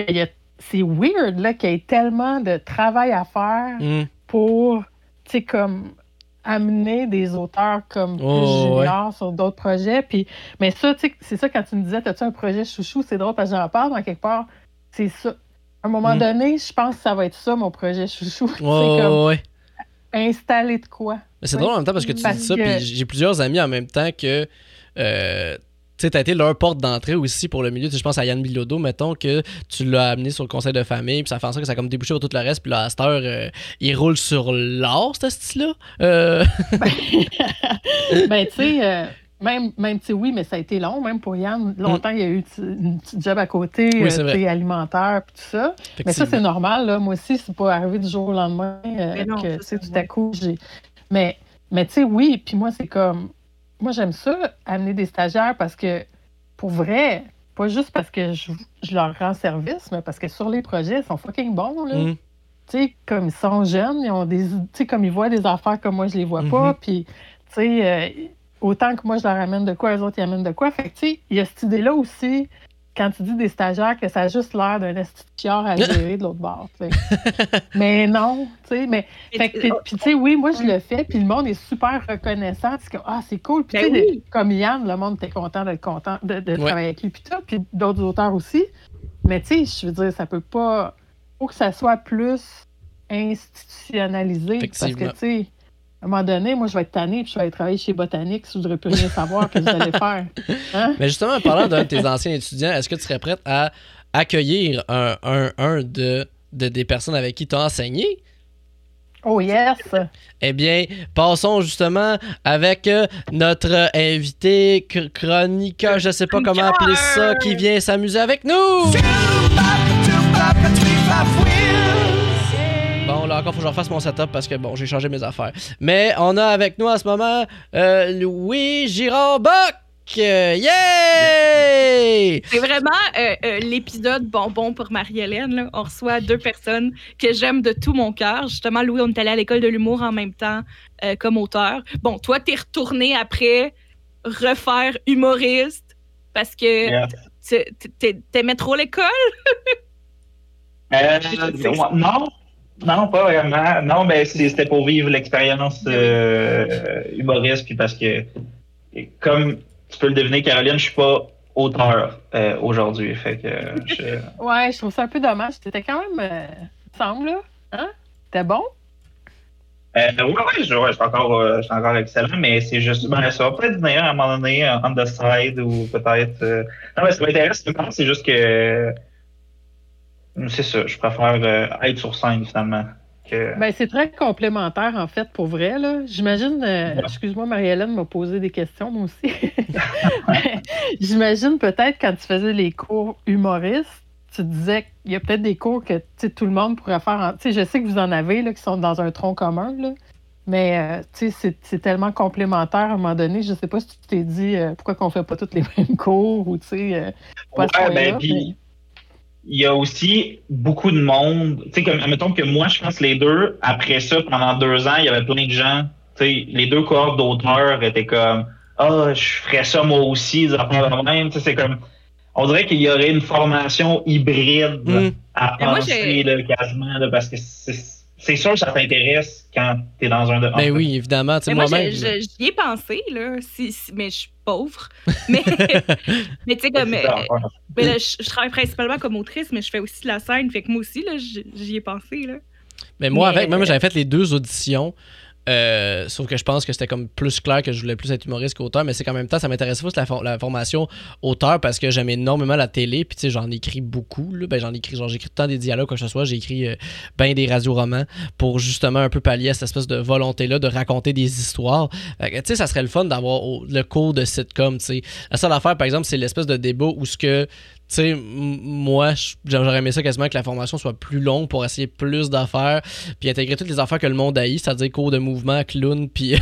c'est weird là, qu'il y ait tellement de travail à faire Hmm. pour, sais, comme amener des auteurs comme plus Oh, ouais. juniors sur d'autres projets. Puis, mais ça, tu sais, c'est ça quand tu me disais, as-tu un projet chouchou? C'est drôle parce que j'en parle, mais quelque part, c'est ça. À un moment Mm. donné, je pense que ça va être ça, mon projet chouchou. c'est Ouais, comme ouais, installer de quoi? Mais c'est drôle en même temps parce que tu Parce dis ça, que- puis j'ai plusieurs amis en même temps que. Euh, tu sais, t'as été leur porte d'entrée aussi pour le milieu. Je pense à Yann Bilodeau, mettons, que tu l'as amené sur le conseil de famille, puis ça fait en sorte que ça a comme débouché sur tout le reste, puis là, à cette heure, euh, il roule sur l'or, ce style-là? Euh, ben, tu sais, euh, même, même tu sais, oui, mais ça a été long, même pour Yann. Longtemps, il y a eu une petite job à côté, Oui, euh, alimentaire, puis tout ça. Mais ça, c'est normal. Là. Moi aussi, c'est pas arrivé du jour au lendemain euh, Mais non, que tu sais, tout à coup, j'ai. Mais, mais tu sais, oui, puis moi, c'est comme. Moi, j'aime ça, amener des stagiaires parce que, pour vrai, pas juste parce que je, je leur rends service, mais parce que sur les projets, ils sont fucking bons. Là. Mm. Tu sais, comme ils sont jeunes, ils ont des. Tu sais, comme ils voient des affaires comme moi, je les vois pas. Mhm. Puis, tu sais, euh, autant que moi, je leur amène de quoi, eux autres, ils amènent de quoi. Fait que, tu sais, il y a cette idée-là aussi, quand tu dis des stagiaires, que ça a juste l'air d'un instituteur à gérer de l'autre bord. mais non, tu sais, mais. Fait que, puis, tu sais, oui, moi, je le fais, puis le monde est super reconnaissant. C'est comme, ah, c'est cool. Puis, Ben tu sais, oui. comme Yann, le monde était content d'être content de, de Ouais. travailler avec lui, puis tout, puis d'autres auteurs aussi. Mais, tu sais, je veux dire, ça peut pas. faut que ça soit plus institutionnalisé. Parce que, tu sais, à un moment donné, moi, je vais être tannée, puis je vais aller travailler chez Botanique, si je voudrais plus rien savoir que je vais faire. Hein? Mais justement, en parlant d'un de tes anciens étudiants, est-ce que tu serais prête à accueillir un, un, un de, de des personnes avec qui tu as enseigné? Oh, yes! Eh bien, passons justement avec euh, notre invité chr- chroniqueur, je sais pas comment appeler ça, qui vient s'amuser avec nous. Encore, faut que je refasse mon setup parce que bon, j'ai changé mes affaires. Mais on a avec nous en ce moment euh, Louis Girard-Bock. Euh, Yay! C'est vraiment euh, euh, l'épisode bonbon pour Marie-Hélène. là. On reçoit deux personnes que j'aime de tout mon cœur. Justement, Louis, on est allé à l'école de l'humour en même temps euh, comme auteur. Bon, toi, t'es retourné après refaire humoriste parce que Yeah. t'aimais trop l'école? Euh, non, non, pas vraiment. Non, ben c'était pour vivre l'expérience euh, humoriste, puis parce que, comme tu peux le deviner, Caroline, je suis pas auteur euh, aujourd'hui. Fait que je- Ouais, je trouve ça un peu dommage. C'était quand même, euh, semble, là. Hein? C'était bon? Euh, ouais, ouais, je, ouais, je suis encore, euh, je suis encore excellent, mais c'est juste, ben, ça va peut-être venir à un moment donné, on the side, ou peut-être. euh, Non, mais ce qui m'intéresse, c'est juste que. C'est ça, je préfère euh, être sur scène finalement. Que... Ben, c'est très complémentaire, en fait, pour vrai. J'imagine, euh, Ouais. excuse-moi, Marie-Hélène m'a posé des questions, moi aussi. J'imagine peut-être quand tu faisais les cours humoristes, tu disais qu'il y a peut-être des cours que tout le monde pourrait faire. en- je sais que vous en avez là, qui sont dans un tronc commun, là. mais euh, c'est- tellement complémentaire à un moment donné. Je sais pas si tu t'es dit euh, pourquoi qu'on fait pas tous les mêmes cours ou tu sais. Ouais, ben, puis il y a aussi beaucoup de monde. Tu sais, comme, admettons que moi, je pense les deux, après ça, pendant deux ans, il y avait plein de gens. Tu sais, les deux cohortes d'auteurs étaient comme, ah, je ferais ça moi aussi, affaires de même. Tu sais, c'est comme, on dirait qu'il y aurait une formation hybride Mm. à Mais moi, penser, j'ai- là, quasiment, là, parce que c'est c'est sûr que ça t'intéresse quand t'es dans un. Ben oui, évidemment. Moi, moi-même. je- je- j'y ai pensé, là, si, si- mais je suis pauvre. Mais, mais tu sais, comme. Euh, ben là, je, je travaille principalement comme autrice, mais je fais aussi de la scène. Fait que moi aussi, là, j'y ai pensé. Là. Mais moi, Mais- avec, même j'avais fait les deux auditions. Euh, sauf que je pense que c'était comme plus clair que je voulais plus être humoriste qu'auteur, mais c'est qu'en même temps, ça m'intéressait plus la, for- la formation auteur parce que j'aime énormément la télé, puis tu sais, j'en écris beaucoup, là. Ben, j'en écris, genre, j'écris temps des dialogues, quoi que ce soit, j'ai écrit euh, ben des radioromans pour justement un peu pallier à cette espèce de volonté-là de raconter des histoires. Tu sais, ça serait le fun d'avoir le cours de sitcom, tu sais. La seule affaire, par exemple, c'est l'espèce de débat où ce que tu sais, moi, j'aurais aimé ça quasiment que la formation soit plus longue pour essayer plus d'affaires, puis intégrer toutes les affaires que le monde haït, c'est-à-dire cours de mouvement, clown, puis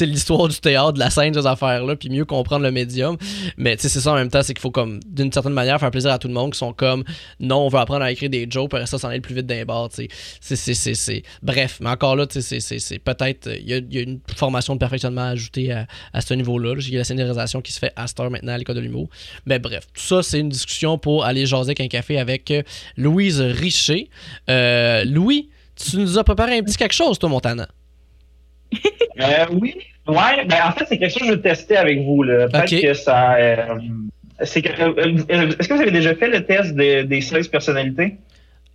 l'histoire du théâtre, de la scène, ces affaires-là, puis mieux comprendre le médium. Mais tu sais, c'est ça en même temps, c'est qu'il faut comme, d'une certaine manière, faire plaisir à tout le monde qui sont comme, non, on veut apprendre à écrire des jokes, pour ça s'en aller le plus vite d'un bar, tu sais. Bref, mais encore là, tu sais, c'est- peut-être, euh, il y, a- a une formation de perfectionnement à ajouter à, à ce niveau-là. là. Il y a la scénarisation qui se fait à cette maintenant à l'école de l'humour. Mais bref, tout ça, c'est une discussion pour aller jaser avec un café avec euh, Louise Richer. Euh, Louis, tu nous as préparé un petit quelque chose, toi, Montana? Euh, oui. Ouais, ben en fait, c'est quelque chose que je veux tester avec vous. là. Peut-être que ça. euh, que, euh, euh, Est-ce que vous avez déjà fait le test de- des 16 personnalités?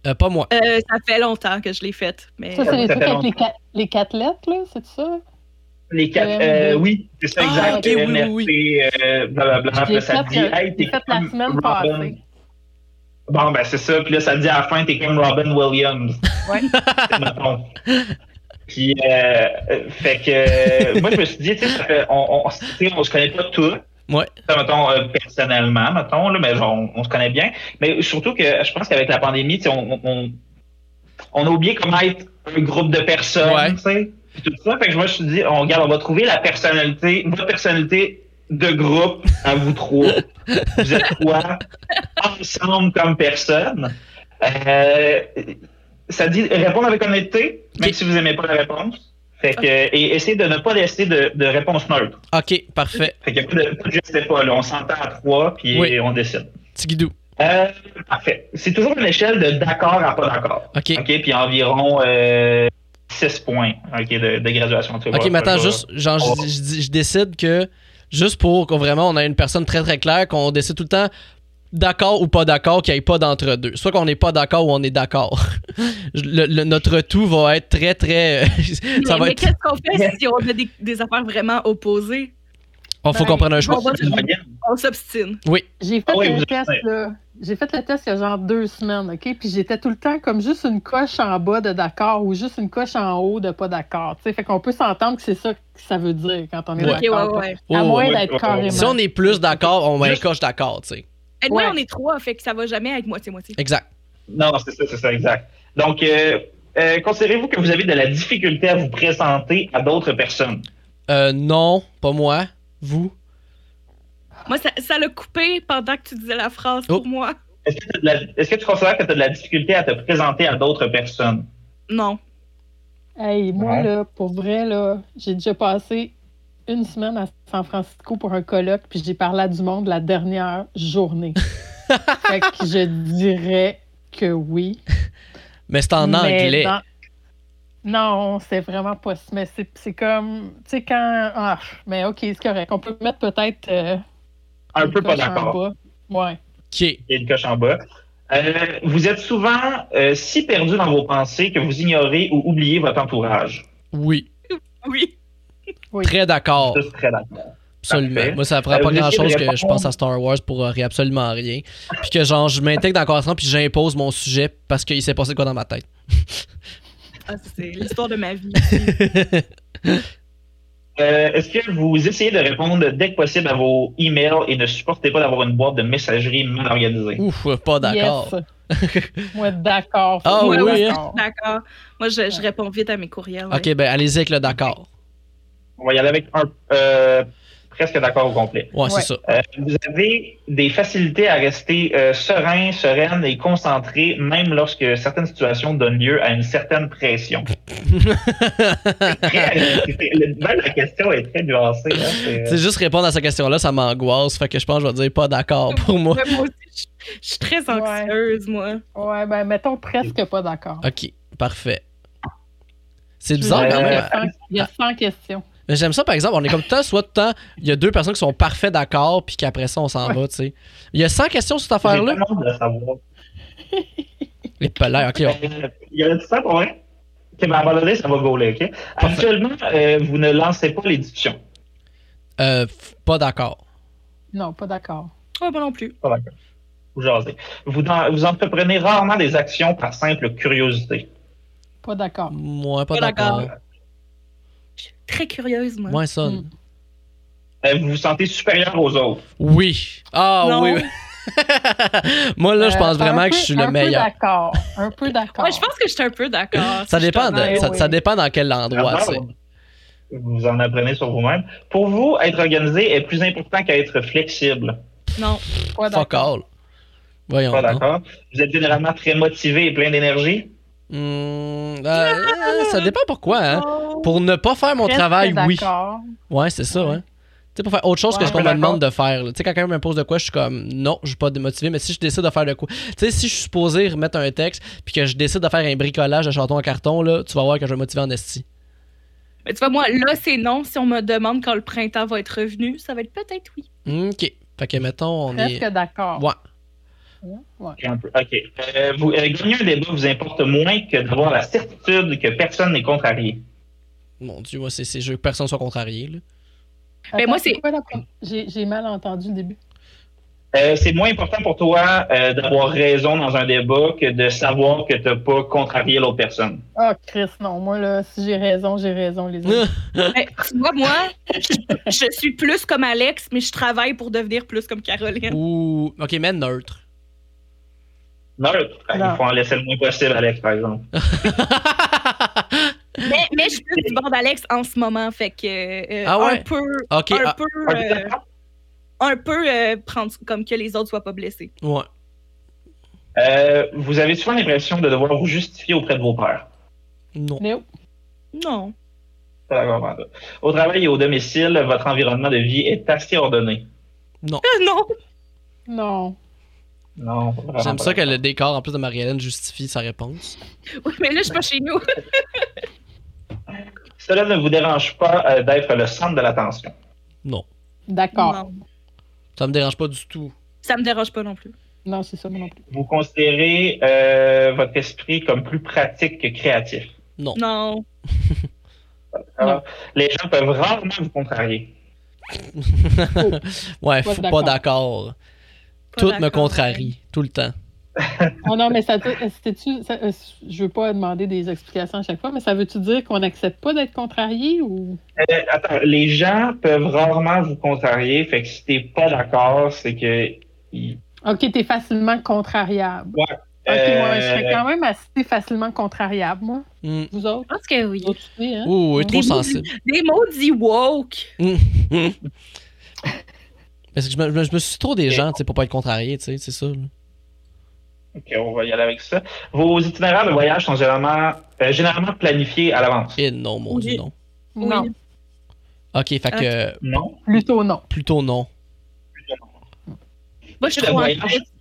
Euh, pas moi. Euh, ça fait longtemps que je l'ai faite. Mais... Ça, c'est les trucs fait avec les, les quatre lettres, là, c'est ça? Les quatre. EMD. euh, oui, c'est ça, Ah, exact. ok, oui, euh, blablabla. Là, ça fait, dit, euh, hey, t'es fait la comme semaine Robin. passée. Bon, ben c'est ça. Puis là, ça dit à la fin, t'es comme Robin Williams. Ouais. Mettons. Puis, euh, euh, fait que, euh, moi, je me suis dit, tu sais, on, on, se connaît pas tous. Ouais. Ça, mettons, euh, personnellement, mettons, là, mais genre, on, on se connaît bien. Mais surtout que je pense qu'avec la pandémie, tu sais, on, on, on a oublié comment être un groupe de personnes, Ouais. tu sais. Puis tout ça. Fait que je me suis dit, on, regarde, on va trouver la personnalité, votre personnalité de groupe à vous trois. vous êtes quoi? Ensemble comme personne. Euh, ça dit répondre avec honnêteté, même si vous n'aimez pas la réponse. Fait que, et essayez de ne pas laisser de, de réponse neutre. Ok, parfait. Fait qu'il n'y a pas de, pas de je sais pas, là. On s'entend à trois, puis Oui. on décide. Tigidou. Euh, parfait. C'est toujours une échelle de d'accord à pas d'accord. Ok. OK, puis environ euh, 6 points ok, de, de graduation. Tu vois. Ok, mais attends, juste, genre, je, va- je- je décide que, juste pour qu'on vraiment on a une personne très très claire, qu'on décide tout le temps d'accord ou pas d'accord, qu'il n'y ait pas d'entre-deux. Soit qu'on n'est pas d'accord ou on est d'accord. Le- le- notre tout va être très très. ça mais, va mais être. qu'est-ce qu'on fait si on a des, des affaires vraiment opposées? Il faut qu'on prenne un choix. on s'obstine. J'ai fait Ah oui, test, êtes- là. J'ai fait le test il y a genre deux semaines, OK? Puis j'étais tout le temps comme juste une coche en bas de d'accord ou juste une coche en haut de pas d'accord. Tu sais, fait qu'on peut s'entendre que c'est ça que ça veut dire quand on est Ouais. Ok, ouais, d'accord. ouais. Oh, À moins ouais, d'être ouais, carrément. Si on est plus d'accord, on va Juste- un coche d'accord, tu sais. Et Ouais. on est trois, fait que ça va jamais être moitié-moitié. Exact. Non, c'est ça, c'est ça, exact. Donc, euh, euh, considérez-vous que vous avez de la difficulté à vous présenter à d'autres personnes? Euh, non, pas moi. Vous? Moi, ça ça l'a coupé pendant que tu disais la phrase Oh. pour moi. Est-ce que, la- que tu considères que tu as de la difficulté à te présenter à d'autres personnes? Non. Hey, moi, Ouais. là, pour vrai, là, j'ai déjà passé une semaine à San Francisco pour un colloque, puis j'ai parlé à du monde la dernière journée. fait que je dirais que oui. Mais c'est en Mais anglais. dans- Non, c'est vraiment pas. Mais c'est c'est comme. Tu sais, quand. Ah, mais OK, c'est correct. On peut mettre peut-être. euh, Un peu pas d'accord. Ouais. Ok. Il y a une coche en bas. Euh, vous êtes souvent euh, si perdu dans vos pensées que vous ignorez ou oubliez votre entourage. Oui. Oui. Oui. Très d'accord. Très d'accord. Absolument. Parfait. Moi, ça prend Euh, pas vous grand chose essayez de que je pense à Star Wars pour euh, absolument rien. Puis que genre, je m'intègre dans la conversation puis j'impose mon sujet parce qu'il s'est passé quoi dans ma tête. Ah, c'est l'histoire de ma vie. Euh, Est-ce que vous essayez de répondre dès que possible à vos emails et ne supportez pas d'avoir une boîte de messagerie mal organisée? Ouf, pas d'accord. Yes. Moi, d'accord. Ah Moi, oui, d'accord. D'accord. Moi, je, je réponds vite à mes courriels. Ok, ben allez-y avec le d'accord. On va y aller avec un euh, presque d'accord au complet. Ouais, Ouais. c'est ça. Euh, vous avez des facilités à rester euh, serein, sereine et concentré, même lorsque certaines situations donnent lieu à une certaine pression. Très- même la question est très nuancée. hein, c'est- C'est juste répondre à cette question-là, ça m'angoisse. Fait que je pense que je vais dire pas d'accord pour moi. Ouais, moi aussi, je, suis très anxieuse, moi. Ouais, ben, mettons presque pas d'accord. Ok, parfait. C'est bizarre quand Euh, Il y même. a 100 Il y a 100 questions. Mais j'aime ça, par exemple, on est comme tout le temps, soit tout le temps, il y a deux personnes qui sont parfaits d'accord, puis qu'après ça, on s'en va, tu sais. Il y a 100 questions sur cette affaire-là? de. Les pelaires, ok. on- Euh, Il y a tout ça pour vrai? Ok, ben abandonner, ça va gauler, ok? Actuellement, euh, vous ne lancez pas les discussions. Euh, pas d'accord. Non, pas d'accord. Ouais, moi non plus. Pas d'accord. Vous jasez. Vous, dans- vous entreprenez rarement des actions par simple curiosité. Pas d'accord. Moi, pas Pas d'accord. Très curieuse, moi. Moins ça. Mm. Euh, vous vous sentez supérieur aux autres. Oui. Ah Non. oui. Moi, là, je Euh, pense vraiment un que je suis le Un peu meilleur. d'accord. Un peu d'accord. Ouais, je pense que je suis un peu d'accord. Ça dépend, de, Ouais, ça, ouais. ça dépend dans quel endroit. Vous en apprenez sur vous-même. Pour vous, être organisé est plus important qu'être flexible. Non. Pas Fuck d'accord. all. Voyons. Pas d'accord? Vous êtes généralement très motivé et plein d'énergie. Euh, ça dépend pourquoi, hein. Non. Pour ne pas faire mon Presque travail, oui. d'accord. Ouais, c'est ça, ouais. Tu sais, pour faire autre chose que ce qu'on me demande de faire. Tu sais, quand quelqu'un m'impose de quoi, je suis comme, non, je suis pas démotivé, mais si je décide de faire de quoi. Tu sais, si je suis supposé remettre un texte, puis que je décide de faire un bricolage de chanton en carton, là, tu vas voir que je vais me motiver en esti. Mais tu vois, moi, là, c'est non. Si on me demande quand le printemps va être revenu, ça va être peut-être oui. Ok. Fait que, mettons, on est. Presque d'accord. Ouais. Ouais. OK. Euh, vous, euh, gagner un débat vous importe moins que d'avoir la certitude que personne n'est contrarié. Mon dieu, moi, c'est c'est je veux que personne soit contrarié, là. Mais Attends, moi, c'est- J'ai j'ai mal entendu le début. Euh, c'est moins important pour toi euh, d'avoir raison dans un débat que de savoir que tu n'as pas contrarié l'autre personne. Ah, Chris, non. Moi, là, si j'ai raison, j'ai raison, les amis. Mais, tu vois, moi, je, je suis plus comme Alex, mais je travaille pour devenir plus comme Caroline. Ou. Ok, mais neutre. Non. Il faut en laisser le moins possible, Alex, par exemple. Mais, mais je suis plus du bord d'Alex en ce moment, fait que euh, Ah ouais? un peu, un ah, peu, euh, un peu euh, prendre comme que les autres soient pas blessés. ouais. Euh, vous avez souvent l'impression de devoir vous justifier auprès de vos pairs. Non. Non. Au travail et au domicile, votre environnement de vie est assez ordonné. Non. non. Non. Non, J'aime ça que le décor, en plus de Marie-Hélène, justifie sa réponse. Oui, mais là, je suis pas chez nous. Cela ne vous dérange pas euh, d'être le centre de l'attention? Non. D'accord. Non. Ça me dérange pas du tout. Ça me dérange pas non plus. Non, c'est ça, moi non plus. Vous considérez euh, votre esprit comme plus pratique que créatif? Non. Non. Alors, les gens peuvent rarement vous contrarier. ouais, Pas faut pas d'accord. Tout me contrarie, tout le temps. Oh non, mais ça, te- c'était-tu. ça- euh, Je veux pas demander des explications à chaque fois, mais ça veut-tu dire qu'on n'accepte pas d'être contrarié ou? Euh, attends, les gens peuvent rarement vous contrarier, fait que si t'es pas d'accord, c'est que. Ok, t'es facilement contrariable. Ouais. Ok, moi, je Euh, serais quand même assez facilement contrariable, moi. Hmm. Vous autres? Je pense que oui. Autres hein? Ouh, oui, trop Des mots- sensible. Des maudits woke. Parce que je me, je me- je me suis trop des gens, tu sais, pour pas être contrarié, tu sais, c'est ça. là. Ok, on va y aller avec ça. Vos itinéraires de voyage sont généralement, euh, généralement planifiés à l'avance? Et non, mon Oui. dieu, non. Non. Ok, fait que Non? plutôt non. plutôt non. Moi, je suis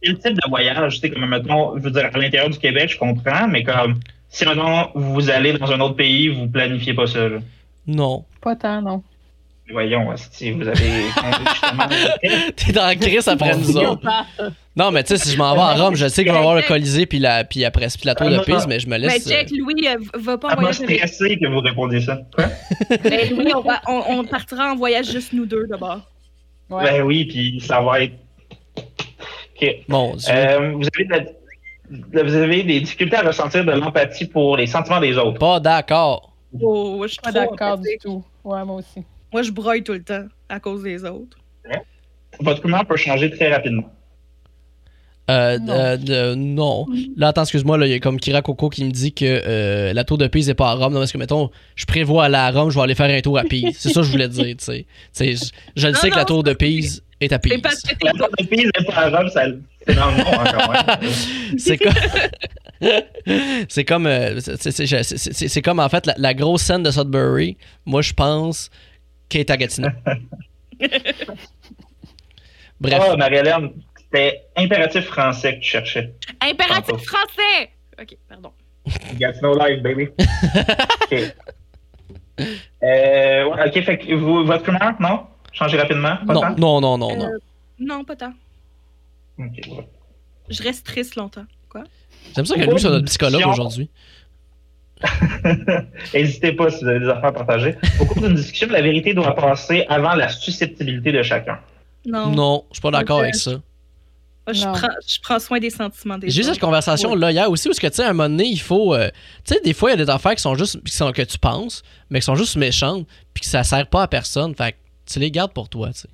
Quel type de voyage, tu sais, comme, mettons, je veux dire, à l'intérieur du Québec, je comprends, mais comme, si, mettons, vous allez dans un autre pays, vous planifiez pas ça, là. Non. Pas tant, non. Voyons, si vous avez. T'es dans la crise après nous autres. Non, mais tu sais, si je m'en vais à Rome, je sais que je vais avoir le Colisée puis la, puis après, puis la tour de Pise, mais je me Mais laisse. check, Louis, euh, va pas en m'a voyage avec stressé que vous répondiez ça. Mais Louis, on, va- on- on partira en voyage juste nous deux d'abord. Ouais. Ben oui, puis ça va être. Ok. Dieu. Euh, vous, avez de la- vous avez des difficultés à ressentir de l'empathie pour les sentiments des autres. Pas d'accord. Oh, je suis Pas d'accord du tout. Ouais, moi aussi. Moi, je broille tout le temps à cause des autres. Votre humeur peut changer très rapidement. Euh, Non. euh, de- non. Là, attends, excuse-moi, là, il y a comme Kira Coco qui me dit que euh, la tour de Pise n'est pas à Rome. Non, parce que, mettons, je prévois aller à Rome, je vais aller faire un tour à Pise. C'est ça que je voulais dire, tu sais. Je, je le Non, sais que la tour de Pise est à C'est Pise. parce que La tour de Pise n'est pas à Rome, ça- c'est dans le nom ouais. C'est comme. c'est comme. euh, c'est comme, en fait, la, la grosse scène de Sudbury. Moi, je pense qu'elle est à Gatineau. Bref. Ah, Marie-Hélène, c'était impératif français que tu cherchais. Impératif Tantôt. français! Ok, pardon. Gatineau Live, baby. OK. Euh, OK, fait que vous, votre humeur, non? Changez rapidement? Pas non, tant? non, non, non, non. Euh, Non, pas tant. OK, ouais. Je reste triste longtemps. Quoi? J'aime ça que lui soit notre psychologue aujourd'hui. N'hésitez pas si vous avez des affaires à partager. Au cours d'une discussion, la vérité doit passer avant la susceptibilité de chacun. Non. Non, je suis pas d'accord avec ça. Moi, je, prends, je prends soin des sentiments des J'ai eu cette conversation là hier aussi où, ce que, tu sais, à un moment donné, il faut. euh, tu sais, des fois, il y a des affaires qui sont juste. qui sont, que tu penses, mais qui sont juste méchantes, puis que ça sert pas à personne. Fait que tu les gardes pour toi, tu sais.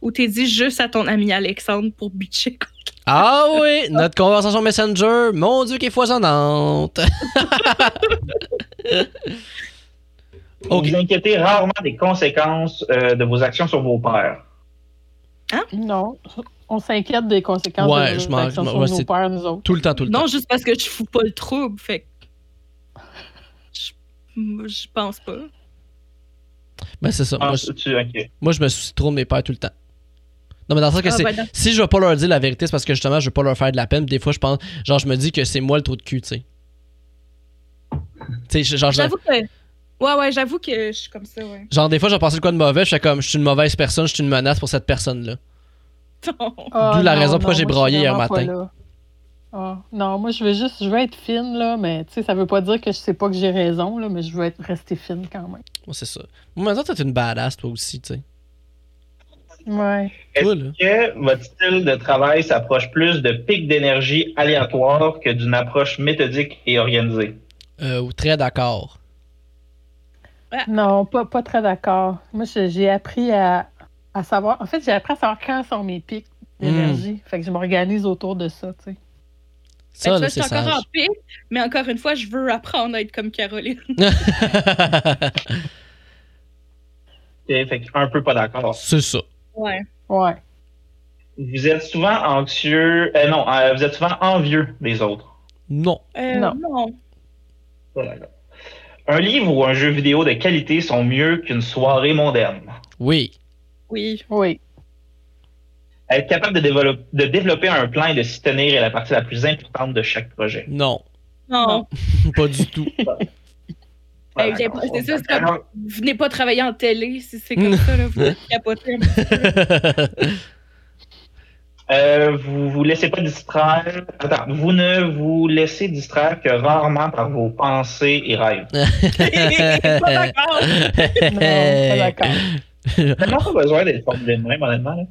Ou t'es dit juste à ton ami Alexandre pour bitcher. Ah oui, notre conversation Messenger, mon Dieu, qui est foisonnante. Vous inquiétez rarement des conséquences euh, de vos actions sur vos pères. Non. On s'inquiète des conséquences Ouais, de je nos actions je m'en- sur ouais, nos pères, nous autres. Tout le temps, tout le temps. Non, juste parce que je fous pas le trouble. Fait que. Je, je pense pas. Ben, c'est ça. Ah, Moi, je, tu- ok. moi, je me soucie trop de mes pères tout le temps. Non, mais dans le sens que Ah, c'est. ben. Si je veux pas leur dire la vérité, c'est parce que justement, je veux pas leur faire de la peine. Puis Des fois, je pense. Genre, je me dis que c'est moi le trou de cul, tu sais. Tu sais, genre, J'avoue que. Ouais, ouais, j'avoue que je suis comme ça, ouais. genre, des fois, j'ai pensé de quoi de mauvais. Je fais comme, je suis une mauvaise personne, je suis une menace pour cette personne-là. Ah, D'où la non, raison pourquoi j'ai braillé hier matin. Ah, non, moi, je veux juste, je veux être fine, là, mais tu sais, ça veut pas dire que je sais pas que j'ai raison, là, mais je veux être rester fine quand même. Moi, c'est ça. Moi, maintenant, t'es une badass, toi aussi, tu sais. Ouais. Là. que votre style de travail s'approche plus de pics d'énergie aléatoires que d'une approche méthodique et organisée? Euh, ou très d'accord. Non, pas, pas très d'accord. Moi, j'ai appris à, à savoir. En fait, j'ai appris à savoir quand sont mes pics d'énergie. Fait que je m'organise autour de ça, tu sais. Ça, Ben, là, je suis encore sage. en pic, mais encore une fois, je veux apprendre à être comme Caroline. Fait que un peu pas d'accord. c'est ça. Ouais. Ouais. Vous êtes souvent anxieux, euh, non, euh, vous êtes souvent envieux des autres. Non. Euh, Non. non. Un livre ou un jeu vidéo de qualité sont mieux qu'une soirée mondaine. Oui. Oui. Oui. Être capable de développer un plan et de s'y tenir est la partie la plus importante de chaque projet. Non. Non. pas du tout. J'ai- c'est ça, c'est comme- Vous venez pas travailler en télé si c'est comme ça, là. Vous capotez un petit peu. Euh, vous vous laissez pas distraire. Attends, vous ne vous laissez distraire que rarement par vos pensées et rêves. pas d'accord. Non, pas d'accord. Tellement pas besoin d'être formulé de même, honnêtement. là.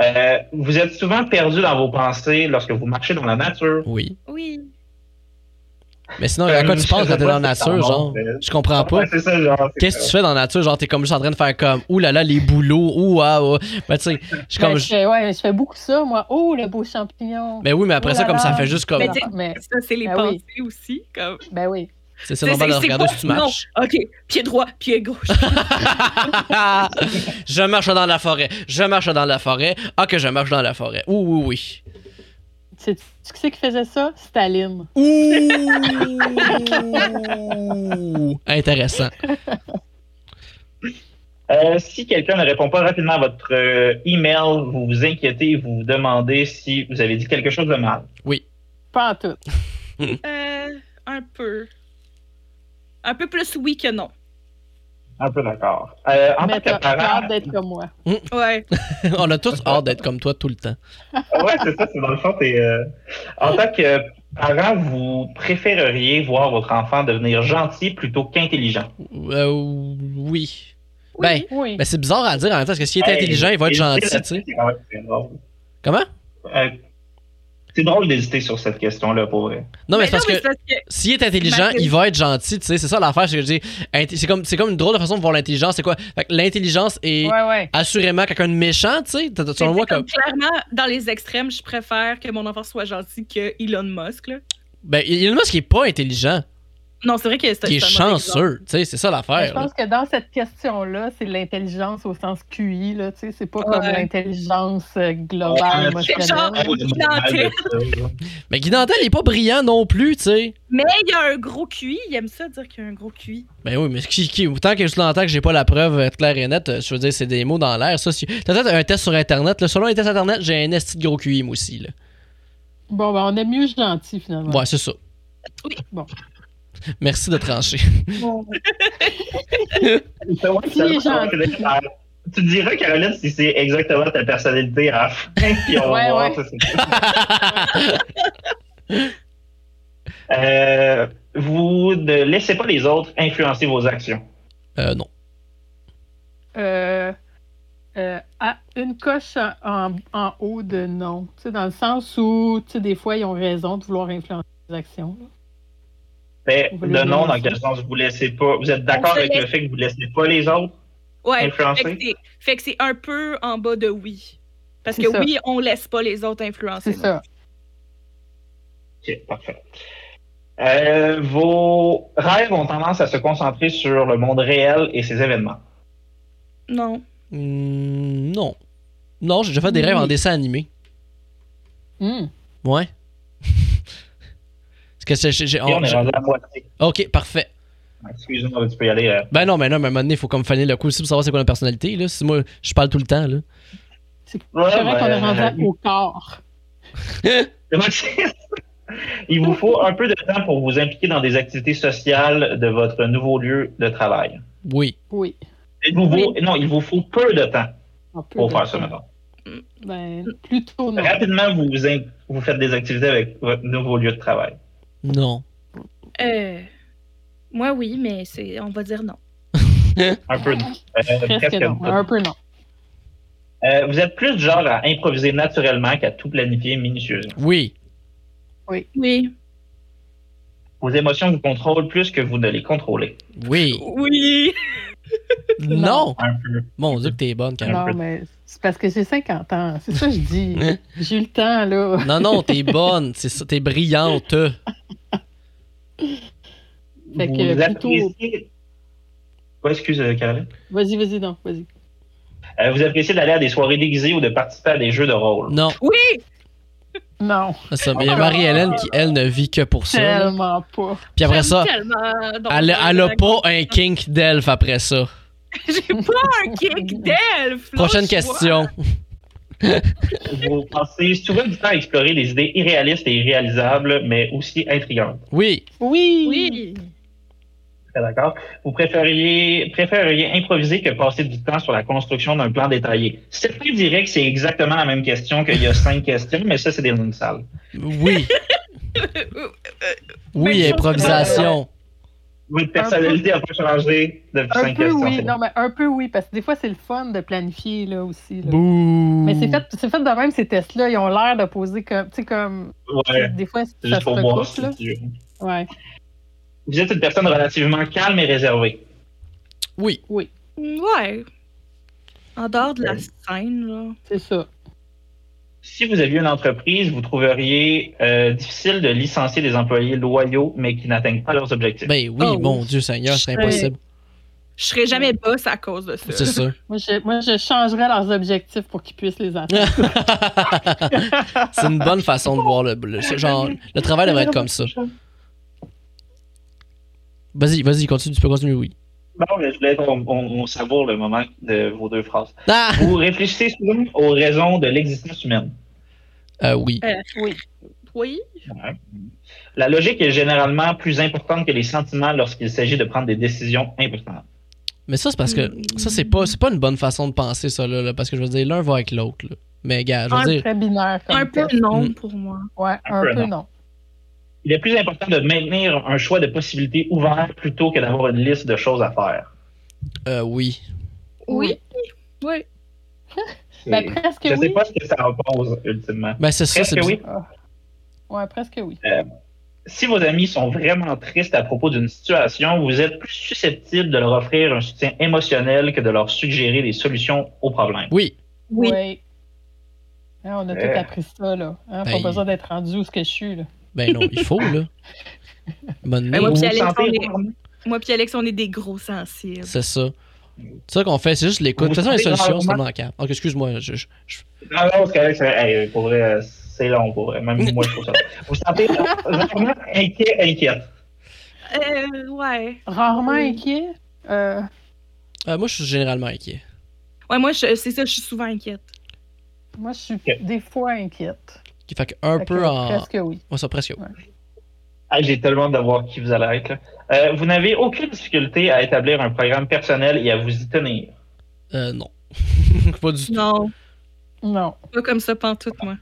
Euh, vous êtes souvent perdu dans vos pensées lorsque vous marchez dans la nature. Oui. Oui. Mais sinon, à quoi Euh, tu je penses quand t'es dans la nature, genre? mais- Je comprends pas. Ouais, c'est ça, genre. c'est Qu'est-ce que tu fais dans la nature? Genre, t'es comme juste en train de faire comme, ouh là là, les boulots, ouh, ah, ah. Ben, tu sais, je Ben, comme. je fais, ouais, je fais beaucoup ça, moi. Oh, le beau champignon. Ben oui, mais après ça, là comme ça fait juste comme. Mais Mais, Ça, c'est les Ben pensées oui. aussi. Comme... ben oui. C'est ça, normal de c'est regarder si tu Non. marches. OK. Pied droit, pied gauche. je marche dans la forêt. Je marche dans la forêt. Ah, que je marche dans la forêt. Ouh, oui, oui. Tu sais qui c'est qui faisait ça? Staline. Ouh! Intéressant. Euh, si quelqu'un ne répond pas rapidement à votre euh, email, vous vous inquiétez et vous vous demandez si vous avez dit quelque chose de mal. Pas en tout. Euh, un peu. Un peu plus oui que non. Un peu d'accord. Euh, en tant Mais t'as hâte d'être comme moi. Ouais. On a tous hâte d'être comme toi tout le temps. ouais, c'est ça, c'est dans le fond, t'es, euh, en tant que parent, vous préféreriez voir votre enfant devenir gentil plutôt qu'intelligent? Euh, oui. Ben, Oui. ben c'est bizarre à dire en même temps, parce que s'il est intelligent, il va être gentil, tu sais. C'est quand même très drôle. Comment? C'est drôle d'hésiter sur cette question-là, pour vrai. Non, mais Mais c'est parce que c'est parce que s'il est intelligent, il va être gentil, tu sais. C'est ça l'affaire, c'est que je dis. int- C'est comme, c'est comme une drôle de façon de voir l'intelligence. C'est quoi? Fait que l'intelligence est Ouais, ouais. assurément quelqu'un de méchant, tu sais. Selon moi, comme. clairement, dans les extrêmes, je préfère que mon enfant soit gentil que Elon Musk. Là. Ben, Elon Musk qui est pas intelligent, Non, c'est vrai que c'est qui est chanceux, tu sais. C'est ça l'affaire. je pense que dans cette question-là, c'est l'intelligence au sens QI, là, tu sais, c'est pas Ouais. comme l'intelligence euh, globale, Ouais, c'est genre-. Clientèle. Mais Guy Nantel, il est pas brillant non plus, tu sais. Mais il y a un gros QI. Il aime ça dire qu'il y a un gros QI. Ben oui, mais qui, qui, autant que je l'entends que j'ai pas la preuve euh, claire et nette, euh, je veux dire, c'est des mots dans l'air. Ça, si... T'as peut-être un test sur Internet. Là. Selon les tests Internet, j'ai un esti de gros QI, moi aussi. Là. Bon, ben, on est mieux gentil, finalement. Ouais, c'est ça. Oui. Bon. Merci de trancher. Tu diras, Caroline, si c'est exactement ta personnalité à puis on va Ouais, voir ouais. ça, c'est- Euh, vous ne laissez pas les autres influencer vos actions? Euh, non. Euh, euh, à une coche en, en haut de non. Tu sais, dans le sens où, tu sais, des fois, ils ont raison de vouloir influencer les actions. là. Vous le non, dans quel sens vous laissez pas? Vous êtes d'accord avec le fait que vous laissez pas les autres Ouais. Influencer? fait que c'est un peu en bas de oui. Parce que ça. oui, on laisse pas les autres influencer. C'est ça. Ok, parfait. Euh, vos rêves ont tendance à se concentrer sur le monde réel et ses événements? Non. Hmm, non. Non, j'ai déjà fait des Oui. rêves en dessin animé. Hmm. Ouais. Parce que c'est- j'ai- j'ai- Et on est j'ai- rendu à moitié. Ok, parfait. Excuse-moi, tu peux y aller. euh. Ben non, mais non, mais à un moment donné, il faut comme faner le coup aussi pour savoir c'est quoi la personnalité. Là. Si moi, je parle tout le temps. Là. C'est Ouais, c'est vrai qu'on est ben, rendu au corps. Il vous faut un peu de temps pour vous impliquer dans des activités sociales de votre nouveau lieu de travail. Oui. Oui. Il vous faut- Non, il vous faut peu de temps peu pour de faire ça maintenant. Ben, plutôt non. Rapidement, vous, vous, in- vous faites des activités avec votre nouveau lieu de travail. Non. Euh, moi, oui, mais c'est, on va dire non. Un peu. euh, Presque non. pas. Un peu non. Euh, vous êtes plus du genre à improviser naturellement qu'à tout planifier minutieusement. Oui. Oui. Vos émotions vous contrôlent plus que vous ne les contrôlez. Oui. Oui. Non. Mon Dieu, que t'es bonne, Karen. Non, mais c'est parce que j'ai 50 ans. C'est ça que je dis. Hein? J'ai eu le temps, là. Non, non, t'es bonne. C'est ça, t'es brillante. Fait vous que plutôt- appréciez... Ouais, excuse, euh, Caroline. Vas-y, vas-y, non, vas-y. Euh, vous appréciez d'aller à des soirées déguisées ou de participer à des jeux de rôle? Non. Oui. Non, C'est ça. Mais il y a Marie-Hélène qui, elle, ne vit que pour ça. là. tellement pas. Puis après ça, elle, elle a pas un kink d'elfe après ça. J'ai pas un kick d'elfe. Prochaine question. Vous passez souvent du temps à explorer des idées irréalistes et irréalisables, mais aussi intrigantes. Oui. Oui. Oui. Très d'accord. Vous préfériez, préféreriez improviser que passer du temps sur la construction d'un plan détaillé? Certains diraient que c'est exactement la même question qu'il y a cinq questions, mais ça, c'est des langues sales. Oui. Oui, chose. improvisation. Votre personnalité n'a pas changé depuis Un cinq peu questions. oui, non, mais un peu oui, parce que des fois, c'est le fun de planifier, là, aussi. là. Bouh. Mais c'est fait, c'est fait de même, ces tests-là, ils ont l'air de poser comme, tu sais, comme, Ouais, des fois, ça se recoupe, si là. Ouais, Vous êtes une personne relativement calme et réservée. Oui. Ouais. En dehors de la scène, là. c'est ça. Si vous aviez une entreprise, vous trouveriez euh, difficile de licencier des employés loyaux, mais qui n'atteignent pas leurs objectifs. Ben oui, Oh, mon oui. Dieu Seigneur, c'est impossible. Je serais jamais boss à cause de ça. C'est ça. Moi je, moi, je changerais leurs objectifs pour qu'ils puissent les atteindre. c'est une bonne façon de voir le, le- genre. Le travail devrait être comme ça. Vas-y, vas-y, continue, tu peux continuer, oui. Bon, mais je voulais qu'on on- on savoure le moment de vos deux phrases. Ah! Vous réfléchissez souvent aux raisons de l'existence humaine. Euh, oui. oui. Oui. Ouais. La logique est généralement plus importante que les sentiments lorsqu'il s'agit de prendre des décisions importantes. Mais ça, c'est parce que ça, c'est pas, c'est pas une bonne façon de penser, ça, là, là, parce que je veux dire, l'un va avec l'autre. Mais, gars, je veux Un dire. Très binaire Un peu non Mm. pour moi. Ouais, Un un, peu peu non. non. Il est plus important de maintenir un choix de possibilités ouvert plutôt que d'avoir une liste de choses à faire. Euh, oui. Oui. Oui. Ben, presque je sais oui. pas ce que ça impose, ultimement. Ben, c'est ça, Presque c'est oui. Ouais, presque oui. Si vos amis sont vraiment tristes à propos d'une situation, vous êtes plus susceptible de leur offrir un soutien émotionnel que de leur suggérer des solutions aux problèmes. Oui. Oui. Hein, on a Euh. tout appris ça, là. Hein, Ben, pas besoin d'être rendu où ce que je suis, là. Ben non, il faut, là. Bonne Ben, nuit. moi, puis Alex, on est- Alex, on des gros sensibles. C'est ça. C'est ça qu'on fait, c'est juste l'écoute. De toute façon, les solutions, c'est manquable. Donc, excuse-moi, je, je- je- Non, non, c'est correct. c'est- hey, pour vrai, euh, c'est long, pour vrai. Même moi, je trouve ça. Vous sentez vraiment inquiet, inquiète. Euh, ouais. Rarement Oui. inquiet? Euh, euh, moi, je suis généralement inquiet. Ouais, moi, je- c'est ça, je suis souvent inquiète. moi, je suis Ok. des fois inquiète. Qui fait qu'un Fait peu que en. Presque oui. Moi, ça presque. Ah, J'ai tellement hâte de voir qui vous allez être. là. Euh, vous n'avez aucune difficulté à établir un programme personnel et à vous y tenir. Euh, non. pas du tout. Non, Non. pas comme ça pantoute, moi.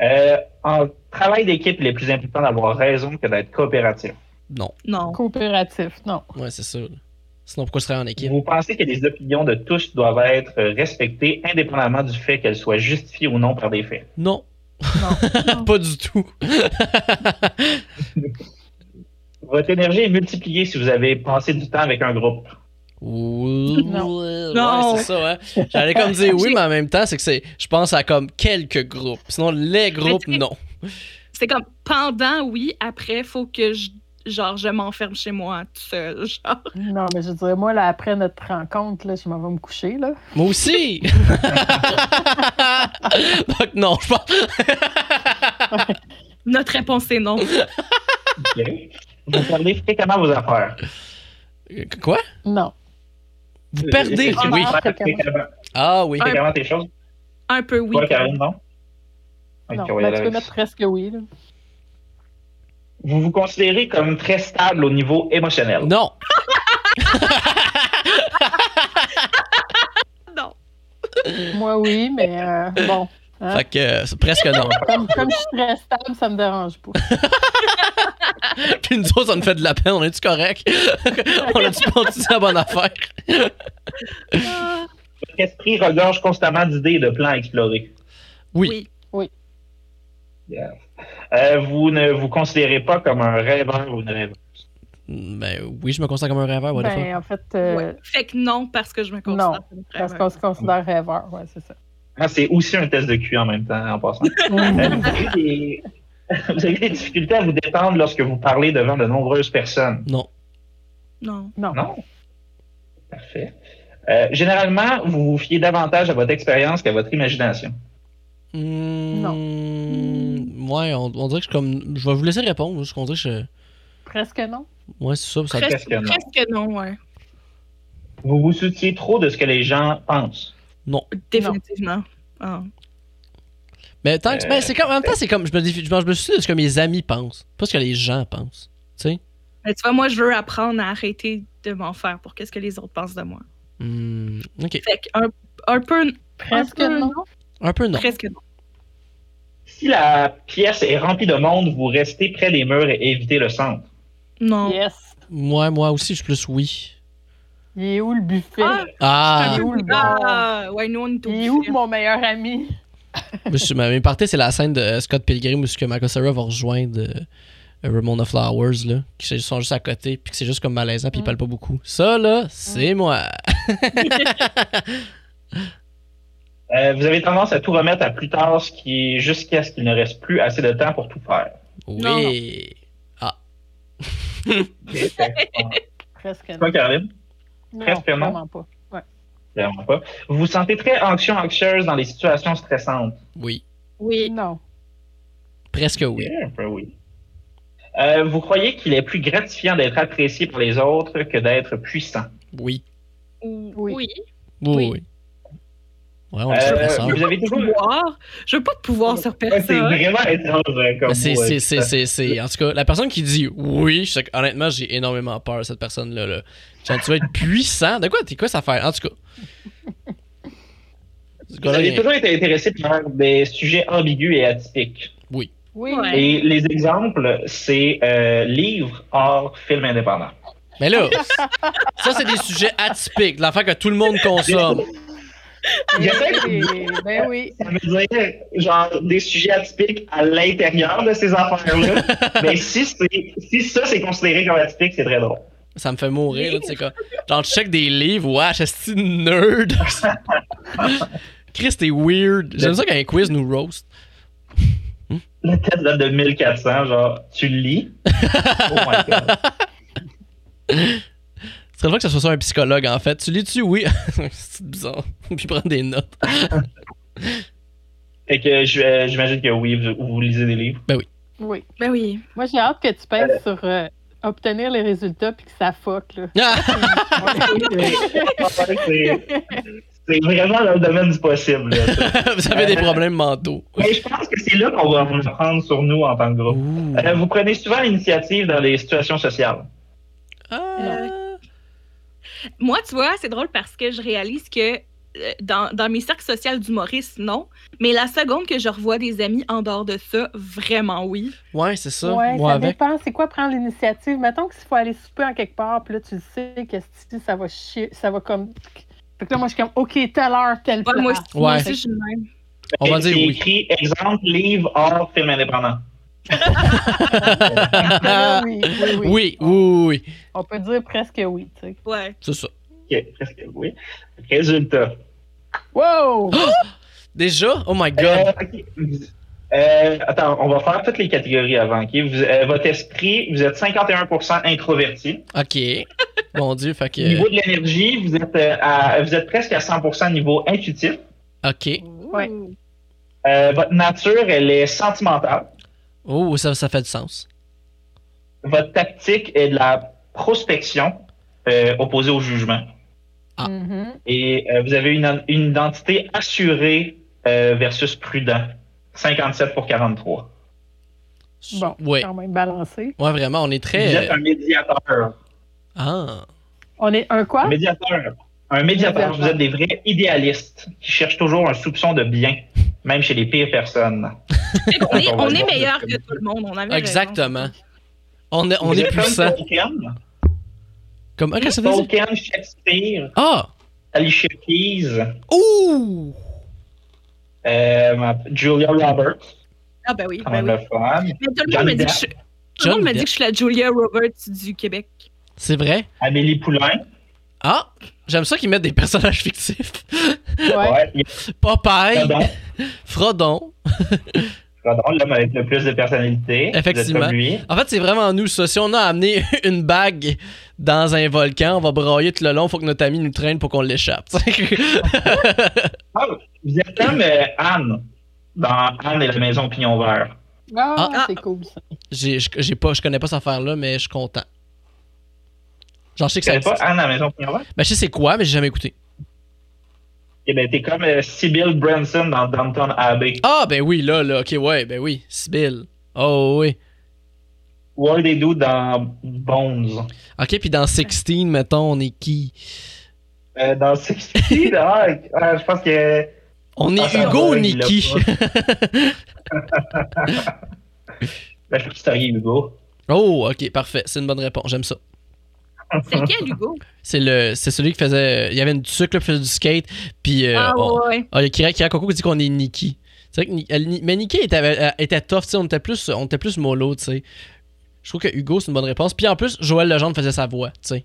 Euh, en travail d'équipe, il est plus important d'avoir raison que d'être coopératif. Non. Non. Coopératif, non. Ouais, c'est ça. Sinon, pourquoi je serais en équipe? Vous pensez que les opinions de tous doivent être respectées indépendamment du fait qu'elles soient justifiées ou non par des faits? Non. Non. Pas du tout. Votre énergie est multipliée si vous avez passé du temps avec un groupe. Ouh, Non. Ouais, Non. c'est ça, hein. J'allais comme dire oui, mais en même temps, c'est que c'est. Je pense à comme quelques groupes. Sinon, les groupes, non. C'est comme pendant, oui, après, faut que je. Genre, je m'enferme chez moi tout seul. Genre. Non, mais je dirais, moi, là, après notre rencontre, là, je m'en vais me coucher, là. Moi aussi! Donc, non, je pense. Notre réponse est non. Ok. Vous perdez fréquemment vos affaires? Quoi? Non. Vous perdez? Que Oui. fréquemment, Ah oui. fréquemment tes choses? Un peu oui. Toi, Caroline, non? Non. Ben, tu peux mettre presque oui, là. Vous vous considérez comme très stable au niveau émotionnel. Non. Non. Moi, oui, mais euh, bon. Hein? Fait que euh, c'est presque non. Comme, comme je suis très stable, ça me dérange pas. Puis nous autres, ça nous fait de la peine. On est-tu correct? on a-tu continué la bonne affaire? Votre esprit regorge constamment d'idées et de plans à explorer. Oui. oui. Yes. Euh, vous ne vous considérez pas comme un rêveur ou une rêveuse? Ben oui, je me considère comme un rêveur. what the fuck. Ben, en fait, euh, Ouais. Fait que non, parce que je me considère Non, comme une parce qu'on se considère rêveur, ouais, c'est ça. Ah, c'est aussi un test de cul en même temps, en passant. Euh, vous, avez des... vous avez des difficultés à vous détendre lorsque vous parlez devant de nombreuses personnes. Non. Non. non. Non? Parfait. Euh, généralement, vous vous fiez davantage à votre expérience qu'à votre imagination. Non. Ouais, on, on dirait que je suis comme. Je vais vous laisser répondre. Dirait que je. Presque non. Ouais, c'est ça. ça... Presque, presque non. presque non, ouais. Vous vous souciez trop de ce que les gens pensent. Non. Définitivement. Ah. Mais tant que. Euh, ben, c'est comme. En même temps, c'est comme. Je me, défi- je me suis dit de ce que mes amis pensent. Pas ce que les gens pensent. Tu sais? Mais tu vois, moi, je veux apprendre à arrêter de m'en faire pour qu'est-ce que les autres pensent de moi. Hmm, ok. Fait que un, un peu. Presque un peu non. Un peu non. Presque non. Si la pièce est remplie de monde, vous restez près des murs et évitez le centre. Non. Yes. Moi, moi aussi, je suis plus oui. Il est où le buffet? Ah, Ah! Il est où le bar? Ah, ouais, nous, on est au Il est où mon meilleur ami? Monsieur, ma mes parties, c'est la scène de Scott Pilgrim où ce que Cera va rejoindre euh, Ramona Flowers, là, qui sont juste à côté, puis que c'est juste comme malaisant, puis ils parlent pas beaucoup. Ça, là, c'est moi. Euh, vous avez tendance à tout remettre à plus tard, ce qui est jusqu'à ce qu'il ne reste plus assez de temps pour tout faire. Non, Oui. Presque non. Toi, Caroline? Non, Presque non? vraiment pas. Vraiment pas. Vous vous sentez très anxieux, anxieuse dans les situations stressantes? Oui. Oui. Non. Presque oui. Oui, un peu oui. Euh, vous croyez qu'il est plus gratifiant d'être apprécié par les autres que d'être puissant? Oui. Oui. Oui. oui. Oui. Oui. oui. Ouais, on est Euh, ensemble. vous avez toujours. Pouvoir. Je veux pas de pouvoir sur Ouais, c'est personne. vraiment étrange euh, comme c'est, mot, c'est, c'est, c'est, c'est- En tout cas, la personne qui dit oui, je sais que, honnêtement, j'ai énormément peur de cette personne-là. Là. Genre, tu vas être puissant? De quoi, t'es quoi ça fait? En tout cas. Vous avez toujours été intéressé par des sujets ambigus et atypiques. Oui. Ouais. Et les exemples, c'est euh, livres, art, film indépendant. Mais là, ça, c'est des sujets atypiques, de l'affaire que tout le monde consomme. Oui, ben oui. Ça veut dire, genre, des sujets atypiques à l'intérieur de ces affaires-là. Mais si, ça, c'est considéré comme atypique, c'est très drôle. Ça me fait mourir, là, tu sais quoi. Genre, tu check des livres, ouais, je suis nerd. Chris, t'es weird. J'aime ça quand un quiz nous roast. Le test date de 1400, genre, tu le lis? Oh my god. Ce serait le fun que ce soit ça un psychologue, en fait. Tu lis-tu? Oui. c'est bizarre. Puis prendre des notes. Fait que je- euh, j'imagine que oui, vous, vous lisez des livres. Oui. Ben oui. Moi, j'ai hâte que tu pèses sur euh, obtenir les résultats puis que ça fuck, là. c'est c'est vraiment dans le domaine du possible. là. Vous avez des problèmes mentaux. Mais je pense que c'est là qu'on va en apprendre sur nous en tant que groupe. Euh, vous prenez souvent l'initiative dans les situations sociales. Ah. Moi, tu vois, c'est drôle parce que je réalise que euh, dans, dans mes cercles sociaux d'humoristes, non. Mais la seconde que je revois des amis en dehors de ça, vraiment oui. Ouais, c'est ça. Ouais, Moi ça avec. dépend. C'est quoi prendre l'initiative? Mettons qu'il faut aller souper en quelque part, puis là, tu le sais que si ça va chier, ça va comme. Fait que là, moi, je suis comme, OK, telle heure, telle Ouais, place. moi, moi Ouais. aussi, je suis le même. On va dire oui. écrit exemple, livre, art, film indépendant. Ah, oui, oui, oui. Oui, oui, oui, oui. On peut dire presque oui, tu sais. Ouais. C'est ça. Ok, presque oui. Résultat. Wow! Déjà? Oh my Euh, god. ok. Euh, attends, on va faire toutes les catégories avant. ok? Vous- euh, votre esprit, vous êtes 51% introverti. Ok. Mon dieu, fait Au que. niveau de l'énergie, vous êtes euh, à- vous êtes presque à 100% niveau intuitif. Ok. Ouais. Euh, votre nature, elle est sentimentale. Oh, ça, ça fait du sens. Votre tactique est de la prospection euh, opposée au jugement. Ah. Mhm. Et euh, vous avez une, une identité assurée euh, versus prudent. 57 pour 43. Bon, Ouais. quand même balancé. Ouais, vraiment, on est Vous très. êtes un médiateur. Ah. On est un quoi? Un médiateur. Un médiateur. Médiateur. Vous êtes des vrais idéalistes qui cherchent toujours un soupçon de bien, même chez les pires personnes. Est, On est meilleur que tout le monde. On avait raison. Exactement. On est, on est puissant. Comme. Ah, qu'est-ce que ça? Tolkien, Shakespeare, Ah! Alicia Keys, Ouh! euh, ma- Julia Roberts, Ah, ben oui. Ben oui. le fun. Mais tout le monde Johnny me dit que Depp. je, tout le monde me dit que je suis la Julia Roberts du Québec. C'est vrai? Amélie Poulain. Ah! J'aime ça qu'ils mettent des personnages fictifs. Ouais. Popeye, Frodon. Frodon. Frodon, l'homme avec le plus de personnalité. Effectivement. lui. En fait, c'est vraiment nous, ça. Si on a amené une bague dans un volcan, on va broyer tout le long, faut que notre ami nous traîne pour qu'on l'échappe. Ah, vous êtes comme euh, Anne dans Anne et la maison Pignon Vert. Ah, Ah. c'est cool ça. J'ai j'ai pas, je connais pas cette affaire-là, mais je suis content. Genre, je sais que ça pas. Anne à la maison Pignon Vert? Ben, je sais c'est quoi, mais j'ai jamais écouté. Eh ben, t'es comme euh, Sybil Branson dans Downton Abbey. Ah, ben oui, là, là, ok, ouais, ben oui. Sibyl. Oh, oui. Ward et Do dans Bones. Ok, puis dans 16, mettons, on est qui? Euh, dans Sixty, ah, ah, je pense que. On est Ah, Hugo ou va, Nikki Ben, je pense que Hugo. Oh, ok, parfait. C'est une bonne réponse. J'aime ça. C'est lequel, Hugo? C'est le, c'est celui qui faisait. Il y avait une sucre, faisait du skate. Puis. euh, ah, on- ouais, ouais. Ah, il y a Kira, Kira Coco qui dit qu'on est Nikki. C'est vrai que elle- Ni- mais Nikki était, euh, était tough, tu sais, on était plus, on était plus mollo, tu sais. Je trouve que Hugo, c'est une bonne réponse. Puis en plus, Joël Legendre faisait sa voix, tu sais.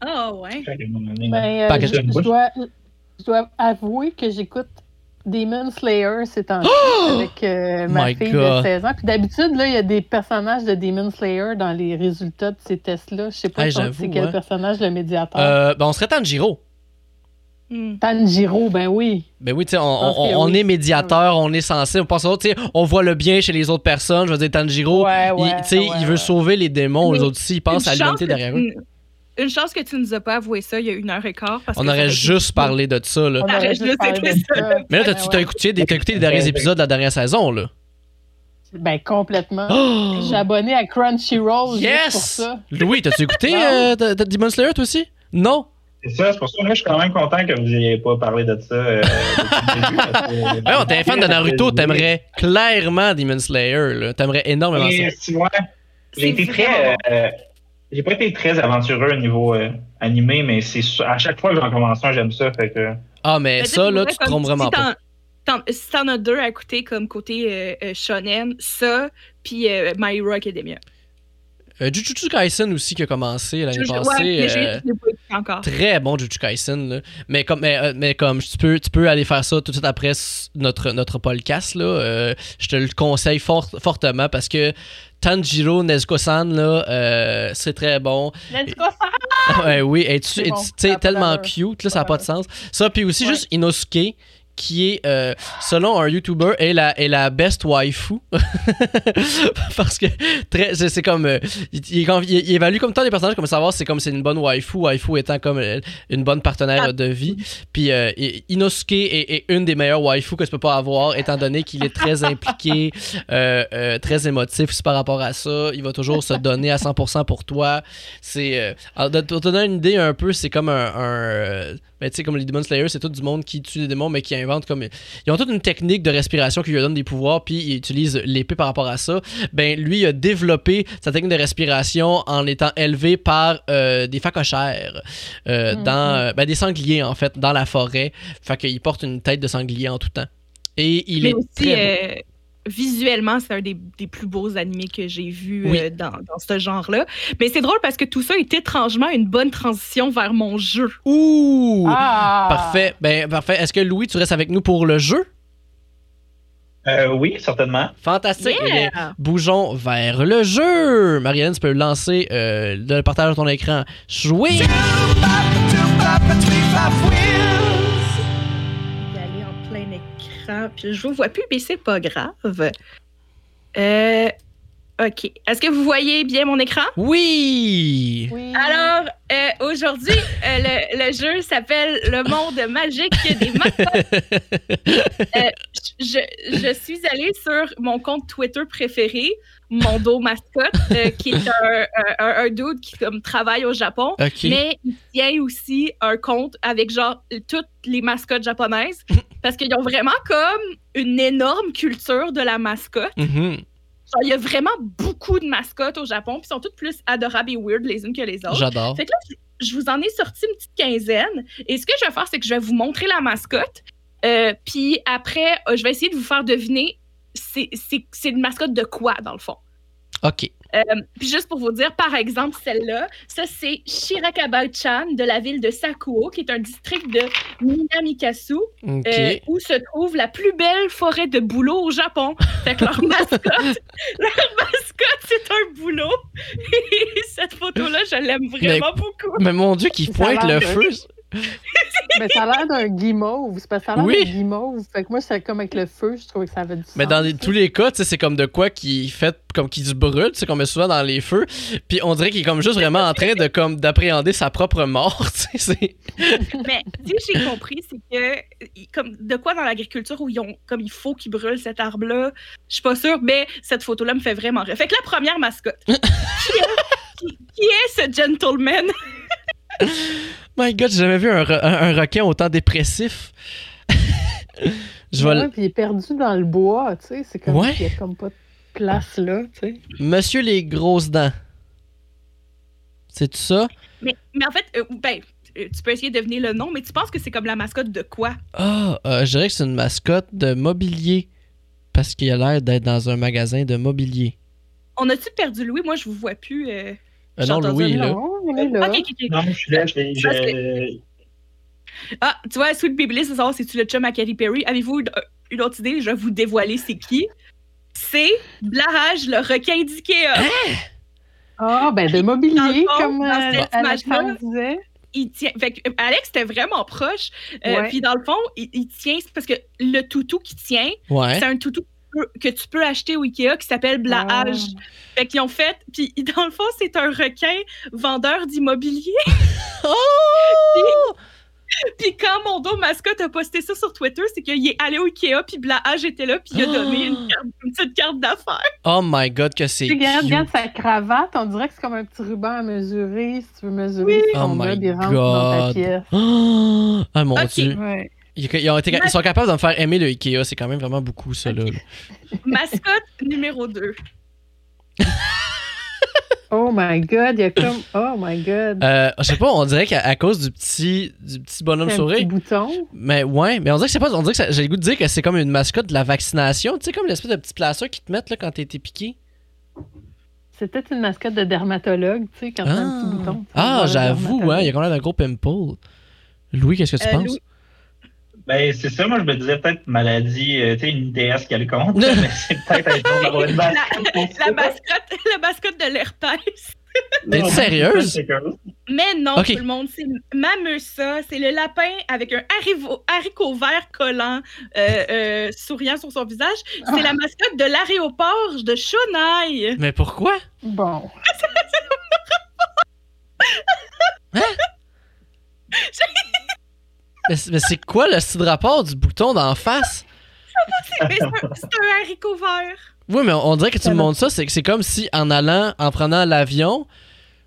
Ah, ouais. Ben, euh, je dois, je dois avouer que j'écoute Demon Slayer ces temps-ci avec euh, ma My fille God. de 16 ans. Puis d'habitude, là, il y a des personnages de Demon Slayer dans les résultats de ces tests-là. Je sais pas Hey, si c'est quel ouais. personnage le médiateur? Euh, ben, on serait Tanjiro. Hmm. Tanjiro, ben oui. Ben oui, tu sais, on, pense on- que on oui. est médiateur, on est censé, on pense aux autres, tu sais, on voit le bien chez les autres personnes. Je veux dire, Tanjiro, Ouais, il, ouais, tu sais, ouais, il veut ouais. sauver les démons, Mais les autres aussi, Une à l'humanité derrière eux. Tu- Une chance que tu nous as pas avoué ça il y a une heure et quart. Parce On que ça aurait juste parlé de ça, là. On aurait juste parlé de ça. Mais là, Ben t'as-tu t'as ouais. écouté, t'as écouté les derniers épisodes de la dernière saison, là? Ben complètement. Oh! Suis abonné à Crunchyroll juste pour Yes! ça. Louis, t'as-tu écouté euh, de- de Demon Slayer, toi aussi? Non? C'est ça, c'est pour ça que je suis quand même content que vous n'ayez pas parlé de ça. euh, début, que- Ouais, on t'es un fan de Naruto, t'aimerais clairement Demon Slayer, là. T'aimerais énormément ça. Et, tu vois, j'ai C'est été très. euh, j'ai pas été très aventureux au niveau euh, animé, mais c'est sûr- à chaque fois que j'en commence un, j'aime ça. Fait que. Ah, mais ça, là, tu te trompes vraiment si pas. Si t'en as deux à écouter comme côté euh, euh, shonen, ça, puis euh, My Hero Academia. Euh, Jujutsu Kaisen aussi qui a commencé l'année passée. ouais, encore. très bon Jujutsu Kaisen là. mais comme mais, euh, mais comme tu peux tu peux aller faire ça tout de suite après notre notre podcast là. Euh, je te le conseille fort- fortement parce que Tanjiro Nezuko-san euh, c'est très bon. Ouais, oui et tu bon, pas tellement cute là ça n'a pas de sens. Ça puis aussi Ouais. juste Inosuke qui est, euh, selon un YouTuber, est la, est la best waifu. Parce que très, c'est, c'est comme. euh, il, il évalue comme tant les personnages, comme savoir c'est comme c'est une bonne waifu, waifu étant comme euh, une bonne partenaire Ah. de vie. Puis euh, Inosuke est, est une des meilleures waifus que tu peux pas avoir, étant donné qu'il est très impliqué, très émotif par rapport à ça. Il va toujours se donner à 100% pour toi. C'est. de te donner une idée un peu, c'est comme un. un, euh, Ben, tu sais, comme les Demon Slayers, c'est tout du monde qui tue des démons, mais qui invente comme. Ils ont toute une technique de respiration qui lui donne des pouvoirs, puis ils utilisent l'épée par rapport à ça. Ben, lui, il a développé sa technique de respiration en étant élevé par euh, des facochères, euh, Mhm. dans. euh, ben, des sangliers, en fait, dans la forêt. Fait qu'il porte une tête de sanglier en tout temps. Et il Mais est aussi, très beau. Visuellement, c'est un des, des plus beaux animés que j'ai vus Oui. euh, dans, dans ce genre-là. Mais c'est drôle parce que tout ça est étrangement une bonne transition vers mon jeu. Ouh! Ah! Parfait. Ben, parfait. Est-ce que Louis, tu restes avec nous pour le jeu? Euh, oui, certainement. Fantastique. Eh bougeons vers le jeu. Marianne, tu peux lancer euh, le partage de ton écran. Jouer. Écran. Puis je vous vois plus, mais c'est pas grave. Euh, OK. Est-ce que vous voyez bien mon écran? Oui. Oui. Alors, euh, aujourd'hui, euh, le, le jeu s'appelle Le monde magique des. Euh, je, je suis allée sur mon compte Twitter préféré, Mondo Mascotte, euh, qui est un, un, un dude qui comme, travaille au Japon. Mais il tient aussi un compte avec genre toutes les mascottes japonaises parce qu'ils ont vraiment comme une énorme culture de la mascotte. Mhm. Genre, il y a vraiment beaucoup de mascottes au Japon, puis sont toutes plus adorables et weird les unes que les autres. J'adore. Fait que là, je- vous en ai sorti une petite quinzaine. Et ce que je vais faire, c'est que je vais vous montrer la mascotte. Euh, puis après, euh, je vais essayer de vous faire deviner c'est c'est- c'est une mascotte de quoi, dans le fond? OK. Euh, puis juste pour vous dire, par exemple, celle-là, ça c'est Shirakaba-chan de la ville de Sakuo, qui est un district de Minamikasu, euh, où se trouve la plus belle forêt de bouleaux au Japon. Fait que leur mascotte, leur mascotte, c'est un boulot. Et cette photo-là, je l'aime vraiment beaucoup. Mais mon Dieu, qui pointe le feu. Mais ça a l'air d'un guimauve. C'est parce que ça a l'air Oui. d'un guimauve. Fait que moi, c'est comme avec le feu, je trouvais que ça avait du Mais sens. dans les- tous les cas, tu sais, c'est comme de quoi qui fait comme qui se brûle, sais, qu'on met souvent dans les feux. Puis on dirait qu'il est comme juste vraiment en train de comme d'appréhender sa propre mort, c'est- Mais si j'ai compris, c'est que comme de quoi dans l'agriculture où ils ont comme il faut qu'ils brûlent cet arbre-là, je suis pas sûre, mais cette photo-là me fait vraiment rire. Fait que la première mascotte, qui, est, qui- qui est ce gentleman? My God, j'ai jamais vu un, un- un requin autant dépressif. Je vais Ouais, le- puis il est perdu dans le bois, tu sais. C'est comme Ouais. qu'il y a comme pas de place là, tu sais. Monsieur les grosses dents. C'est ça? Mais, mais en fait, euh, ben, euh, tu peux essayer de deviner le nom, mais tu penses que c'est comme la mascotte de quoi? Ah, euh, je dirais que c'est une mascotte de mobilier. Parce qu'il a l'air d'être dans un magasin de mobilier. On a-tu perdu Louis? Moi, je vous vois plus. euh. Euh, J'ai non, Louis, là. Non, il est là. Non, je suis là. Je, Ah, tu vois, Sweet Baby c'est savoir si tu le chum à Katy Perry. Avez-vous une, une autre idée? Je vais vous dévoiler c'est qui. C'est Blarage, le requin d'Ikea. Ah, ben de mobilier, fond, comme euh, Alexandre disait. Il tient... fait que, euh, Alex était vraiment proche. Euh, Ouais. Puis dans le fond, il, il tient... c'est parce que le toutou qu'il tient, Ouais. c'est un toutou peux- que tu peux acheter au Ikea qui s'appelle Blahage. Ah. Fait qu'ils ont fait... Puis dans le fond, c'est un requin vendeur d'immobilier. Oh! Puis quand mon dos mascotte a posté ça sur Twitter, c'est qu'il est allé au Ikea, puis Blahage était là, puis il a donné une, carte- une petite carte d'affaires. Oh my God, que c'est regarde, cute. regarde sa cravate, on dirait que c'est comme un petit ruban à mesurer, si tu veux mesurer Oui. son Oh my dans ta God. pièce. Oh! Ah mon. Dieu. Ouais. Ils, ils ont été- ils sont capables de me faire aimer le Ikea. C'est quand même vraiment beaucoup, ça, là. Mascotte numéro 2. Oh my god, il y a comme. Oh my god. Euh, je sais pas, on dirait qu'à cause du petit, du petit bonhomme un petit souris. bouton? Mais ouais, mais on dirait que c'est pas. On dirait que ça- j'ai le goût de dire que c'est comme une mascotte de la vaccination. Tu sais, comme l'espèce de petit placeur qu'ils te mettent là, quand été piqué. C'est peut-être une mascotte de dermatologue, tu sais, quand t'as un petit bouton. Ah, voir le j'avoue, ouais, il y a quand même un gros pimple. Louis, qu'est-ce que tu Euh, penses? Louis- Ben, c'est ça, moi, je me disais peut-être maladie, euh, tu sais, une ITS quelconque, mais c'est peut-être un jour d'avoir une mascotte pour ça. La mascotte, la mascotte de l'herpès. T'es Non, sérieuse? Mais non, tout le monde, c'est Mamusa. C'est le lapin avec un haricot vert collant, euh, euh, souriant sur son visage. C'est la mascotte de l'aéroport de Shonai. Mais pourquoi? Bon. Mais, c'est- mais c'est quoi le style de rapport du bouton d'en face? C'est un, c'est un haricot vert. Oui, mais on, on dirait que tu me montres ça, c'est que c'est comme si en allant, en prenant l'avion,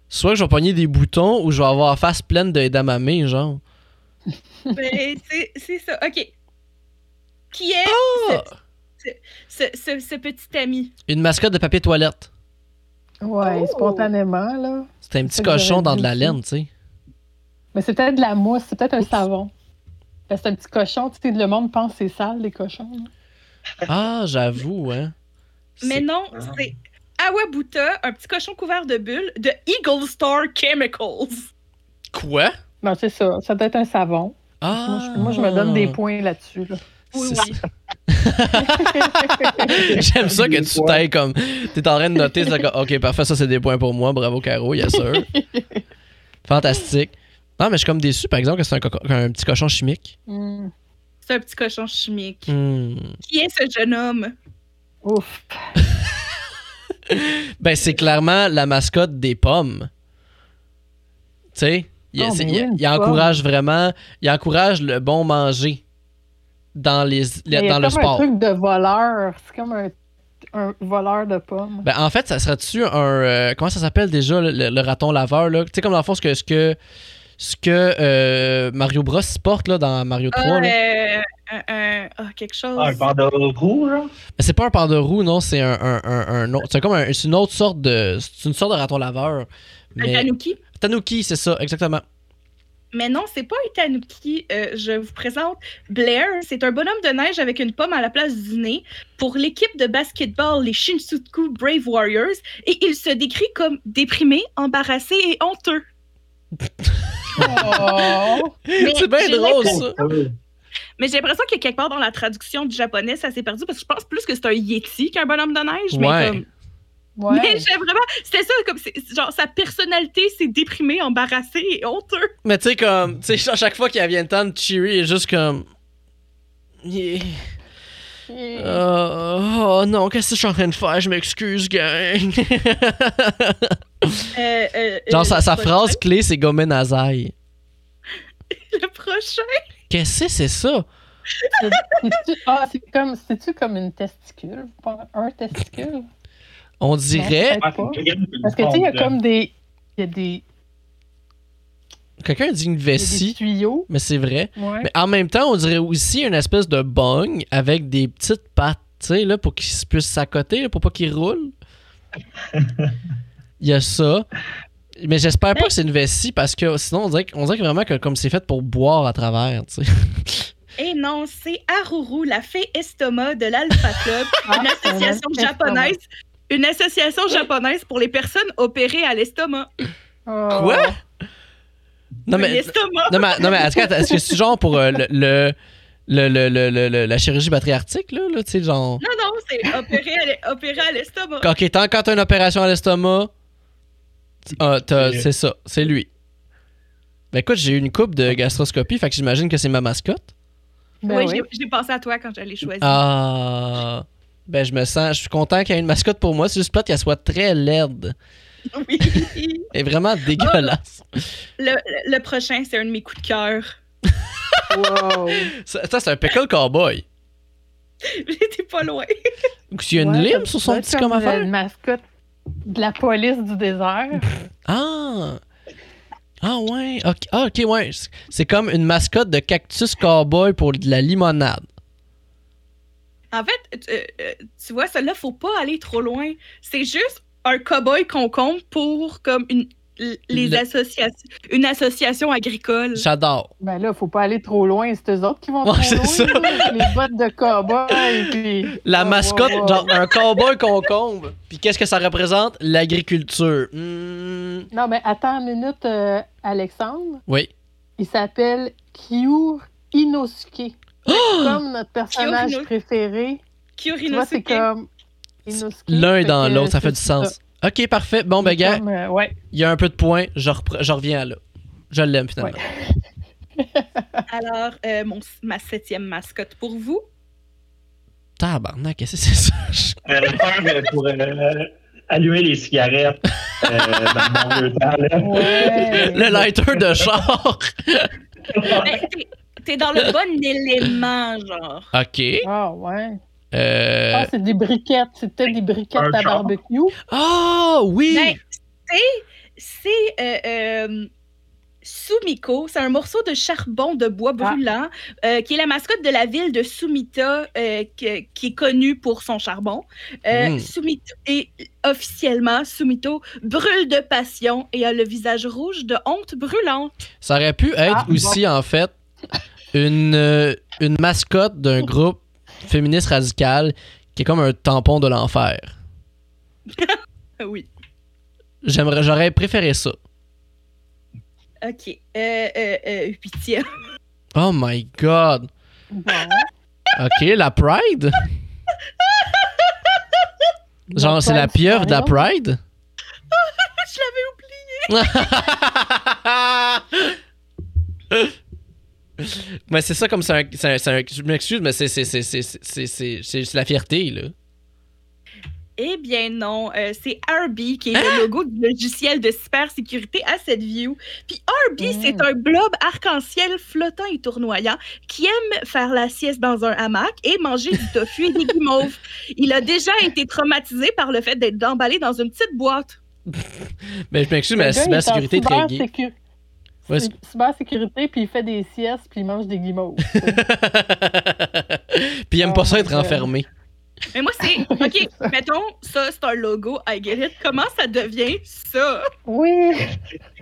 soit que je vais pogner des boutons ou je vais avoir la face pleine de d'amamé, genre. Ben, c'est c'est ça. OK. Qui est Ah! ce, ce- ce petit ami? Une mascotte de papier toilette. Ouais, Oh. spontanément, là. C'est un petit cochon dans de la laine, tu sais. Mais c'est peut-être de la mousse, c'est peut-être un savon. C'est un petit cochon, tu sais, le monde pense que c'est sale, les cochons. là. Ah, j'avoue, hein. Mais non, c'est Awabuta, un petit cochon couvert de bulles de Eagle Star Chemicals. Quoi? Non, c'est ça. Ça doit être un savon. Ah! Moi, je, moi, je me donne des points là-dessus. là. Oui, oui. ça. J'aime ça que tu t'ailles comme. T'es en train de noter, comme, ok, parfait, ça c'est des points pour moi, bravo Caro, yes sûr. Fantastique. Non, mais je suis comme déçu, par exemple, que c'est un, un petit cochon chimique. Hmm. C'est un petit cochon chimique. Hmm. Qui est ce jeune homme? Ouf. Ben, c'est clairement la mascotte des pommes. Tu sais, il, Oh, c'est- encourage vraiment, il encourage le bon manger dans, les, dans le comme un sport. truc de voleur. C'est comme un, un voleur de pommes. Ben, en fait, ça serait-tu un. euh, comment ça s'appelle déjà, le, le- le raton laveur, là? Tu sais, comme dans le fond, ce que, ce que, ce que euh, Mario Bros porte, là, dans Mario 3, Ah, là. euh, un, un- ah, quelque chose. Ah, un panda roux, là. Mais c'est pas un panda roux, non, c'est un, un, un, un autre. C'est comme un- c'est une autre sorte de. C'est une sorte de raton laveur. Un tanuki? Tanuki, c'est ça, exactement. Mais non, c'est pas un tanuki. Euh, je vous présente Blair. C'est un bonhomme de neige avec une pomme à la place du nez pour l'équipe de basketball, les Shinsuku Brave Warriors. Et il se décrit comme déprimé, embarrassé et honteux. Oh! Mais c'est bien j'ai drôle, l'impression- ça. Mais j'ai l'impression que quelque part dans la traduction du japonais, ça s'est perdu parce que je pense plus que c'est un Yeti qu'un bonhomme de neige. Ouais. Mais comme. Ouais. Mais j'ai vraiment. C'était ça, comme. Genre, sa personnalité, c'est déprimé, embarrassé et honteux. Mais tu sais, comme. Tu sais, à chaque fois qu'il vient le temps de Cheery, il est juste comme. Euh, oh non, qu'est-ce que je suis en train de faire? Je m'excuse, gang. Euh, euh, Genre, sa, phrase clé, c'est Gomen Nazai. Le prochain? Qu'est-ce que c'est ça? C'est-tu- Ah, c'est comme, c'est-tu comme une testicule? Un testicule? On dirait. Parce que, tu sais, il y a comme des. Il y a des, Quelqu'un dit une vessie, tuyaux. mais c'est vrai. Ouais. Mais en même temps, on dirait aussi une espèce de bong avec des petites pattes, tu sais, là, pour qu'il se puisse s'accoter, pour pas qu'il roule. Il y a ça. Mais j'espère pas que c'est une vessie parce que sinon, on dirait, on dirait vraiment que comme c'est fait pour boire à travers, tu sais. Et non, c'est Aruru, la fée estomac de l'Alpha Club, Ah, une association japonaise. Une association japonaise pour les personnes opérées à l'estomac. Oh. Quoi? Non, mais, L'estomac. non, mais, non, mais est-ce que, est-ce que c'est genre pour euh, le, le, le, le, le- le- le- la chirurgie patriarctique, là, là tu sais, genre? Non, non, c'est opéré à l'estomac. Ok, tant quand t'as une opération à l'estomac, ah, t'as- c'est ça, c'est lui. Ben écoute, j'ai eu une coupe de gastroscopie, fait que j'imagine que c'est ma mascotte. Ben oui, oui. j'ai- j'ai pensé à toi quand je l'ai choisi. Ah. Ben je me sens, je suis content qu'il y ait une mascotte pour moi. C'est juste plate qu'elle soit très laide. Oui. Elle est vraiment dégueulasse. Le, le- le prochain, c'est un de mes coups de cœur. Wow. Ça, ça, c'est un pickle cowboy. J'étais pas loin. S'il y a une Ouais, lime sur son petit comme affaire? Une mascotte de la police du désert. Ah. Ah ouais. Ok, ah, ok, ouais. C'est- comme une mascotte de cactus cowboy pour de la limonade. En fait, euh, euh, tu vois, celle-là, faut pas aller trop loin. C'est juste un cow-boy concombre pour comme une les Le- associations une association agricole. J'adore. Ben là, faut pas aller trop loin. C'est eux autres qui vont Ouais, trop c'est loin. ça. Les bottes de cowboy. Puis... La Oh, mascotte, genre un cowboy concombre. Puis qu'est-ce que ça représente? L'agriculture. Hmm, Non, mais attends une minute, euh, Alexandre. Oui. Il s'appelle Kyu Inosuke. Comme notre personnage préféré. C'est comme Inosuke. L'un dans l'autre, ça fait du sens. Ok, parfait. Bon, ben, gars, euh, ouais. il y a un peu de points. Je, reviens à là. Je l'aime finalement. Alors, euh, mon, ma septième mascotte pour vous. Tabarnak, qu'est-ce que c'est ça? Euh, faire pour euh, allumer les cigarettes euh, dans mon vieux temps. Là. Ouais. Le lighter de char. Ben, t'es- T'es dans le bon élément, genre. Ok. Ah, ouais. Euh... Ah, c'est des briquettes. C'est peut-être des briquettes Un à barbecue. Ah oui! Ben, c'est. C'est. euh, euh, Sumiko, c'est un morceau de charbon de bois brûlant euh, qui est la mascotte de la ville de Sumita, euh, qui est connue pour son charbon. Euh, Mm. Sumito, et officiellement, Sumito brûle de passion et a le visage rouge de honte brûlante. Ça aurait pu être Ah, bon. aussi, en fait, une, une mascotte d'un groupe féministe radical qui est comme un tampon de l'enfer. Oui. J'aimerais, j'aurais préféré ça. OK. Euh, euh, euh, pitié. Oh my god. Bon. Ok, la Pride? Genre, c'est la pieuvre de la Pride? Je l'avais mais c'est ça comme c'est un, Je m'excuse, mais c'est, c'est, c'est, c'est, c'est, c'est, c'est- c'est la fierté, là. Eh bien non, Euh, c'est Arby qui est Hein? le logo du logiciel de cybersécurité Asset View. Puis Arby, Mm. c'est un blob arc-en-ciel flottant et tournoyant qui aime faire la sieste dans un hamac et manger du tofu et des guimauves. Il a déjà été traumatisé par le fait d'être emballé dans une petite boîte. Mais je m'excuse, mais la cybersécurité est très gay. Ouais, Cybersécurité, puis il fait des siestes, puis il mange des guimauves. Puis il aime pas ça my être enfermé. Mais moi, c'est. OK, mettons, ça, c'est un logo, I get it. Comment ça devient ça? oui!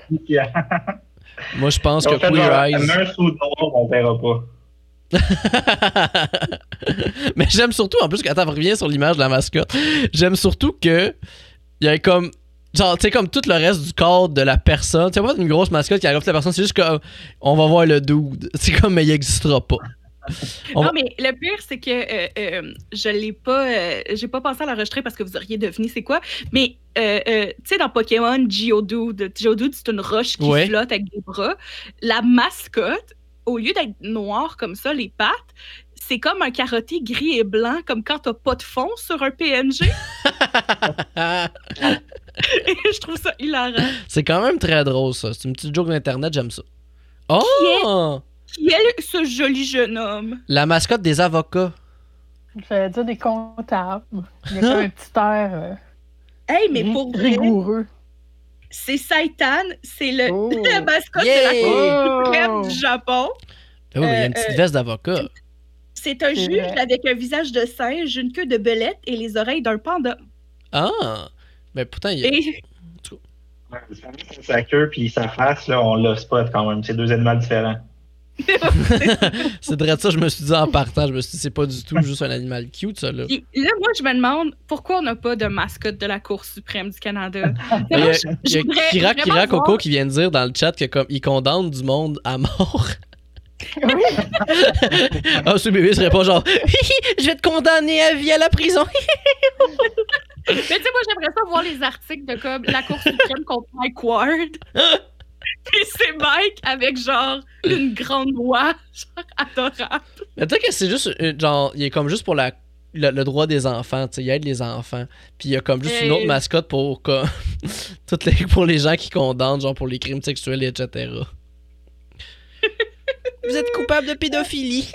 Moi, je pense Ils que Queer Eyes. on verra pas. mais j'aime surtout, en plus, quand on revient sur l'image de la mascotte, j'aime surtout que il y a comme. Genre, tu sais, comme tout le reste du corps de la personne. Tu sais, pas une grosse mascotte qui arrive la personne, c'est juste comme. On va voir le dude. C'est comme, mais il existera pas. On Non, va- mais le pire, c'est que euh, euh, je l'ai pas. euh, J'ai pas pensé à l'enregistrer parce que vous auriez deviné c'est quoi. Mais, euh, euh, tu sais, dans Pokémon, Geodude, Geodude, c'est une roche qui Ouais. flotte avec des bras. La mascotte, au lieu d'être noire comme ça, les pattes, c'est comme un carotté gris et blanc, comme quand t'as pas de fond sur un PNG. Et je trouve ça hilarant. c'est quand même très drôle, ça. C'est une petite joke d'internet, j'aime ça. Oh! Qui est ce joli jeune homme? La mascotte des avocats. J'allais dire des comptables. Il y a comme un petit air euh, Hey, mais pour vrai, rigoureux. c'est Saitan, c'est le, Oh. la mascotte de la! Cour suprême Oh! du Japon. Oh, il y a une Euh, petite euh, veste d'avocat. C'est un juge vrai. avec un visage de singe, une queue de belette et les oreilles d'un panda. Ah! Mais pourtant, il y a... Et Sa queue puis sa face, là, on l'a spot quand même. C'est deux animaux différents. c'est vrai ça, je me suis dit en partant, je me suis dit, c'est pas du tout juste un animal cute, ça, là. là, moi, je me demande pourquoi on n'a pas de mascotte de la Cour suprême du Canada? Il y a, il y Kira, Kira Coco voir- qui vient de dire dans le chat que comme il condamne du monde à mort. Oui, Ah, ce bébé serait pas genre je vais te condamner à vie à la prison. Mais tu sais, moi, j'aimerais ça voir les articles de comme la Cour suprême contre Mike Ward. Puis c'est Mike avec genre une grande voix, genre adorable. Mais peut-être que c'est juste euh, genre il est comme juste pour la le, le droit des enfants, tu sais, il aide les enfants. Puis il y a comme juste une autre mascotte pour comme toutes les pour les gens qui condamnent genre pour les crimes sexuels etc. Vous êtes coupable de pédophilie.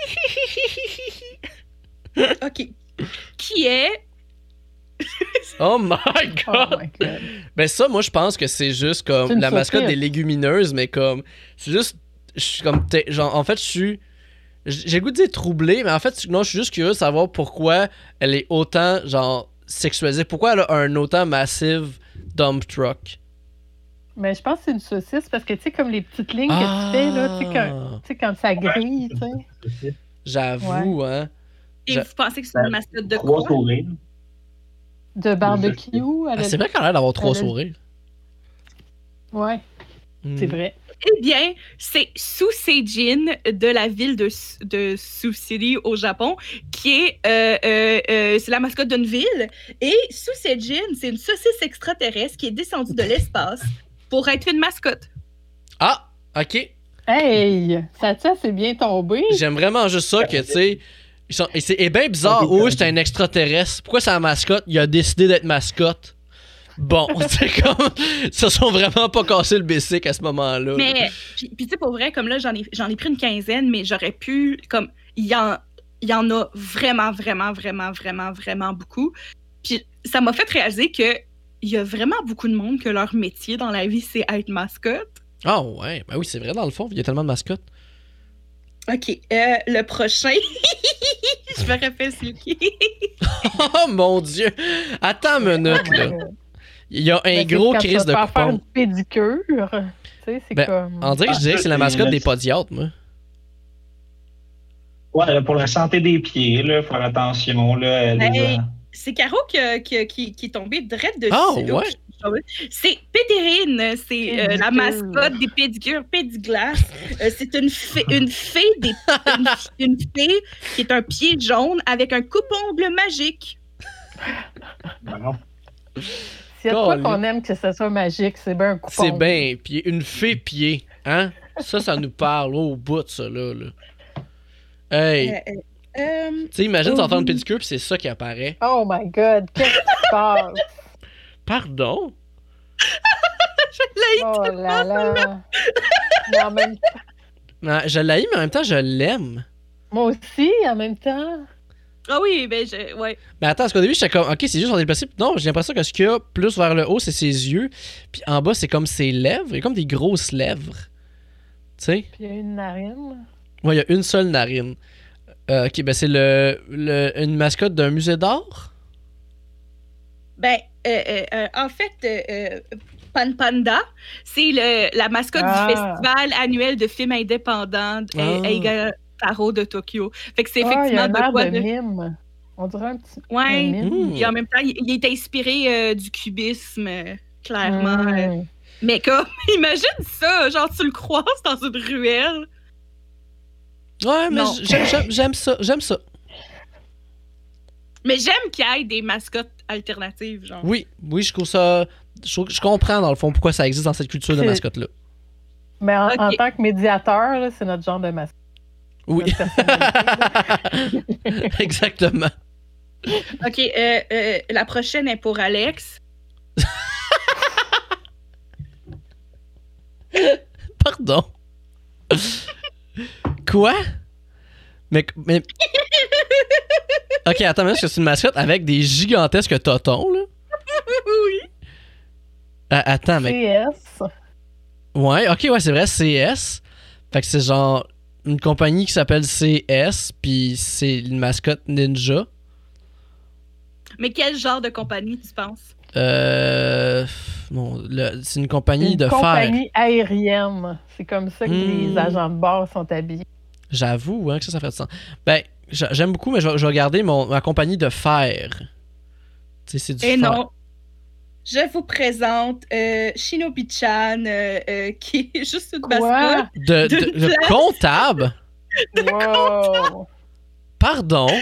OK. Qui est Oh my Oh god. my god. Ben ça, moi, je pense que c'est juste comme la mascotte des légumineuses, mais comme c'est juste, je suis comme, genre, en fait, je suis, j'ai le goût de dire troublé, mais en fait, non, je suis juste curieux de savoir pourquoi elle est autant, genre, sexualisée, pourquoi elle a un autant massive dump truck? Mais je pense que c'est une saucisse parce que, tu sais, comme les petites lignes que tu fais, là, tu sais, quand, tu sais, quand ça grille, tu sais. J'avoue, hein. Et Je- vous pensez que c'est une mascotte de Trois quoi? sourires. De barbecue. Ah, c'est vrai qu'elle a l'air d'avoir trois sourires. Ouais, Hmm. c'est vrai. Eh bien, c'est Suseijin de la ville de, de au Japon, qui est, euh, euh, euh, c'est la mascotte d'une ville. Et Suseijin, c'est une saucisse extraterrestre qui est descendue de l'espace pour être une mascotte. Ah, ok. Hey! Ça tient, c'est bien tombé. J'aime vraiment juste ça que, tu sais. Ils sont- Et c'est bien bizarre, oh, c'est un extraterrestre. Pourquoi c'est un mascotte? Il a décidé d'être mascotte. Bon, c'est comme. Ils se sont vraiment pas cassé le basic à ce moment-là. Mais, puis, tu sais, pour vrai, comme là, j'en ai, j'en ai pris une quinzaine, mais j'aurais pu, comme, il y en, y en a vraiment, vraiment, vraiment, vraiment, vraiment beaucoup. Puis ça m'a fait réaliser que il y a vraiment beaucoup de monde que leur métier dans la vie, c'est être mascotte. Ah ouais, ben oui, c'est vrai dans le fond, il y a tellement de mascottes. Ok, euh, le prochain. je me rappelle c'est qui. Oh mon dieu! Attends une minute, là. Il y a un Ben, gros crise de faire coupon. une pédicure. Tu sais, c'est Ben, comme. On dirait que je dirais que c'est la mascotte des podiatres, moi. Ouais, pour la santé des pieds, là, faire attention. Là, les- Hey. C'est Caro qui, qui, qui, qui est tombée direct dessus. Ah, ouais. C'est Pédérine, c'est euh, la mascotte des pédicures Pédiglace. Euh, c'est une, fée, une fée des une, une fée qui est un pied jaune avec un coupe-ongle magique. Bon. S'il y a de quoi qu'on aime que ce soit magique, c'est bien un coupon. C'est bien, pied. Une fée pied, hein? Ça, ça nous parle au bout de ça, là. là. Hey, Euh, euh, tu sais, imagine oh, une pédicure puis c'est ça qui apparaît. Oh my god, qu'est-ce qui se passe? Pardon? Oh là là. Mais en même temps, Non, je l'haïs, mais en même temps, je l'aime. moi aussi, en même temps. Ah oui, ben je, ouais. Mais attends, parce qu'au début, j'étais comme, ok, c'est juste on est déplacé. Non, j'ai l'impression que ce qu'il y a plus vers le haut, c'est ses yeux. Puis en bas, c'est comme ses lèvres. Il y a comme des grosses lèvres. Tu sais? Puis il y a une narine. Ouais, il y a une seule narine. Euh, ok, ben c'est le, le- une mascotte d'un musée d'art? Ben, euh, euh, euh, en fait, Pan Panda, c'est le- la mascotte Ah. du festival annuel de films indépendants Ah. Eiga Taro de Tokyo. Fait que c'est Ah, il y a effectivement un de quoi de de... mime. On dirait un petit un Ouais. mime. Mmh. Et en même temps, il, il est inspiré euh, du cubisme, euh, clairement. euh. Mmh. Mais comme, imagine ça, genre tu le croises dans une ruelle. Ouais, mais j'aime ça. J'aime ça. Mais j'aime qu'il y ait des mascottes alternatives, genre. Oui, oui, je trouve ça. Je, comprends dans le fond pourquoi ça existe dans cette culture de mascotte-là. Mais en, en tant que médiateur, c'est notre genre de mascotte. Oui. Exactement. Ok, euh, euh, la prochaine est pour Alex. Pardon. Quoi? Mais. mais... ok, attends, mais est-ce que c'est une mascotte avec des gigantesques totons, là? oui. Ah, attends, mais. CS. Ouais, ok, ouais, c'est vrai, CS. Fait que c'est genre une compagnie qui s'appelle CS, puis c'est une mascotte ninja. Mais quel genre de compagnie tu penses? Euh. Le- c'est une compagnie Une de fer. compagnie aérienne. C'est comme ça que Hmm. les agents de bord sont habillés. J'avoue hein, que ça, ça fait du sens. Ben, j'aime beaucoup, mais je, vais- je vais regarder mon, ma compagnie de fer. Tu sais, c'est du Et fer. Eh non. Je vous présente euh, Shinobi-chan, euh, euh, qui est juste une Quoi? mascotte. De, comptable? Wow! Pardon?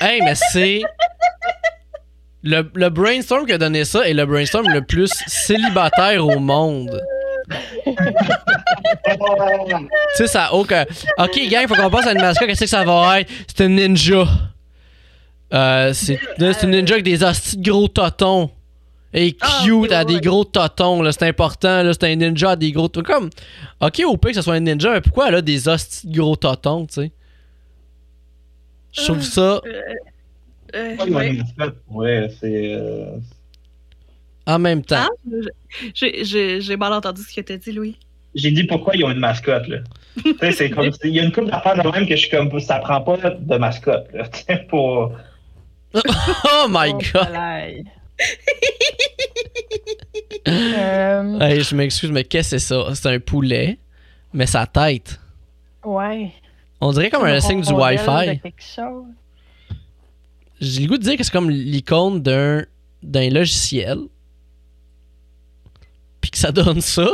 hey, mais c'est. Le, le brainstorm qui a donné ça est le brainstorm le plus célibataire au monde. Tu sais, ça a aucun. Ok, gang, faut qu'on passe à une mascotte. Qu'est-ce que ça va être? C'est une ninja. Euh, c'est une ninja avec des hosties de gros totons. Et Ah, cute, oui, elle a oui, des gros totons, là, c'est important, là, c'est un ninja à des gros totons. Comme, ok, au pire que ce soit un ninja, mais pourquoi elle a des hosties de gros totons, tu sais? Je trouve ça, Euh, euh, Ouais, ouais. mascotte, ouais, c'est. En même temps. Hein? J'ai- mal entendu ce que tu as dit, Louis. J'ai dit pourquoi ils ont une mascotte, là. tu sais, c'est comme. Il y a une couple d'affaires de même que je suis comme. Ça prend pas de mascotte, là. Pour. Oh my Oh, god! Euh, Hey, je m'excuse, mais qu'est-ce que c'est ça? C'est un poulet, mais sa tête. ouais. On dirait comme un signe du Wi-Fi. J'ai le goût de dire que c'est comme l'icône d'un d'un logiciel. Puis que ça donne ça?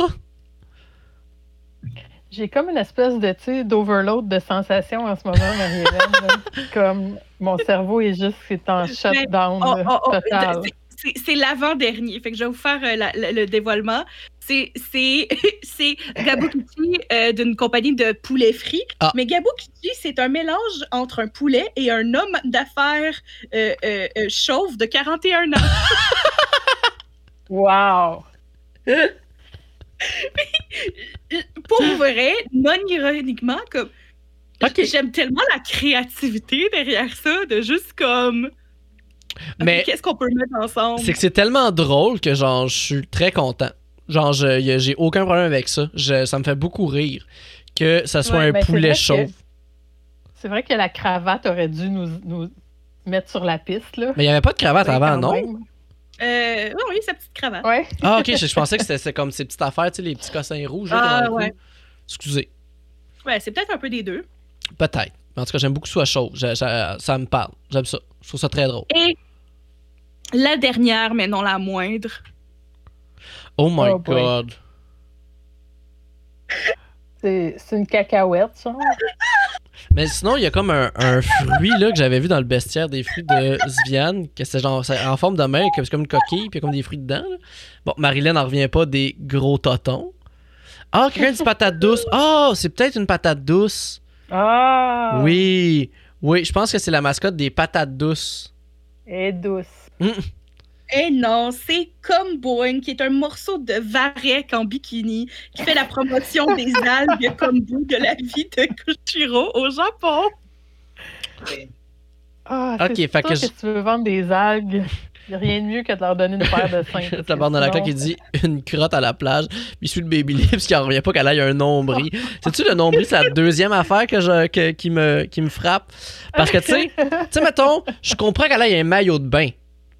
J'ai comme une espèce de, tu sais, d'overload de sensations en ce moment, Marie-Hélène. là. comme mon cerveau est juste c'est en shutdown Oh, oh, oh, total. c'est- c'est- l'avant-dernier. Fait que je vais vous faire euh, la- la- le dévoilement. C'est c'est- c'est Gabukichi euh, d'une compagnie de poulet frit. Ah. Mais Gabukichi, c'est un mélange entre un poulet et un homme d'affaires euh, euh, euh, chauve de 41 ans. Wow! Pour vrai, non ironiquement, comme. J'aime tellement la créativité derrière ça, de juste comme. Mais Qu'est-ce qu'on peut mettre ensemble? c'est que c'est tellement drôle que genre je suis très content. Genre j'ai aucun problème avec ça. Je- ça me fait beaucoup rire que ça soit Ouais, un ben, poulet chauve. C'est vrai que la cravate aurait dû nous, nous mettre sur la piste, là. Mais il y avait pas de cravate Ouais, avant, non? même. Euh, oui, oui, sa petite cravate. Ouais. Ah ok, je, je pensais que c'était comme ces petites affaires, tu sais, les petits cossins rouges. Ah, dans le cou. ouais. Excusez, Ouais, c'est peut-être un peu des deux. peut-être. Mais En tout cas, j'aime beaucoup soit chaud. Je- je- ça me parle. J'aime ça. Je trouve ça très drôle. Et la dernière, mais non la moindre. Oh my Oh god. C'est c'est une cacahuète, genre. Mais sinon, il y a comme un, un fruit là, que j'avais vu dans le bestiaire des fruits de Sviane, que c'est genre en forme de main, c'est comme une coquille, puis il y a comme des fruits dedans. là. Bon, Marilyn n'en revient pas des gros totons. Ah, quelqu'un dit patate douce. Ah, c'est peut-être une patate douce. Ah! Oui, oui, je pense que c'est la mascotte des patates douces. Et douce. Eh non, c'est comme Boeing, qui est un morceau de varech en bikini, qui fait la promotion des algues kombu de la vie de Kushiro au Japon. Ah, Ok, c'est fait que que, je- si tu veux vendre des algues, il a rien de mieux que de leur donner une paire de seins. barre de la sinon- qui dit une crotte à la plage, puis suit le baby lips qui en revient pas qu'elle aille un nombril. Sais-tu, le nombril, c'est la deuxième affaire que je, que- qui, me, qui me frappe? Parce que, tu sais, tu sais, mettons, je comprends qu'elle aille un maillot de bain.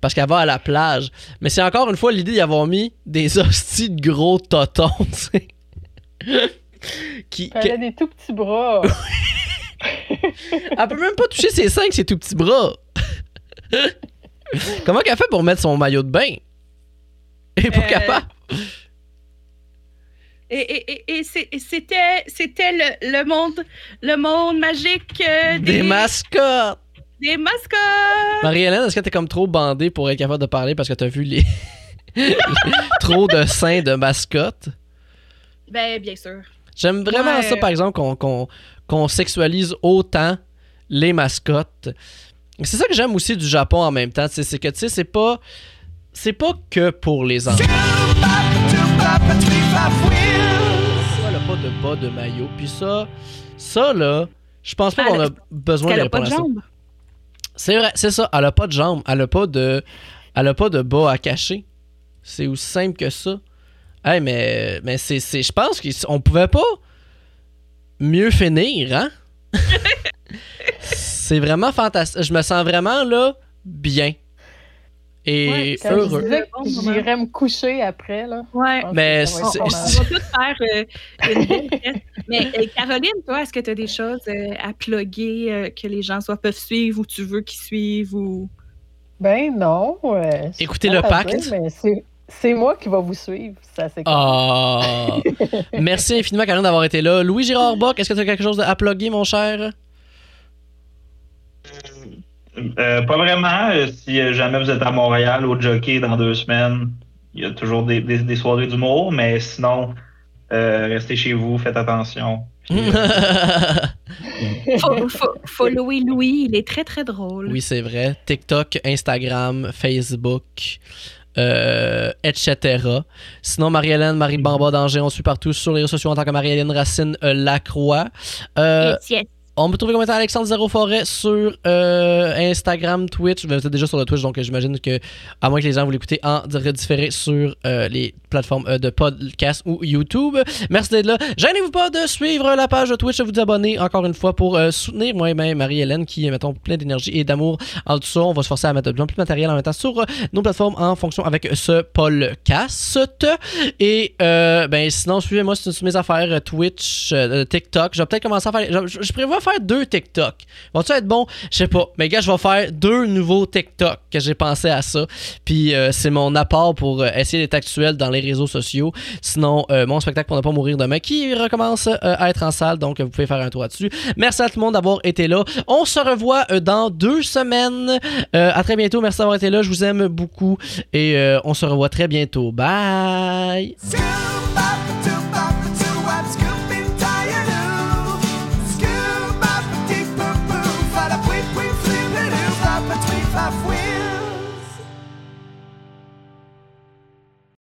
Parce qu'elle va à la plage. Mais c'est encore une fois l'idée d'y avoir mis des hosties de gros totons, tu sais. qui, Elle a des tout petits bras. Elle peut même pas toucher ses seins avec ses tout petits bras. Comment qu'elle fait pour mettre son maillot de bain? Elle est pas Euh, capable. Et, et, et, et c'est- et c'était, c'était le, le monde, le monde magique euh, Des des, mascottes. Des mascottes. Marie-Hélène, est-ce que t'es comme trop bandée pour être capable de parler parce que t'as vu les. trop de seins de mascottes? Ben, bien sûr. J'aime vraiment Ouais. ça, par exemple, qu'on qu'on- qu'on sexualise autant les mascottes. C'est ça que j'aime aussi du Japon en même temps. tu sais, C'est que, tu sais, c'est pas. C'est pas que pour les enfants. Ça, elle a pas de bas de maillot. Puis ça, ça là, je pense pas Elle qu'on a- besoin de a C'est vrai, c'est ça. Elle a pas de jambes. Elle a pas de, elle a pas de bas à cacher. C'est aussi simple que ça. Hey, mais, mais c'est, je pense qu'on pouvait pas mieux finir, hein? c'est vraiment fantastique. Je me sens vraiment là bien et Ouais, heureux. j'irais me coucher après, là. Ouais. Mais On va tous faire euh, une fête. Mais euh, Caroline, toi, est-ce que tu as des choses euh, à plugger euh, que les gens soit peuvent suivre ou tu veux qu'ils suivent ou? Ben non. euh, Écoutez le pacte. c'est- moi qui va vous suivre, ça c'est. Ah! Merci infiniment, Karine, d'avoir été là. Louis Girard Bock, est-ce que tu as quelque chose à plugger, mon cher? Euh, pas vraiment. Euh, Si jamais vous êtes à Montréal au jockey dans deux semaines, il y a toujours des, des- des soirées d'humour, mais sinon, euh, restez chez vous, faites attention. Faut, faut, follower Louis, il est très très drôle. oui, c'est vrai. TikTok, Instagram, Facebook, euh, etc. Sinon, Marie-Hélène, Marie Bamba d'Angers, on suit partout sur les réseaux sociaux en tant que Marie-Hélène Racine Lacroix. Euh, Yes, yes. On peut trouver comme étant Alexandre Zéro Forêt sur euh, Instagram, Twitch. Vous êtes déjà sur le Twitch, donc euh, j'imagine que, à moins que les gens vous l'écoutez en redifféré sur euh, les plateformes de podcast ou YouTube. Merci d'être là. Gênez-vous pas de suivre la page de Twitch, de vous abonner encore une fois pour soutenir moi-même Marie-Hélène qui mettons, plein d'énergie et d'amour en tout. On va se forcer à mettre de plus en plus de matériel en même temps sur nos plateformes en fonction avec ce podcast. Et ben sinon, suivez-moi sur, mes affaires Twitch, TikTok. Je vais peut-être commencer à faire. Je prévois faire deux TikTok. Vont-tu être bon? Je sais pas. Mais gars, je vais faire deux nouveaux TikTok que j'ai pensé à ça. Puis euh, c'est mon apport pour euh, essayer d'être actuel dans les réseaux sociaux. Sinon, euh, mon spectacle pour ne pas mourir demain qui recommence à être en salle. Donc, vous pouvez faire un tour là-dessus. Merci à tout le monde d'avoir été là. On se revoit dans deux semaines. À très bientôt. Merci d'avoir été là. Je vous aime beaucoup. Et on se revoit très bientôt. Bye!